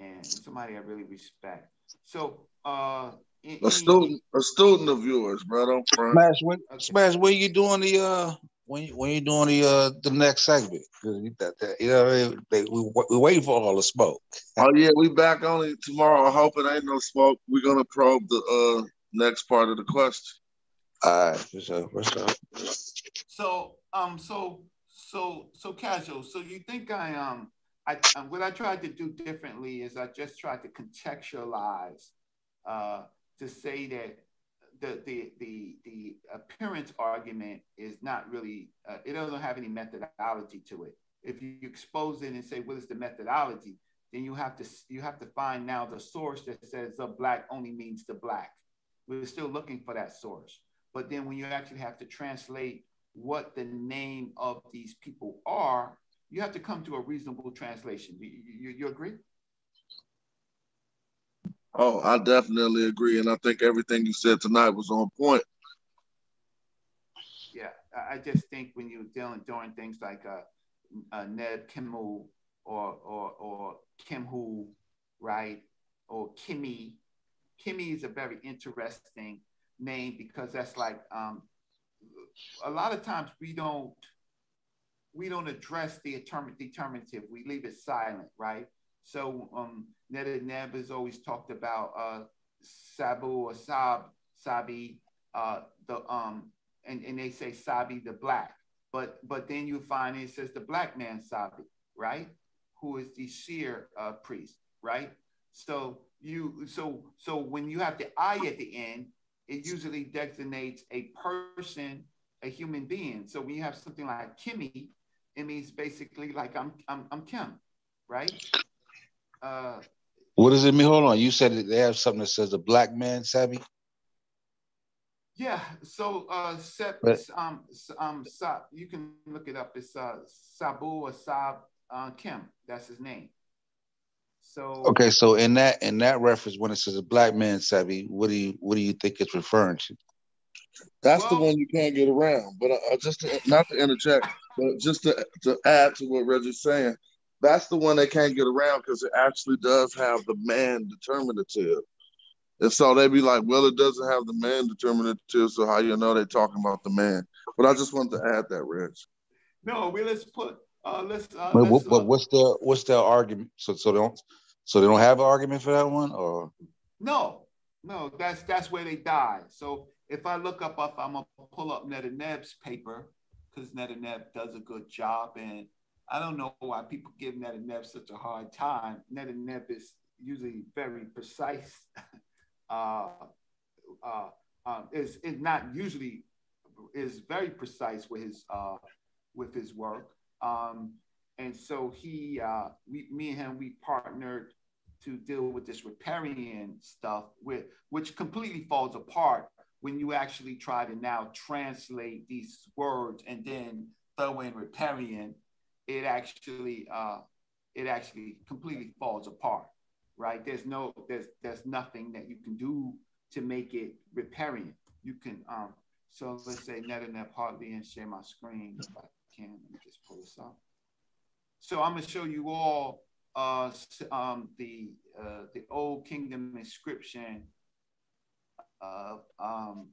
and somebody I really respect. So uh, in, A student, a student of yours, bro. Don't front. Smash, when Smash, when you doing the uh, when you, when you doing the uh, the next segment? 'Cause you that- that- you know, what I mean? they, we we waiting for all the smoke. Oh yeah, we back on it tomorrow. I hope it ain't no smoke. We're gonna probe the uh next part of the question. All right, for sure, for sure. So um so so so casual. So you think I um I um, what I tried to do differently is I just tried to contextualize uh to say that the the the the appearance argument is not really uh, it doesn't have any methodology to it. If you expose it and say what is the methodology, then you have to you have to find now the source that says the black only means the black. We're still looking for that source. But then when you actually have to translate what the name of these people are, you have to come to a reasonable translation. You, you, you agree? Oh, I definitely agree, and I think everything you said tonight was on point. Yeah, I just think when you're dealing doing things like uh, uh, Neb Kimu or or or Kimhu, right, or Kimmy. Kimmy is a very interesting name because that's like um, a lot of times we don't we don't address the determin- determinative. We leave it silent, right? So um, Neb has always talked about uh, Sabu or Sab, Sabi, uh, the um, and, and they say Sabi the black, but but then you find it says the black man Sabi, right? Who is the seer uh, priest, right? So you so so when you have the I at the end, it usually designates a person, a human being. So when you have something like Kimmy, it means basically like I'm I'm I'm Kim, right? Uh, What does it mean? Hold on, you said that they have something that says a black man, Savvy. Yeah. So uh, Seb, But- um, um, Sa, you can look it up. It's uh, Sabu or Sab uh, Kim. That's his name. So Okay, so in that in that reference, when it says a black man, Savvy, what do you what do you think it's referring to? That's the one you can't get around. But uh, uh, just to, not to interject, but just to, to add to what Reggie's saying, that's the one they can't get around because it actually does have the man determinative. And so they'd be like, well, it doesn't have the man determinative, so how you know they're talking about the man? But I just wanted to add that, Rich. no, we let's put uh, let's uh, But, let's, what, but what's the what's the argument? So so they don't so they don't have an argument for that one, or No, no, that's that's where they die. So if I look up, up I'm gonna pull up Netaneb's paper because Netaneb does a good job, and I don't know why people give Netaneb such a hard time. Netaneb is usually very precise. uh, uh, um, is is not usually is very precise with his uh, with his work. Um, and so he, uh, we, me and him, we partnered to deal with this riparian stuff, with, which completely falls apart when you actually try to now translate these words and then throw in riparian. It actually, uh, it actually completely falls apart, right? There's no, there's, there's nothing that you can do to make it riparian. You can, um, so let's say Netaneb hardly and share my screen if I can. Let me just pull this up. So I'm gonna show you all uh, um, the uh, the Old Kingdom inscription of um,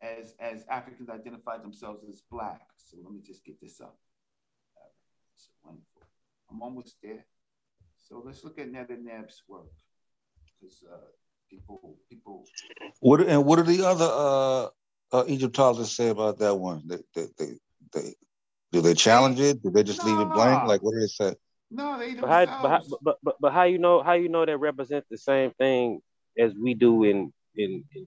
as as Africans identified themselves as black. So let me just get this up. So wonderful. I'm almost there. So let's look at Netaneb's work because uh, people people what and what do the other uh, uh Egyptologists say about that one? They they they, they do they challenge it? Do they just leave it blank? Like what do they say? no they But how, but, how, but, but, but how you know how you know that represents the same thing as we do in in, in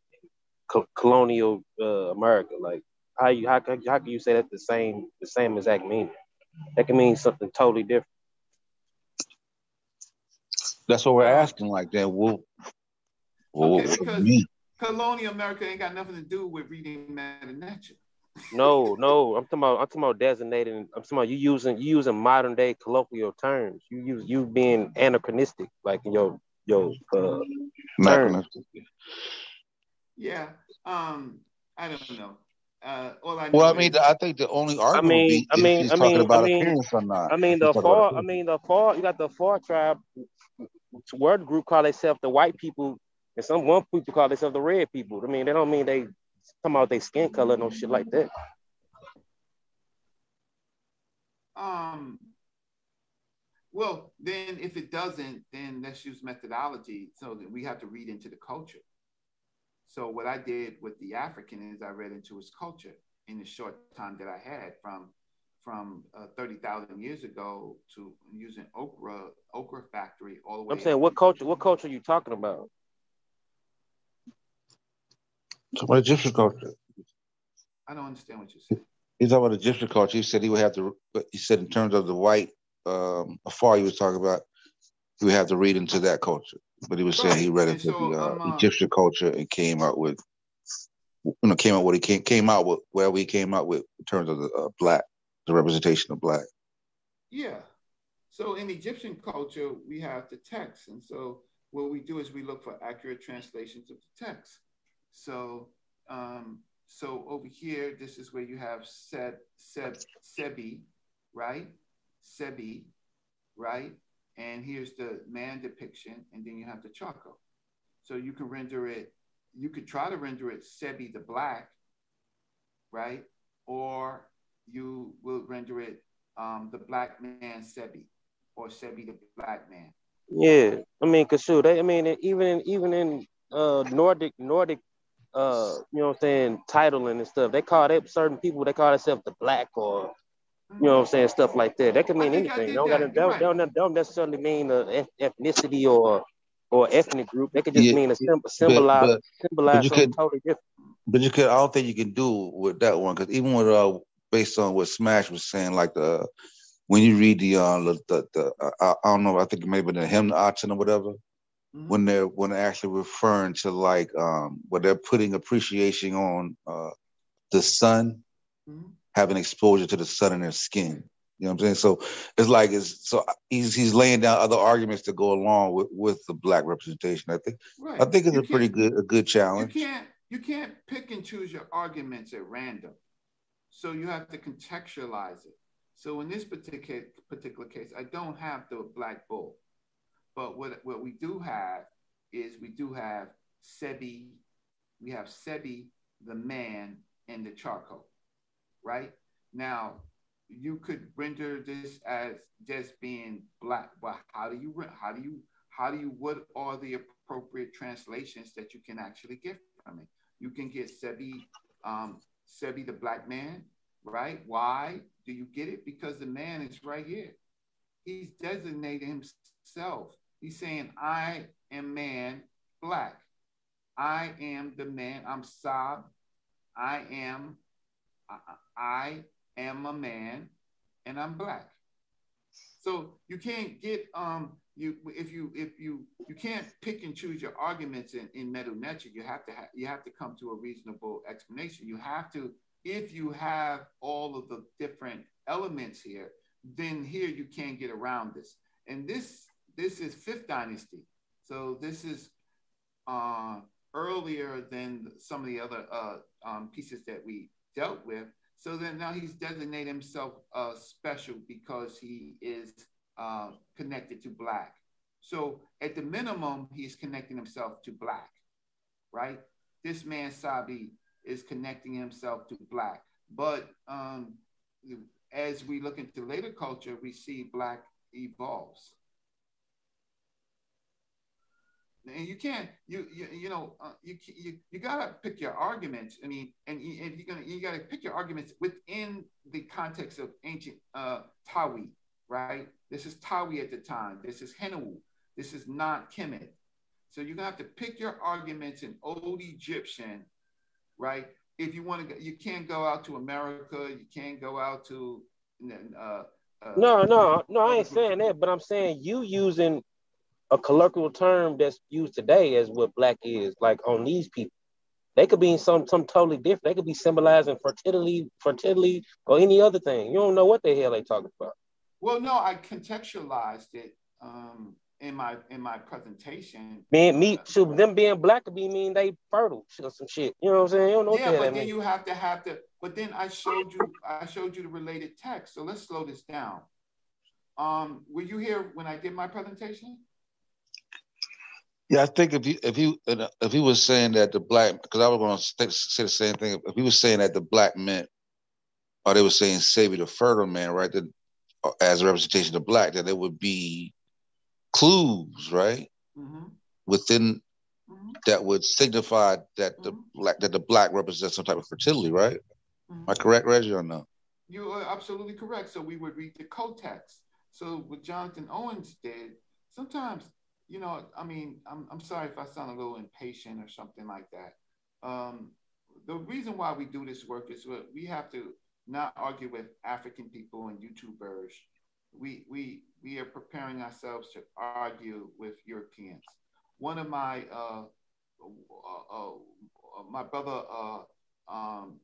co- colonial uh, America? Like how you how, can- how can you say that the same the same exact meaning? That can mean something totally different. That's what we're asking. Like that. Well, well, Okay, what because you colonial America ain't got nothing to do with reading Netanyahu. No, no, I'm talking about I'm talking about designating. I'm talking about you using you using modern day colloquial terms. You use you being anachronistic, like in your your uh, terms. Yeah. Um, I don't know. Uh, all I Well, I mean, is- I think the only argument would mean, be I is mean, he's I talking mean, about I mean, appearance or not. I mean the talking far. I mean the far. You got the far tribe. Word group call themselves the white people, and some one people call themselves the red people. I mean, they don't mean they come out their skin color, no shit like that. Um, well, then if it doesn't, then let's use methodology so that we have to read into the culture. So what I did with the African is I read into his culture in the short time that I had from from uh, 30,000 years ago to using ochre ochre factory all the way I'm saying, what culture? What culture are you talking about? Talking about Egyptian culture. I don't understand what you're saying. He's talking about Egyptian culture. He said he would have to. He said in terms of the white um, afar he was talking about, he would have to read into that culture. But he was saying he read into the uh, Egyptian culture and came out with, you know, came out what he came came out with wherever we came out with in terms of the uh, black, the representation of black. Yeah. So in Egyptian culture, we have the text. And so what we do is we look for accurate translations of the text. So um, so over here, this is where you have Seb, Seb, Sebi, right? Sebi, right? And here's the man depiction, and then you have the Chaco. So you can render it, you could try to render it Sebi the black, right? Or you will render it um, the black man Sebi, or Sebi the black man. Yeah, I mean, cause shoot, they, I mean, even even in uh Nordic Nordic, uh, you know what I'm saying, titling and stuff, they call it certain people, they call themselves the black or, you know what I'm saying, stuff like that. That can mean anything. They don't, gotta, they don't, they don't, don't necessarily mean a ethnicity or or ethnic group. They could just Yeah, mean a symbol, but- symbolize but- symbolize but you something could- totally different. But you could, I don't think you can do with that one because even with uh, based on what Smash was saying, like the when you read the uh the the, uh, I, I don't know, I think maybe the hymn Achen or whatever, Mm-hmm. when they're when they're actually referring to like um where they're putting appreciation on uh the sun Mhm. having exposure to the sun in their skin. You know what I'm saying? So it's like it's so he's he's laying down other arguments to go along with with the black representation. I think Right. I think it's You a pretty good a good challenge. You can't you can't pick and choose your arguments at random. So you have to contextualize it. So in this particular particular case, I don't have the black bull, but what what we do have is we do have Sebi, we have Sebi, the man, and the charcoal, right? Now you could render this as just being black, but how do you how do you how do you what are the appropriate translations that you can actually get from it? You can get Sebi, um, Sebi the black man, right? Why do you get it? Because the man is right here. He's designating himself. He's saying, I am man black. I am the man. I'm Saab. I am, I, I am a man and I'm black. So you can't get um you if you if you you can't pick and choose your arguments in in Medu Neter. You have to ha- you have to come to a reasonable explanation. You have to if you have all of the different elements here, then here you can't get around this. And this this is fifth dynasty. So this is uh, earlier than some of the other uh, um, pieces that we dealt with. So then now he's designated himself uh, special because he is uh, connected to black. So at the minimum, he's connecting himself to black, right? This man Sabi is connecting himself to black. But um, as we look into later culture, we see black evolves. and you can't you you, you know uh, you, you you gotta pick your arguments i mean and you, and you're gonna you gotta pick your arguments within the context of ancient uh tawi right this is tawi at the time this is henawu this is not kemet so you're gonna have to pick your arguments in old egyptian right if you want to you can't go out to america you can't go out to uh, uh, No, no, no, I ain't saying that, but I'm saying you using a colloquial term that's used today as what black is, like on these people. They could be in some some totally different. They could be symbolizing fertility, fertility, or any other thing. You don't know what the hell they talking about. Well no i contextualized it um in my in my presentation Being me, shoot, them being black could be mean they fertile or some shit. You know what I'm saying? You don't know what yeah the hell but then mean. you have to have the but then i showed you i showed you the related text so let's slow this down um were you here when i did my presentation Yeah, I think if you if you if he was saying that the black, because I was going to say the same thing. If he was saying that the black meant, or they were saying Savior the fertile man, right? That uh, as a representation of black, that there would be clues, right, Mhm. within that would signify that the black that the black represents some type of fertility, right? Am I correct, Reggie, or no? You are absolutely correct. So we would read the co-text. So what Jonathan Owens did, sometimes, you know, I mean, I'm, I'm sorry if I sound a little impatient or something like that. Um, the reason why we do this work is what we have to not argue with African people and YouTubers. We we we are preparing ourselves to argue with Europeans. One of my uh, uh, uh, uh, my brother uh, um,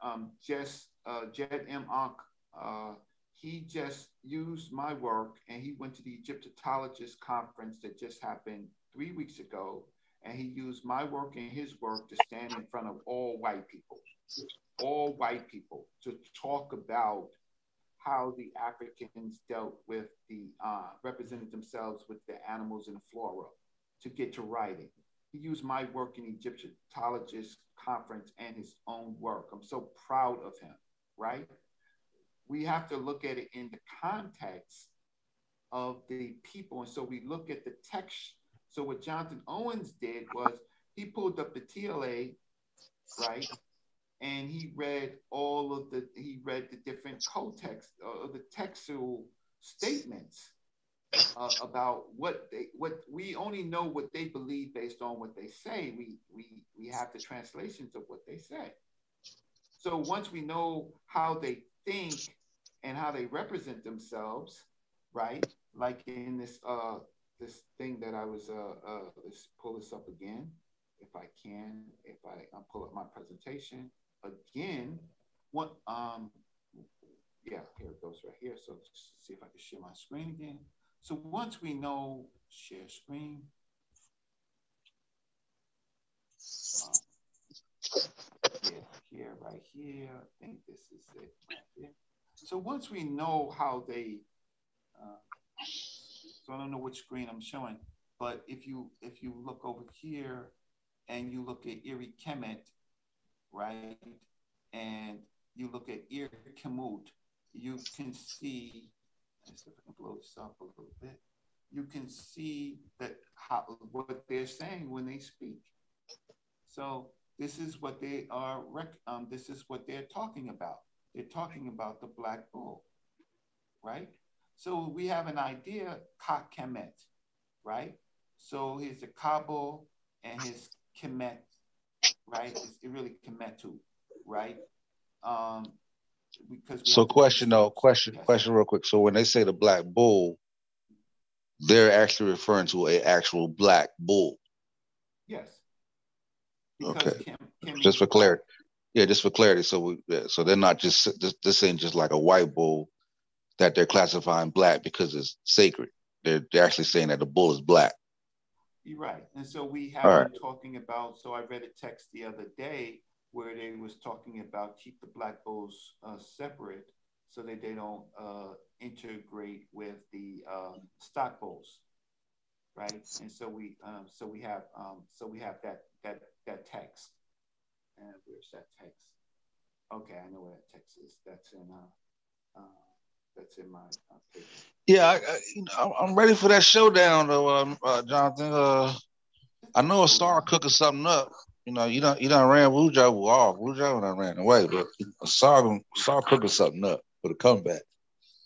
um, Jess, uh, Jed M. Ankh, he just used my work and he went to the Egyptologist conference that just happened three weeks ago. And he used my work and his work to stand in front of all white people, all white people, to talk about how the Africans dealt with the, uh, represented themselves with the animals and the flora to get to writing. He used my work in Egyptologist conference and his own work. I'm so proud of him, right? We have to look at it in the context of the people. And so we look at the text. So what Jonathan Owens did was he pulled up the TLA, right? And he read all of the, he read the different co-text, uh, the textual statements uh, about what they what we only know what they believe based on what they say. We we we have the translations of what they say. So once we know how they think and how they represent themselves, right? Like in this uh this thing that I was uh uh let's pull this up again if I can if I, I pull up my presentation again what um yeah here it goes right here. So let's see if I can share my screen again. So once we know share screen. Um, yeah, here right here. I think this is it so once we know how they uh, so I don't know which screen I'm showing, but if you if you look over here and you look at Iri Kemet, right, and you look at Ir Kemut, you can see. Let's see if I can blow this up a little bit. You can see that how what they're saying when they speak. So this is what they are. Um, this is what they're talking about. They're talking about the black bull, right? So we have an idea, Ka Kemet, right? So here's the Kabul and his Kemet, right? It's it really Kemetu, right? Um, because so question though, question, yes. question real quick. So when they say the black bull, they're actually referring to a actual black bull. Yes. Because okay. Just for clarity. Yeah, just for clarity. So we, yeah, so they're not just this, this ain't just like a white bull that they're classifying black because it's sacred. They're, they're actually saying that the bull is black. You're right. And so we have right. been talking about, so I read a text the other day where they was talking about keep the black bulls uh, separate so that they don't uh, integrate with the uh, stock bulls, right? And so we, um, so we have, um, so we have that that that text. And where's that text? Okay, I know where that text is. That's in uh, uh that's in my uh, paper. Yeah, I, I, you know, I'm ready for that showdown, though, uh, uh, Jonathan. Uh, I know a star cooking something up. You know, you don't you don't ran Wuja off. Wuja done ran away, but Sar Sar cooking something up for the comeback.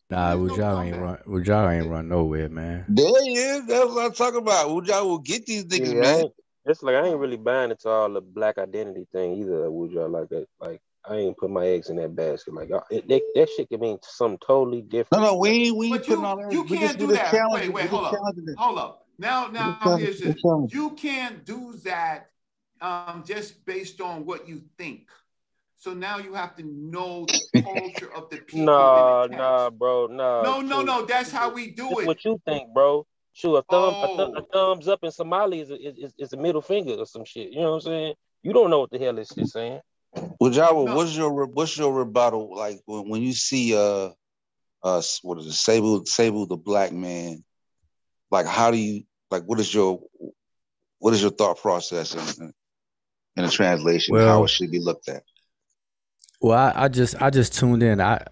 Nah, Wuja ain't run. Wuja ain't run nowhere, man. There he is. That's what I'm talking about. Wuja will get these niggas, yeah, man. It's like I ain't really buying into all the black identity thing either. Wuja like that, like I ain't put my eggs in that basket. Like it, that, that shit can mean something totally different. No, no, we ain't, we ain't putting all that. You can't do that. Wait, wait, hold up, hold up. Now, now, here's this. You can't do that um, just based on what you think. So now you have to know the culture of the people. Nah, nah, bro, nah. No, no, no. That's how we do it. What you think, bro? Sure, a thumb, oh. a, th- a, thumbs up in Somali is, is, is a middle finger or some shit. You know what I'm saying? You don't know what the hell this is saying. Well, Java, no. what's your what's your rebuttal like when, when you see uh uh what is it Sable Sable the black man? Like, how do you like? What is your what is your thought process in, in a translation? Well, how it should be looked at? Well, I, I just I just tuned in. I,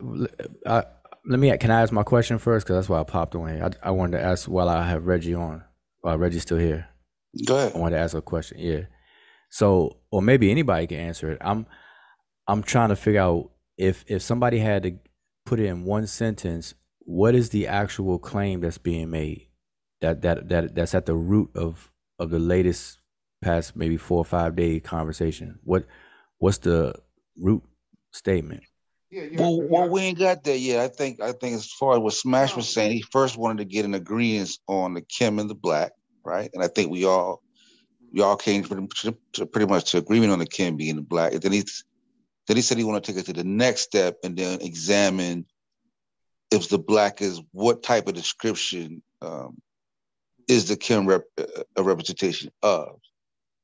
I let me can I ask my question first because that's why I popped on here. I, I wanted to ask while I have Reggie on. While Reggie's still here. Go ahead. I wanted to ask a question. Yeah. So, or maybe anybody can answer it. I'm I'm trying to figure out if if somebody had to put it in one sentence, what is the actual claim that's being made? That that that that's at the root of of the latest past maybe four or five day conversation. What what's the root statement? Yeah, yeah, well, well, we ain't got that yet. I think I think as far as what Smash was saying, he first wanted to get an agreement on the Kim and the Black, right? And I think we all y'all came to, to pretty much to agreement on the Kim being black. And then he then he said he wanted to take it to the next step and then examine if the black is what type of description um, is the Kim rep, a representation of,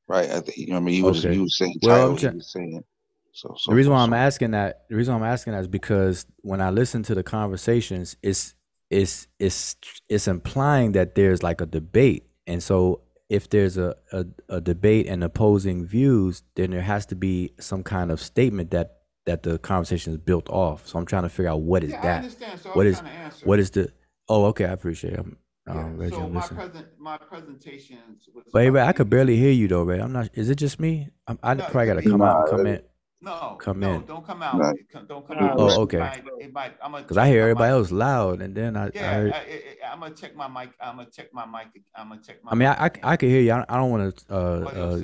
right? I think you know, I mean, you was okay. you was saying well, title, was saying. So, so, the reason why I'm asking that, the reason why I'm asking that is because when I listen to the conversations, it's it's it's it's implying that there's like a debate, and so if there's a, a, a, debate and opposing views, then there has to be some kind of statement that that the conversation is built off. So I'm trying to figure out what is yeah, that. So what is what is the? Oh, okay, I appreciate it. Um, yeah, so my present my presentations. But hey, Ray, I could barely hear you though, Ray. I'm not. Is it just me? I'm, I no, probably got to come out and come in. No, come no, in. Don't come out. No. Don't come out. Oh, okay. Because I hear everybody else loud, and then I. Yeah, I heard... I, am gonna check my mic. I'm gonna check my mic. I'm gonna check my. I mean, I, I, I can hear you. I, I don't want to. Uh, uh,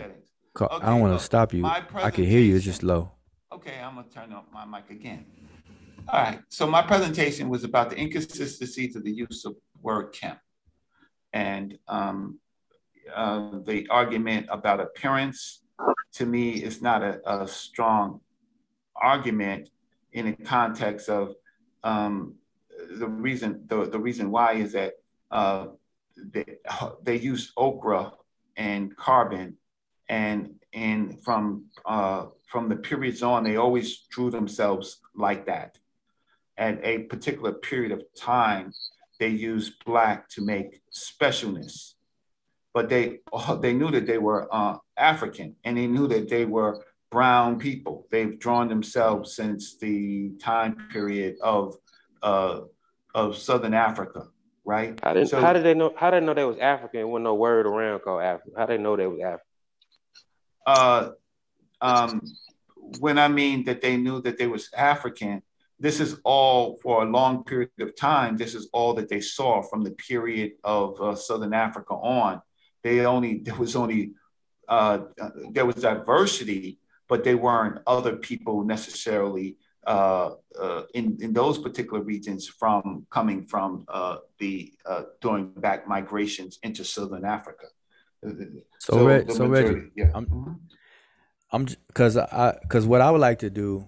call, okay, I don't want to stop you. I can hear you. It's just low. Okay, I'm gonna turn up my mic again. All right. So my presentation was about the inconsistencies of the use of word Kim. and um, uh, the argument about appearance to me is not a, a strong argument in the context of um, the reason the, the reason why is that uh, they, they use ochre and carbon and and from uh, from the periods on they always drew themselves like that. At a particular period of time they used black to make specialness. But they they knew that they were uh, African and they knew that they were brown people. They've drawn themselves since the time period of uh, of Southern Africa, right? How did, So- how did they know? How did they know they was African? Wasn't no word around called African. How they know they was African? uh, um, when I mean that they knew that they was African, this is all for a long period of time. This is all that they saw from the period of uh, Southern Africa on. They only there was only uh, there was diversity, but they weren't other people necessarily uh, uh, in in those particular regions from coming from uh, the uh, doing back migrations into Southern Africa. So, Reg, so majority- Reggie, yeah. I'm, I'm, because I, because what I would like to do,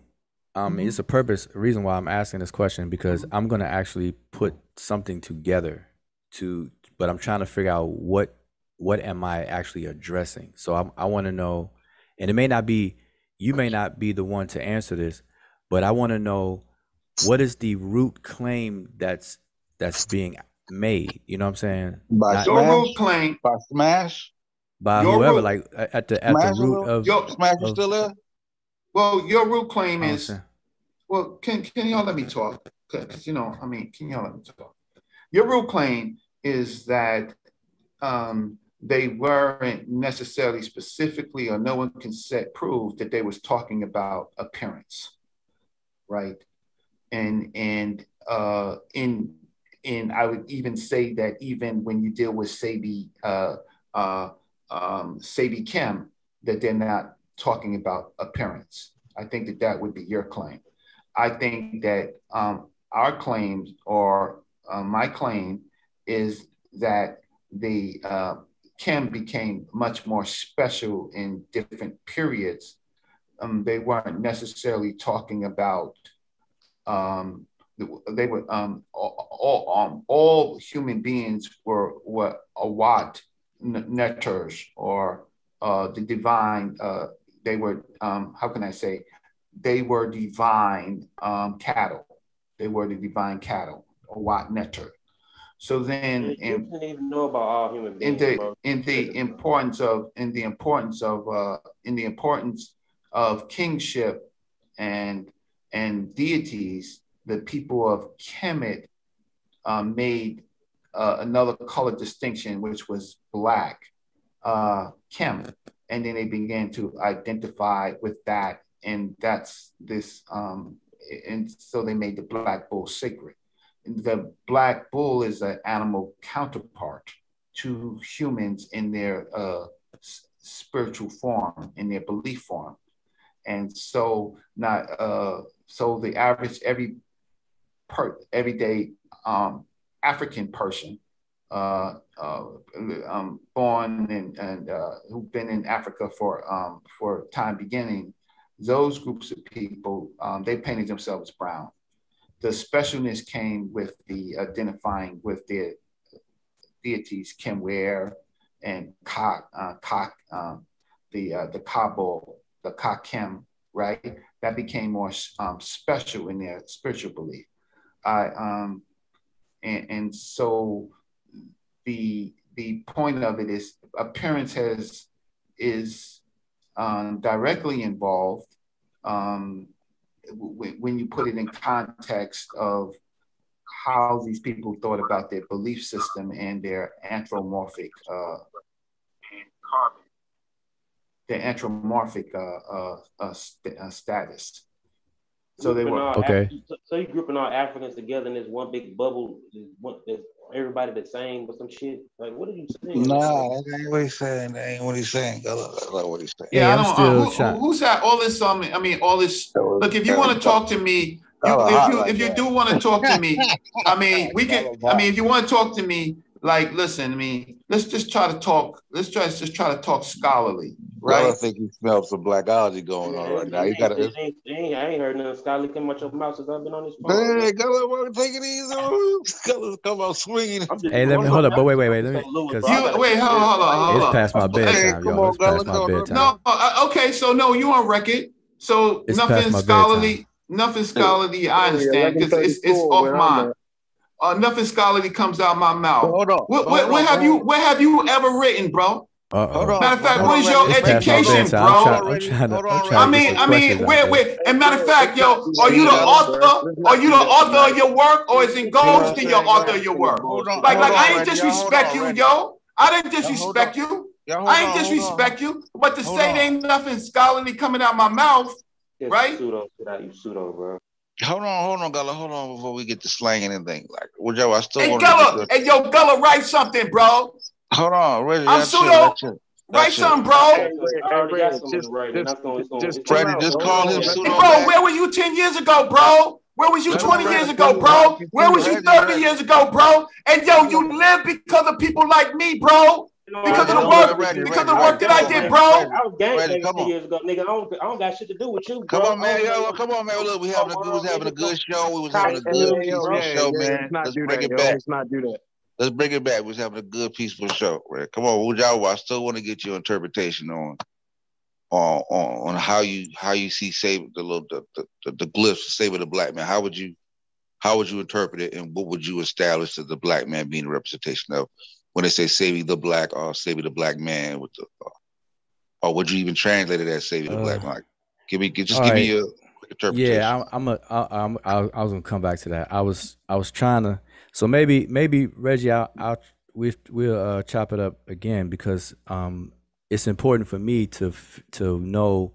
um, Mm-hmm. it's a purpose, reason why I'm asking this question because I'm gonna actually put something together to, but I'm trying to figure out what, what am I actually addressing? So I'm, I want to know, and it may not be, you may not be the one to answer this, but I want to know what is the root claim that's that's being made. You know what I'm saying? By Not- Your Smash? root claim By Smash? by Your whoever, root- like at the at the root is- of Yo- Smash is of- still there? Well, your root claim I is understand. well. Can can y'all let me talk? Because you know, I mean, can y'all let me talk? Your root claim is that um, they weren't necessarily specifically, or no one can set prove that they was talking about appearance, right? And and uh, in in I would even say that even when you deal with Sabi uh, uh, um, Sabi Kim, that they're not talking about appearance. I think that that would be your claim. I think that um, our claims or uh, my claim is that the uh, Kim became much more special in different periods. Um, they weren't necessarily talking about um, they were um, all, all, um, all human beings were were awat netters or uh, the divine. Uh, they were um, how can I say? They were divine um, cattle. They were the divine cattle, awat netter. So then, You in, didn't even know about all human beings. in the in the importance of in the importance of uh, in the importance of kingship and and deities, the people of Kemet uh, made uh, another color distinction, which was black, uh, Kem, and then they began to identify with that, and that's this, um, and so they made the black bull sacred. The black bull is an animal counterpart to humans in their uh, spiritual form, in their belief form, and so not uh, so the average every per everyday um, African person uh, uh, um, born and, and uh, who've been in Africa for um, for time beginning, those groups of people um, they painted themselves brown. The specialness came with the identifying with the deities, Kimware and Ka, uh, Ka, um, the uh, the Kabul, the Kakem, right? That became more um, special in their spiritual belief. I um, and, and so the the point of it is appearance has is um, directly involved um, when you put it in context of how these people thought about their belief system and their anthropomorphic uh, their anthropomorphic uh, uh, uh, st- uh, status. So they were Okay. Af- so- so you grouping all Africans together in this one big bubble, is one, is everybody the same or some shit? Like, what are you saying? Nah, that ain't what he's saying. That ain't what he's saying. I love, I love what he's saying. Yeah, I I'm don't. still Uh, who, trying- who's that? All this. Um, I mean, all this. Look, if you want to talk to me, you, if you if you do want to talk to me, I mean, we can. I mean, if you want to talk to me, like, listen, I mean, let's just try to talk. Let's try just try to talk scholarly, Well, I think you smell some blackology going on right now. You gotta. I ain't, I ain't, I ain't heard nothing scholarly come out your mouth since I've been on this phone. Hey, Gullah, want take it easy? on Gullah, come on, swinging. Hey, let me hold up, but wait, wait, wait, let me. Cause You wait, hold on, hold on, hold it's on. past my bedtime, come y'all. It's past my bedtime. No, uh, okay, so no, you on record. So It's nothing my scholarly, nothing scholarly. I understand because it's it's off mine. Uh, nothing scholarly comes out my mouth. Hold on. What, hold what, on, what have bro. you what have you ever written, bro? Uh-oh. Matter of fact, hold what on, is your Reggie. It's past my education, bro? I'm, try, I'm to. I'm trying I to get mean, I mean, questions where, where, and matter of fact, yo, are you the author? Are you the author of your work, or is it Ghost in your author of your work? Like, like I ain't disrespect you, yo. I didn't disrespect you. Y'all I ain't on, disrespect you, but to Hold say there ain't nothing scholarly coming out my mouth, Just right? Pseudo, shit you pseudo, bro. Hold on, hold on, Gullah. Hold on before we get to slang and anything. Like, well, Joe, I still Hey, want to get Gullah, your. hey, yo, Gullah, write something, bro. Hold on, Reggie. I'm That's pseudo. Write something, bro. I Hey, already hey, got Brad, something just, right, and just, going, it's just it's chill going Freddie, just call him Hold Hey, pseudo bro, where were you 10 years ago, bro? Where was you 20 years ago, bro? Where was you 30 years ago, bro? And yo, you live because of people like me, bro. You know, Because of the Reggie, don't don't work, let Reggie, because of the work Reggie. that Come I did, bro. I was gang Reggie, banging come 10 on. years ago, nigga. I don't, I don't got shit to do with you, Bro. Come on, man. Yo, come on, man. Look, we Come having a good, we was having a good show. We was having a good, shit, peaceful show, yeah, man. let's not Let's do bring that, it yo. back. Let's not do that. Let's bring it back. We was having a good, peaceful show, right? Come on, Wujawa. I still want to get your interpretation on on on, on how you how you see save the little the, the, the, the glyphs save the black man. How would you how would you interpret it, and what would you establish as the black man being a representation of when they say saving the black or saving the black man with the uh, or would you even translate it as saving the black man? Give me just give right. me a quick interpretation. Yeah, I, I'm a. I, I'm. I, I was gonna come back to that. I was. I was trying to. So maybe, maybe Reggie, I'll. I'll we we'll uh, chop it up again because um, it's important for me to to know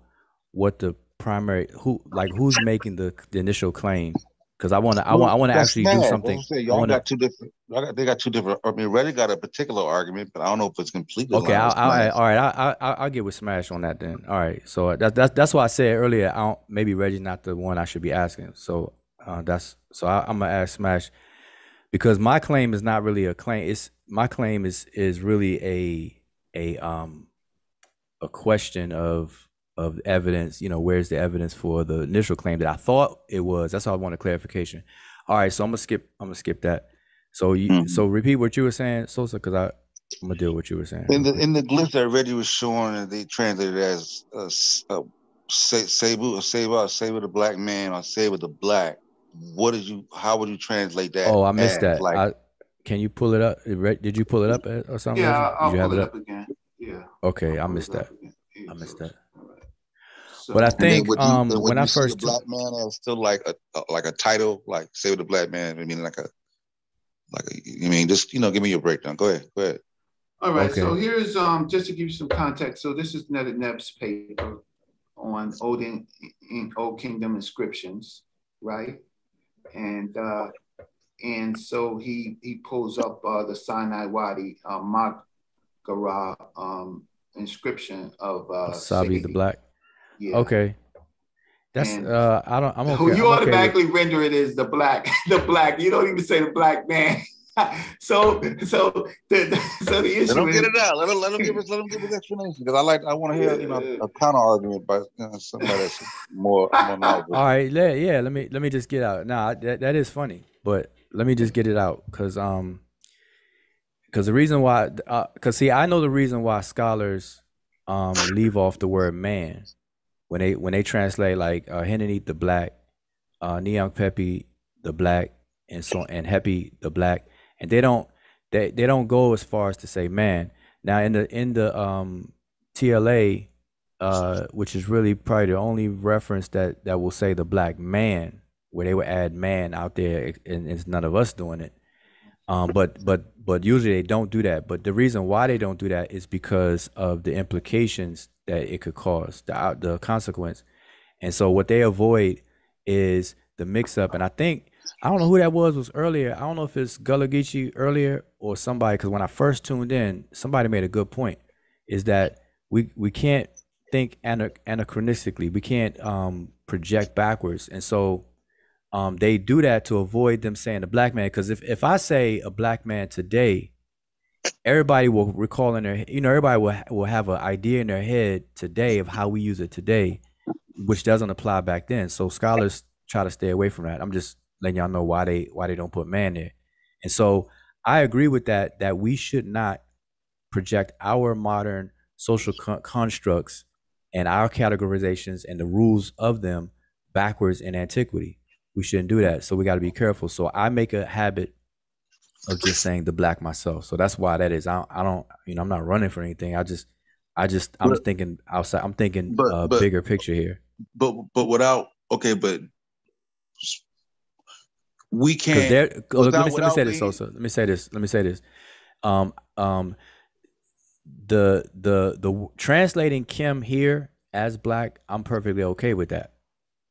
what the primary who like who's making the the initial claim because I want to. I want. I want to actually mad. do something. I Y'all want to. got two different. Got, they got two different. I mean, Reddy got a particular argument, but I don't know if it's completely Okay, aligned I'll, with I'll, mine. all right, I, I, I'll get with Smash on that then. All right, so that's that's that's why I said earlier. I don't maybe Reggie's not the one I should be asking. So uh, that's so I, I'm gonna ask Smash because my claim is not really a claim. It's my claim is is really a a um a question of of evidence. You know, where's the evidence for the initial claim that I thought it was? That's all I want a clarification. All right, so I'm gonna skip. I'm gonna skip that. So you Mhm. so repeat what you were saying, Sosa, because I I'm gonna deal with what you were saying. In the in the glyph that Reggie was showing, and they translated it as uh, s- uh, sa- Sabu, Sabu, Sabu the black man, or Sabu the black. What did you? How would you translate that? Oh, I missed as? that. Like, I can you pull it up? Did you pull it up uh, or something? Yeah, Reggie? I'll Did you pull it it up? up again. Yeah. Okay, I I'll pull missed that. I missed that. So, But I think would you, um when I see the first black man as still like a, a like a title, like Sabu the black man? I mean, like a like a, you mean just you know, give me your breakdown. Go ahead, go ahead. All right, so here's um just to give you some context. So this is Ned Neb's paper on Old in, in Old Kingdom inscriptions, right? And uh and so he he pulls up uh the Sinai Wadi uh Magara um inscription of uh Sabi the black. Yeah. Okay, that's And uh I don't I'm okay. you I'm okay automatically render it as the black, the black. You don't even say the black man. so so the so the Let issue them is get it out. Let them let them give us let them give us explanation because I like I want to hear you know a counter argument by you know, somebody that's more more knowledgeable. All right, let, yeah, let me let me just get out. Nah, that, that is funny, but let me just get it out because um because the reason why because see I know the reason why scholars um leave off the word man when they when they translate like uh the black, uh Niankhpepi the black, and so and Happy the black, and they don't they they don't go as far as to say man. Now in the in the um TLA, uh, which is really probably the only reference that that will say the black man, where they would add man out there, and it's none of us doing it. Um, but but but usually they don't do that. But the reason why they don't do that is because of the implications that it could cause, the the consequence. And so what they avoid is the mix up. And I think I don't know who that was was earlier. I don't know if it's Gullah earlier or somebody because when I first tuned in, somebody made a good point. Is that we we can't think ana- anachronistically. We can't um, project backwards, and so um, they do that to avoid them saying a black man. Because if if I say a black man today, everybody will recall in their you know everybody will will have an idea in their head today of how we use it today which doesn't apply back then. So scholars try to stay away from that. I'm just letting y'all know why they why they don't put man there. And so i agree with that that we should not project our modern social con- constructs and our categorizations and the rules of them backwards in antiquity we shouldn't do that so we got to be careful so i make a habit of just saying the black myself. So that's why that is. I don't, I don't you know, I'm not running for anything. I just, I just, I'm But- thinking outside. I'm thinking but- uh, but- bigger picture here. But but without okay, but we can't. there, oh, let, me, let me without say this, Sosa. Let me say this. Let me say this. Um, um, the the the translating Kim here as black, I'm perfectly okay with that.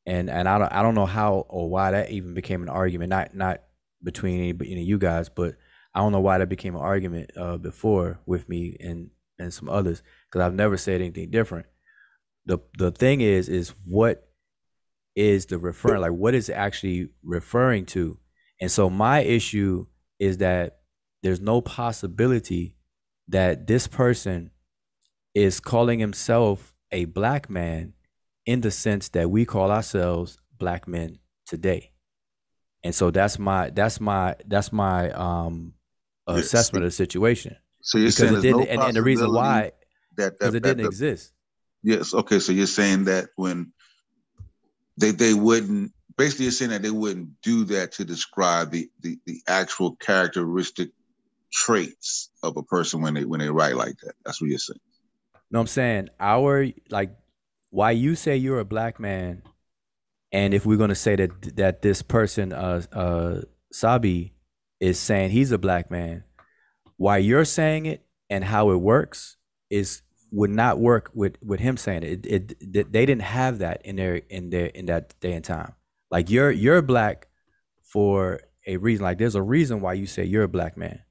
And and I don't I don't know how or why that even became an argument. Not not between any, any of you guys, but I don't know why that became an argument uh, before with me and and some others because I've never said anything different. The the thing is is what is the referring like what is it actually referring to and so my issue is that there's no possibility that this person is calling himself a black man in the sense that we call ourselves black men today and so that's my that's my that's my um assessment of the situation So you're because saying it didn't and, and the reason why that because that, it that didn't the- exist Yes. Okay. So you're saying that when they they wouldn't basically you're saying that they wouldn't do that to describe the the, the actual characteristic traits of a person when they when they write like that. That's what you're saying. No, I'm saying our like why you say you're a black man, and if we're gonna say that that this person uh uh Sabi is saying he's a black man, why you're saying it and how it works is would not work with with him saying it. It, it, they didn't have that in their in their in that day and time. Like you're you're black for a reason. Like there's a reason why you say you're a black man.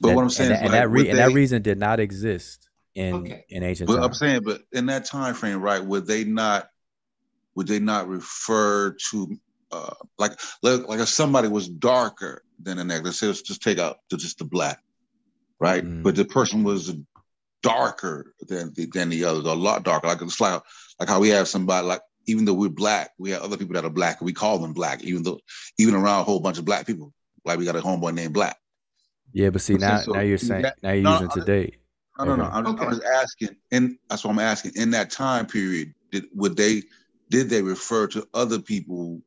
But That- what I'm saying and, is that, and like, that re- and that reason did not exist in in ancient But times. I'm saying, but in that time frame, right? Would they not? Would they not refer to uh, like like like if somebody was darker than the next? Let's say let's just take out to just the black, right? Mm. But the person was darker than the, than the others, a lot darker. Like it's like like how we have somebody like even though we're black, we have other people that are black, and we call them black, even though even around a whole bunch of black people. Like we got a homeboy named Black. Yeah, but see I'm saying, now so now you're saying that- now you're no, using I- today. No, no, no. Okay. I'm, just, I'm just asking, and that's what I'm asking. In that time period, did would they did they refer to other people,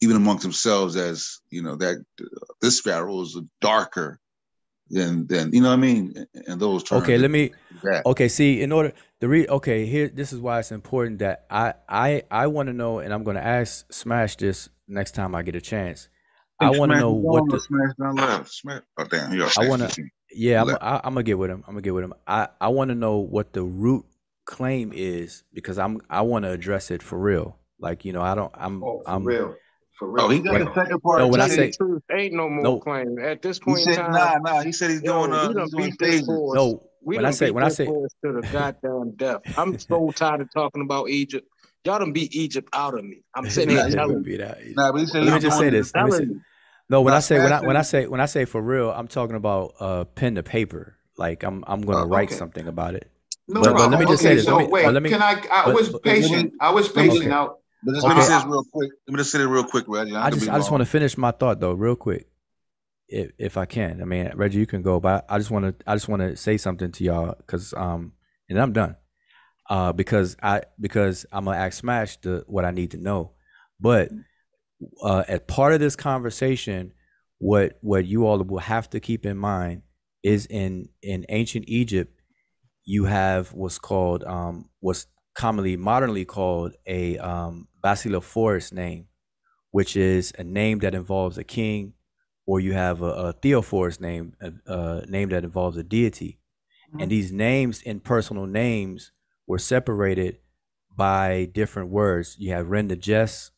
even amongst themselves, as you know that uh, this sparrow is darker than than you know what I mean? And those terms. Okay, let me. that. Okay, see, in order the re okay here, this is why it's important that I I I want to know, and I'm going to ask Smash this next time I get a chance. I want to Smash know down what the smash down left. Smash. Oh damn! You're I want to. Yeah, I'm. I, I'm gonna get with him. I'm gonna get with him. I I want to know what the root claim is because I'm I want to address it for real. Like you know, I don't. I'm. Oh, for I'm real. For real. Oh, he got when, the second part. no, when I say truth, ain't no more No. claim at this He point in time. nah, nah. He said he's yo, doing uh we done he's doing beat this no, We when I say when I say horse to the goddamn death. I'm so tired of talking about Egypt. Y'all done beat Egypt out of me. I'm sitting here Nah, he- telling you. beat out. Nah, but he said Let me just say this. Let me say, telling you. No, when I say when I when I say when I say for real, I'm talking about uh pen to paper. Like I'm I'm gonna Uh, wait okay. something about it. No But, but let me just okay, say this. so let me, wait, let me, can I? I but- was but- patient. I was patient. Okay. Now, But just let me Okay. say this real quick. Let me just say it real quick, Reggie. I, I just I just want to finish my thought though, real quick, if if I can. I mean, Reggie, you can go, but I just want to I just want to say something to y'all because um and I'm done. Uh, because I because I'm gonna ask Smash the what I need to know, but uh, as part of this conversation, what what you all will have to keep in mind is in in ancient Egypt, you have what's called um what's commonly modernly called a um basilophorus name, which is a name that involves a king, or you have a, a theophorus name, a, a name that involves a deity. And these names and personal names were separated by different words. You have Ren the Jess,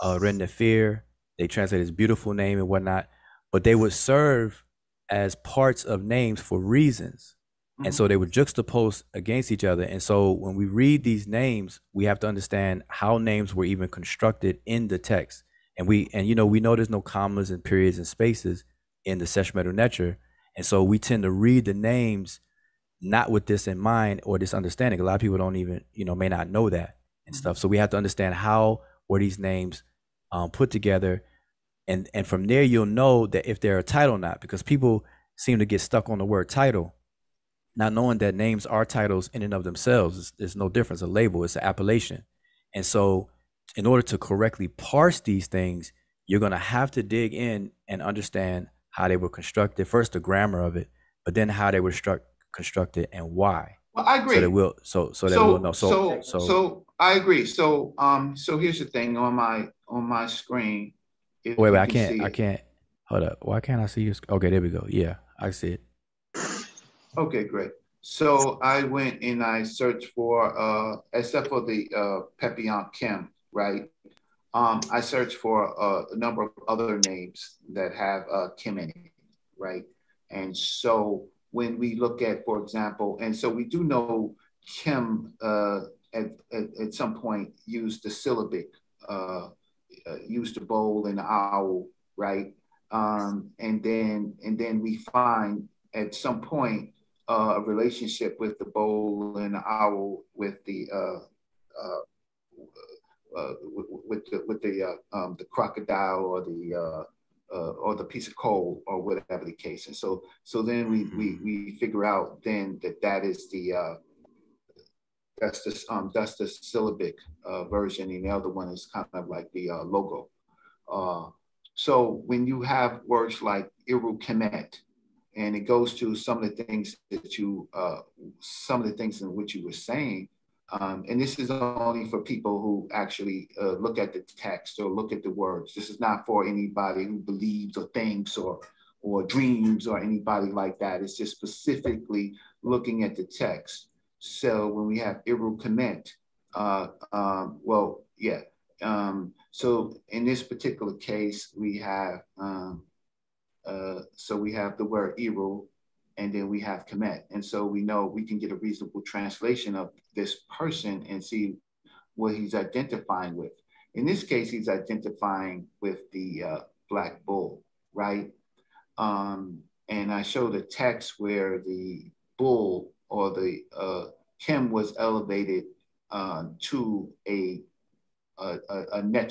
uh, Ren the They translate as beautiful name and whatnot, but they would serve as parts of names for reasons. And so they were juxtaposed against each other. And so when we read these names, we have to understand how names were even constructed in the text. And we and you know we know there's no commas and periods and spaces in the Sesh Medu Neter. And so we tend to read the names not with this in mind or this understanding. A lot of people don't even, you know, may not know that and stuff. So we have to understand how were these names um, put together, and and from there you'll know that if they're a title or not, because people seem to get stuck on the word title, not knowing that names are titles in and of themselves. There's no difference. A label, it's an appellation, and so in order to correctly parse these things, you're gonna have to dig in and understand how they were constructed. First, the grammar of it, but then how they were struck, constructed and why. Well, I agree. So that we'll so so that so, we'll know. So so, so, so I agree. So um so here's the thing on my on my screen. wait, wait, I can can't I it. can't hold up. Why can't I see you? Okay, there we go. Yeah, I see it. Okay, great. So I went and I searched for, uh, except for the uh, Papillon Kim, right? Um, I searched for uh, a number of other names that have uh, Kim in it, right? And so when we look at, for example, and so we do know Kim uh, at, at, at some point used the syllabic, uh, uh, used the bowl and the owl, right? Um, and then and then we find at some point uh, a relationship with the bowl and the owl with the uh, uh, uh, with, the with the uh, um, the crocodile or the uh, or the piece of coal or whatever the case. And so so then we we we figure out then that that is the uh, that's the um, that's the syllabic uh, version, and the other one is kind of like the uh, logo. Uh, so when you have words like Iru Kemet, and it goes to some of the things that you, uh, some of the things in which you were saying, um, and this is only for people who actually uh, look at the text or look at the words. This is not for anybody who believes or thinks or or dreams or anybody like that. It's just specifically looking at the text. So when we have Iru Kemet, uh, um, well, yeah. Um, so in this particular case, we have um, uh, so we have the word Iru, and then we have Kemet, and so we know we can get a reasonable translation of this person and see what he's identifying with. In this case, he's identifying with the uh, black bull, right? Um, and I showed a text where the bull or the uh, Kim was elevated uh, to a a, a, a.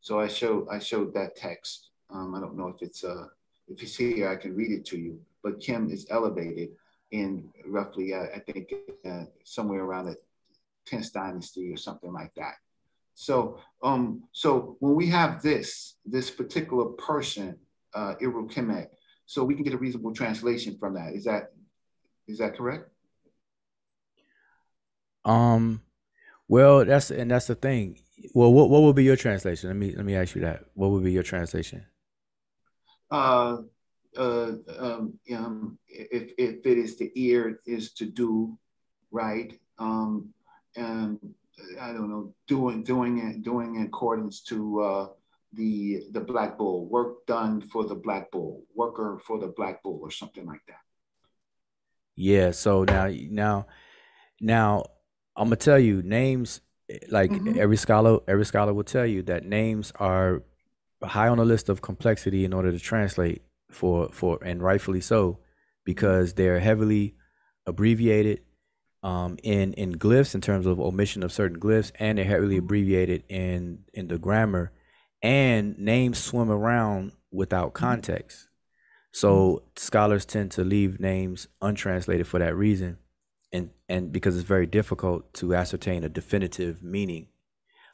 So I showed I showed that text. Um, I don't know if it's uh, if it's here, I can read it to you. But Kim is elevated in roughly, uh, I think, uh, somewhere around the 10th dynasty or something like that. So, um, so when we have this this particular person, uh, Iru Kemet, so we can get a reasonable translation from that. Is that is that correct? Um, well, that's and that's the thing. Well, what what would be your translation? Let me let me ask you that. What would be your translation? uh, uh, um, um, if, if it is the ear is to do right, um, and I don't know, doing doing it doing in accordance to uh, the the black bull, work done for the black bull, worker for the black bull, or something like that. Yeah. So now now now I'm gonna tell you names. Like Mhm. every scholar, every scholar will tell you that names are high on the list of complexity in order to translate for for and rightfully so because they're heavily abbreviated um, in in glyphs in terms of omission of certain glyphs and they're heavily abbreviated in in the grammar and names swim around without context so scholars tend to leave names untranslated for that reason and and because it's very difficult to ascertain a definitive meaning.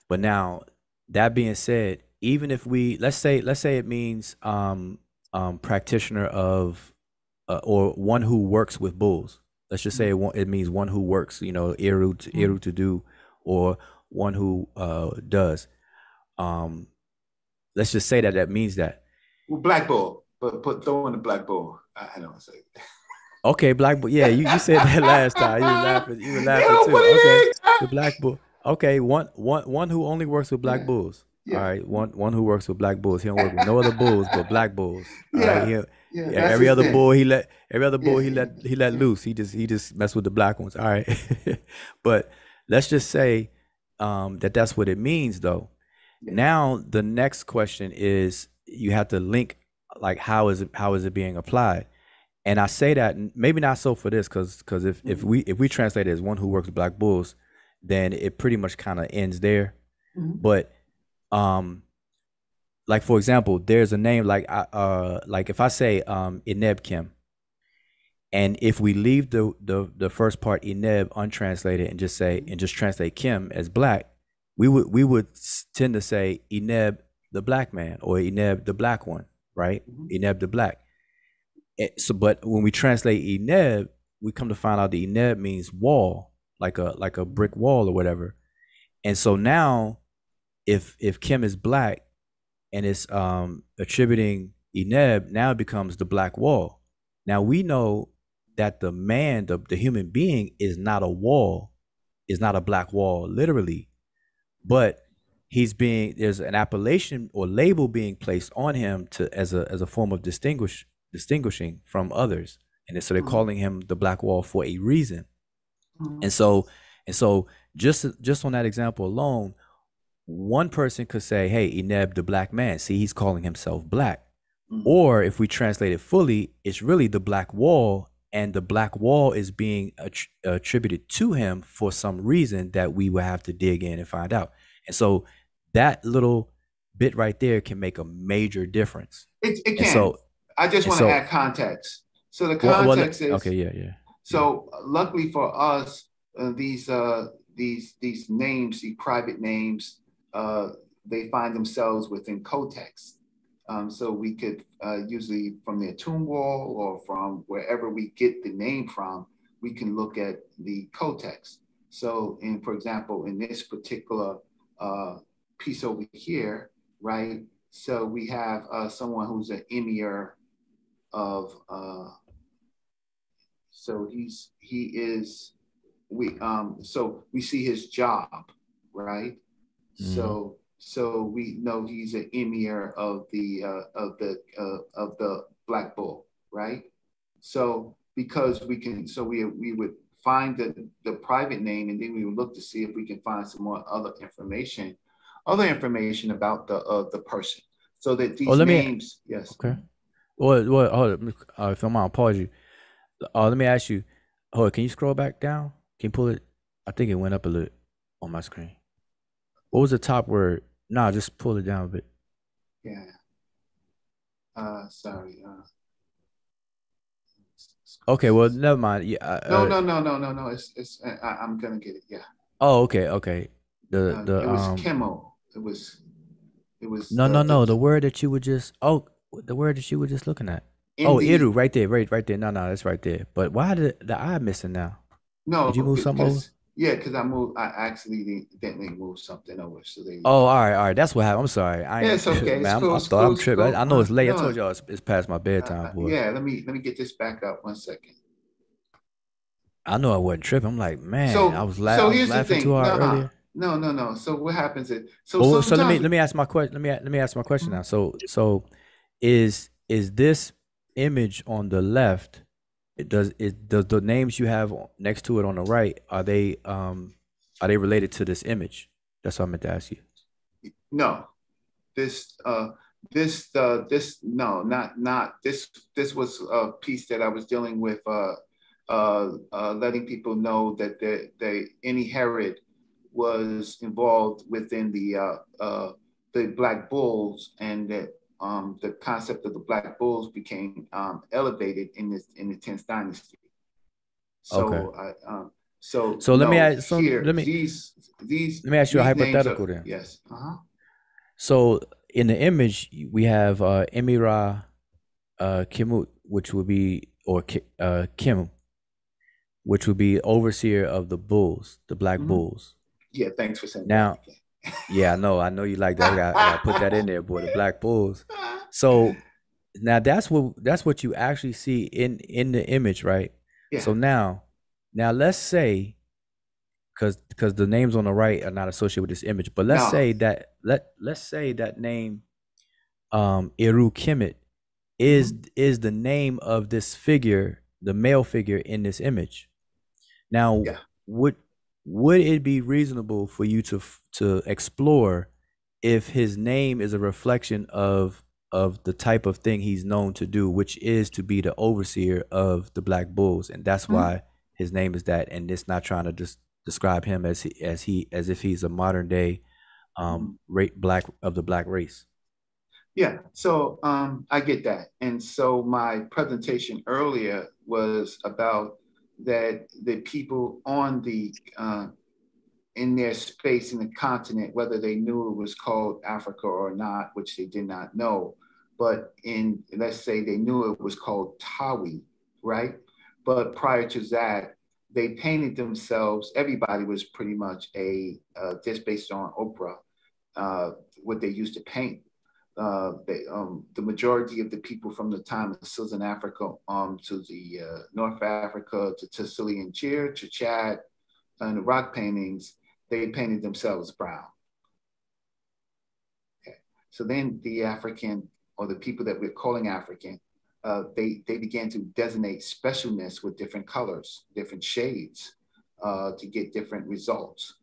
But now that being said even if we let's say let's say it means um um practitioner of uh, or one who works with bulls. Let's just say it, it means one who works you know iru to, iru to do or one who uh does. Um let's just say that that means that. Well, black bull, put throw in the black bull. I, I don't say. okay black bull yeah you, you said that last time. You were laughing you were laughing Yeah, too. okay the black bull okay one one one who only works with black bulls. Yeah. all right one one who works with black bulls. He don't work with no other bulls but black bulls. All right? Yeah. He- Yeah, yeah, every other thing. bull he let every other bull he let he let loose. He just he just messed with the black ones. All right. But let's just say um that that's what it means though. Now the next question is you have to link like how is it how is it being applied And I say that maybe not so for this, because because if if we if we translate it as one who works black bulls, then it pretty much kind of ends there. Mhm. But um, like for example, there's a name like I- uh like if I say um Ineb Kim, and if we leave the the the first part Ineb untranslated and just say and just translate Kim as black, we would we would tend to say Ineb the black man or Ineb the black one, right? Ineb the black. Eh, so but when we translate Ineb, we come to find out that Ineb means wall, like a like a brick wall or whatever. And so now if if Kim is black and it's um attributing Ineb, now it becomes the black wall. Now we know that the man, the, the human being, is not a wall, is not a black wall, literally, but he's being there's an appellation or label being placed on him to as a as a form of distinguish distinguishing from others. And so they're mm-hmm. calling him the black wall for a reason. Mm-hmm. And so and so just just on that example alone, one person could say, "Hey, Ineb, the black man. See, he's calling himself black." Mm-hmm. Or if we translate it fully, it's really the black wall, and the black wall is being attr- attributed to him for some reason that we will have to dig in and find out. And so that little bit right there can make a major difference. It, it And can. so- I just want to so- add context. So the Well- well, context is okay, yeah, yeah. So luckily for us, uh, these uh, these these names, these private names, uh, they find themselves within co-text. Um, so we could uh, usually from their tomb wall or from wherever we get the name from, we can look at the co-text. So, in for example, in this particular uh, piece over here, right? So we have uh, someone who's an emir of uh, so he's he is we um so we see his job right? So so we know he's an emir of the uh, of the uh, of the black bull right? So because we can so we we would find the the private name and then we would look to see if we can find some more other information other information about the uh, the person so that these Oh, let me- yes Okay. Well, well, hold on. Uh, if I'm on, pause you. Uh, let me ask you. Hold on, can you scroll back down? Can you pull it? I think it went up a little on my screen. What was the top word? Nah, just pull it down a bit. Yeah. Uh, sorry. Uh, Okay, well, never mind. Yeah. uh, no, uh, no, no, no, no, no. It's, it's. I, I'm gonna get it. Yeah. Oh, okay, okay. The Uh, the it was um. chemo. It was. It was. No, uh, no, no. the- The word that you were just oh, the word that you were just looking at. Oh, Iru, right there, right, right there. No, no, that's right there. But why did the eye missing now? No. Did you move something over? Yeah, because I moved. I actually accidentally moved something over. So they. Oh, all right, all right. That's what happened. I'm sorry. I Yeah, it's okay. It's man, I'm- cool, I it's thought cool, I'm tripping. Cool. I know it's late. I told y'all it's, it's past my bedtime, boy. Yeah. Let me let me get this back up one second. I know I wasn't tripping. I'm like, man, so I was, la- so I was here's the laughing thing. too hard Nuh-uh. earlier. No, no, no. So what happens is so Oh, so let me let me ask my question. Let me let me ask my question now. So so is is this image on the left? It does it does the names you have next to it on the right are they um are they related to this image? That's what I meant to ask you. No, this, uh, this, uh, this, no, not, not, this, this was a piece that I was dealing with, uh, uh, uh, letting people know that they, they, any Herod was involved within the, uh, uh, the Black Bulls and that, um, the concept of the Black Bulls became, um, elevated in this, in the 10th dynasty. So, Okay. I, um, so. So let me ask- so here, let me- These, these. let me ask you a hypothetical are- then. Yes, uh-huh. So in the image we have uh Emira uh Kimut, which would be or uh Kim, which would be overseer of the bulls, the black Mhm. bulls. Yeah, thanks for saying Now, yeah, I know, I know you like that. I got, I got put that in there, boy. The black bulls. So now that's what that's what you actually see in in the image, right? Yeah. So now, now let's say, because because the names on the right are not associated with this image, but let's No. say that let let's say that name, um, Eru Kemet, is Mm-hmm. is the name of this figure, the male figure in this image. Now, would would it be reasonable for you to to explore if his name is a reflection of of the type of thing he's known to do, which is to be the overseer of the Black Bulls, and that's Mhm. why his name is that. And it's not trying to just describe him as he, as he as if he's a modern day um ra- black of the black race. Yeah, so um, I get that. And so my presentation earlier was about that the people on the uh, in their space in the continent, whether they knew it was called Africa or not, which they did not know, but in let's say they knew it was called Tawi, right? But prior to that, they painted themselves. Everybody was pretty much a uh, just based on ochre, uh, what they used to paint uh, they, um, the majority of the people from the time of Southern Africa um, to the uh, North Africa to Tassili n'Ajjer to Chad and the rock paintings, they painted themselves brown. Okay. So then the African or the people that we're calling African, uh, they, they began to designate specialness with different colors, different shades uh, to get different results.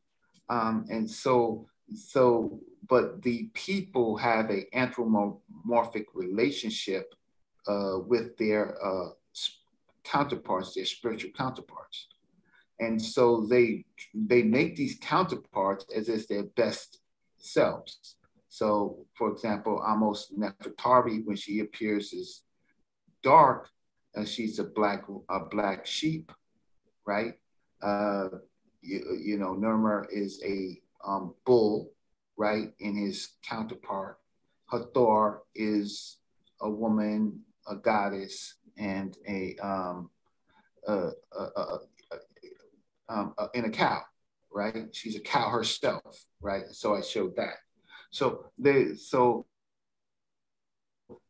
Um, and so, so, but the people have a anthropomorphic relationship uh, with their uh, counterparts, their spiritual counterparts. And so they they make these counterparts as if their best selves. So, for example, Ahmose Nefertari, when she appears as dark, uh, she's a black a black sheep, right? Uh, you, you know, Narmer is a um, bull, right? In his counterpart, Hathor is a woman, a goddess, and a um, a, a, a, a, um, a, and a cow, right? She's a cow herself, right? So I showed that. So they so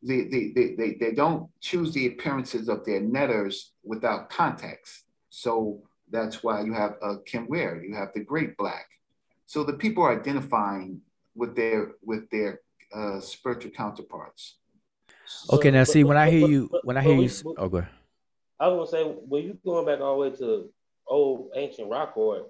they, they, they, they, don't choose the appearances of their neters without context. So that's why you have uh, Kem Wer, you have the Great Black. So the people are identifying with their with their uh, spiritual counterparts. Okay, now But- see but- when I hear but- you but- when I hear we- you s- but- oh go ahead. I was gonna say, when you going back all the way to old ancient rock art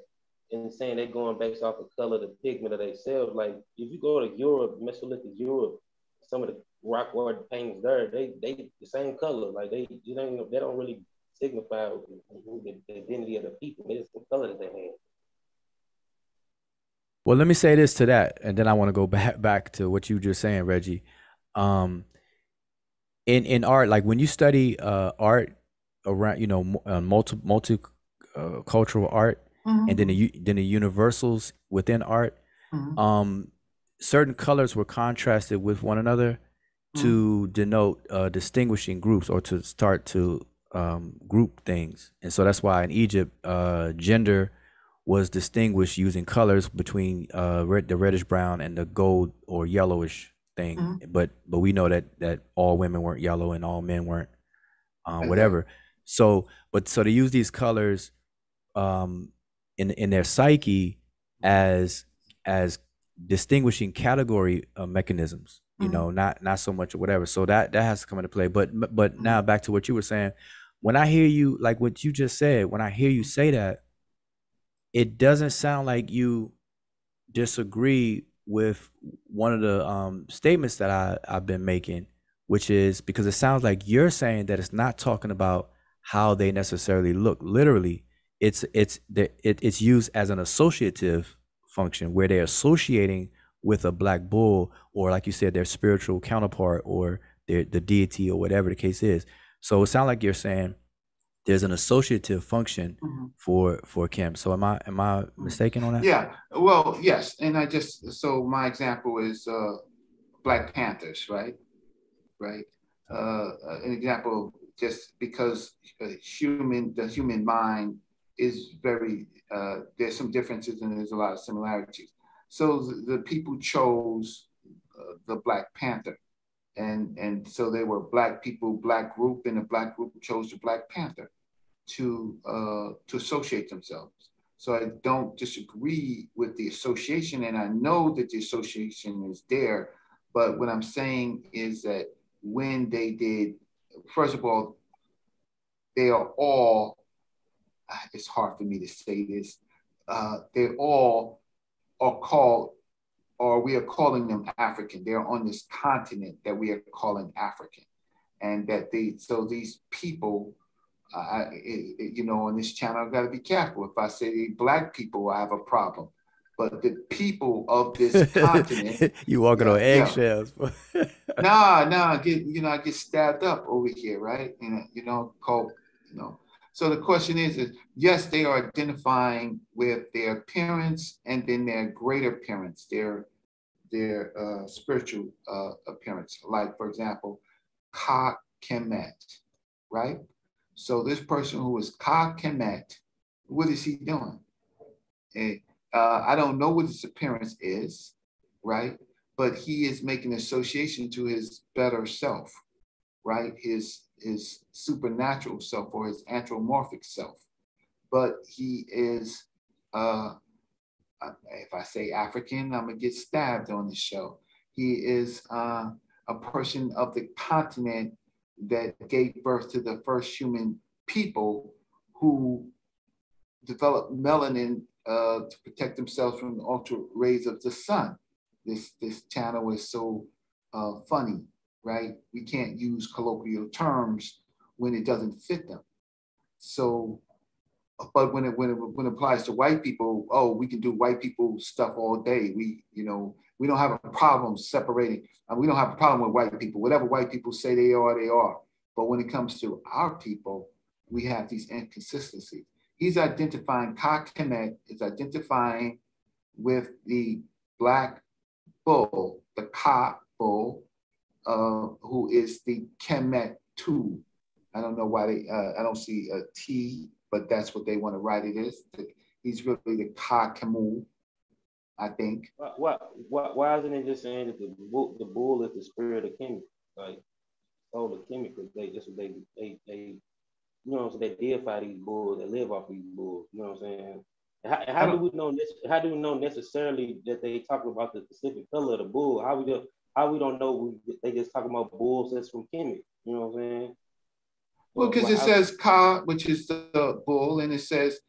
and saying they're going based off the color, the pigment of themselves, like if you go to Europe, Mesolithic Europe, some of the rock art paintings there, they they the same color, like they you know they don't really signify the, the identity of the people. It's the color that they have. Well, let me say this to that, and then I want to go back back to what you were just saying, Reggie. Um, in in art, like when you study uh art around, you know, uh, multi multi uh, cultural art, and then the then the universals within art, Mhm. um, certain colors were contrasted with one another to denote uh, distinguishing groups or to start to um, group things. And so that's why in Egypt, uh, gender was distinguished using colors between uh, red, the reddish brown and the gold or yellowish thing. Mhm. But but we know that that all women weren't yellow and all men weren't uh, Okay. whatever. So but so they use these colors um, in in their psyche as as distinguishing category uh, mechanisms you Mhm. know not not so much or whatever so that that has to come into play but but now back to what you were saying when i hear you like what you just said when i hear you say that it doesn't sound like you disagree with one of the um statements that i i've been making which is because it sounds like you're saying that it's not talking about how they necessarily look. Literally it's it's the, it, it's used as an associative function where they're associating with a black bull or like you said their spiritual counterpart or their the deity or whatever the case is. So it sounds like you're saying there's an associative function Mhm. for for kim so am i am i mistaken on that Yeah, well, yes, and I just so my example is uh, Black Panthers, right? Right. Uh, uh, an example, just because uh, human, the human mind is very uh, there's some differences and there's a lot of similarities. So the, the people chose uh, the Black Panther, and and so they were black people, black group, and the black group chose the Black Panther to uh, to associate themselves. So I don't disagree with the association, and I know that the association is there. But what I'm saying is that when they did, first of all, they are all. It's hard for me to say this. Uh, they all are called or we are calling them African. They're on this continent that we are calling African, and that they so these people, uh, it, it, you know, on this channel, I've got to be careful. If I say black people, I have a problem. But the people of this continent, you walking on yeah. eggshells. nah, nah, I get you know, I get stabbed up over here, right? And you know, called, you know. So the question is, is yes, they are identifying with their parents and then their greater parents, their their uh, spiritual uh, appearance. Like for example, Ka Kemet, right? So this person who is Ka Kemet, what is he doing? And, uh, I don't know what his appearance is, right? But he is making association to his better self, right? His his supernatural self or his anthropomorphic self. But he is, uh, if I say African, I'm gonna get stabbed on the show. He is uh, a person of the continent that gave birth to the first human people who developed melanin uh, to protect themselves from the ultra rays of the sun. This this channel is so uh, funny, right? We can't use colloquial terms when it doesn't fit them. So, but when it when it when it applies to white people, oh, we can do white people stuff all day. We you know we don't have a problem separating. Uh, we don't have a problem with white people. Whatever white people say they are, they are. But when it comes to our people, we have these inconsistencies he's identifying Ka Kemet is identifying with the black bull, the Ka bull, uh, who is the Kemet 2. I don't know why they, uh, I don't see a T, but that's what they want to write it as. He's really the Ka Kemu, I think. Why, why, why isn't it just saying that the bull, the bull is the spirit of Kemet? Like, all the Kemet, because they, just, what they, they, they you know what I'm saying, they deify these bulls, they live off these bulls, you know what I'm saying? How, how do we know how do we know necessarily that they talk about the specific color of the bull? How we do, how we don't know we, they just talking about bulls that's from Kemet, you know what I'm saying? Well, because it says Ka, which is the bull, and it says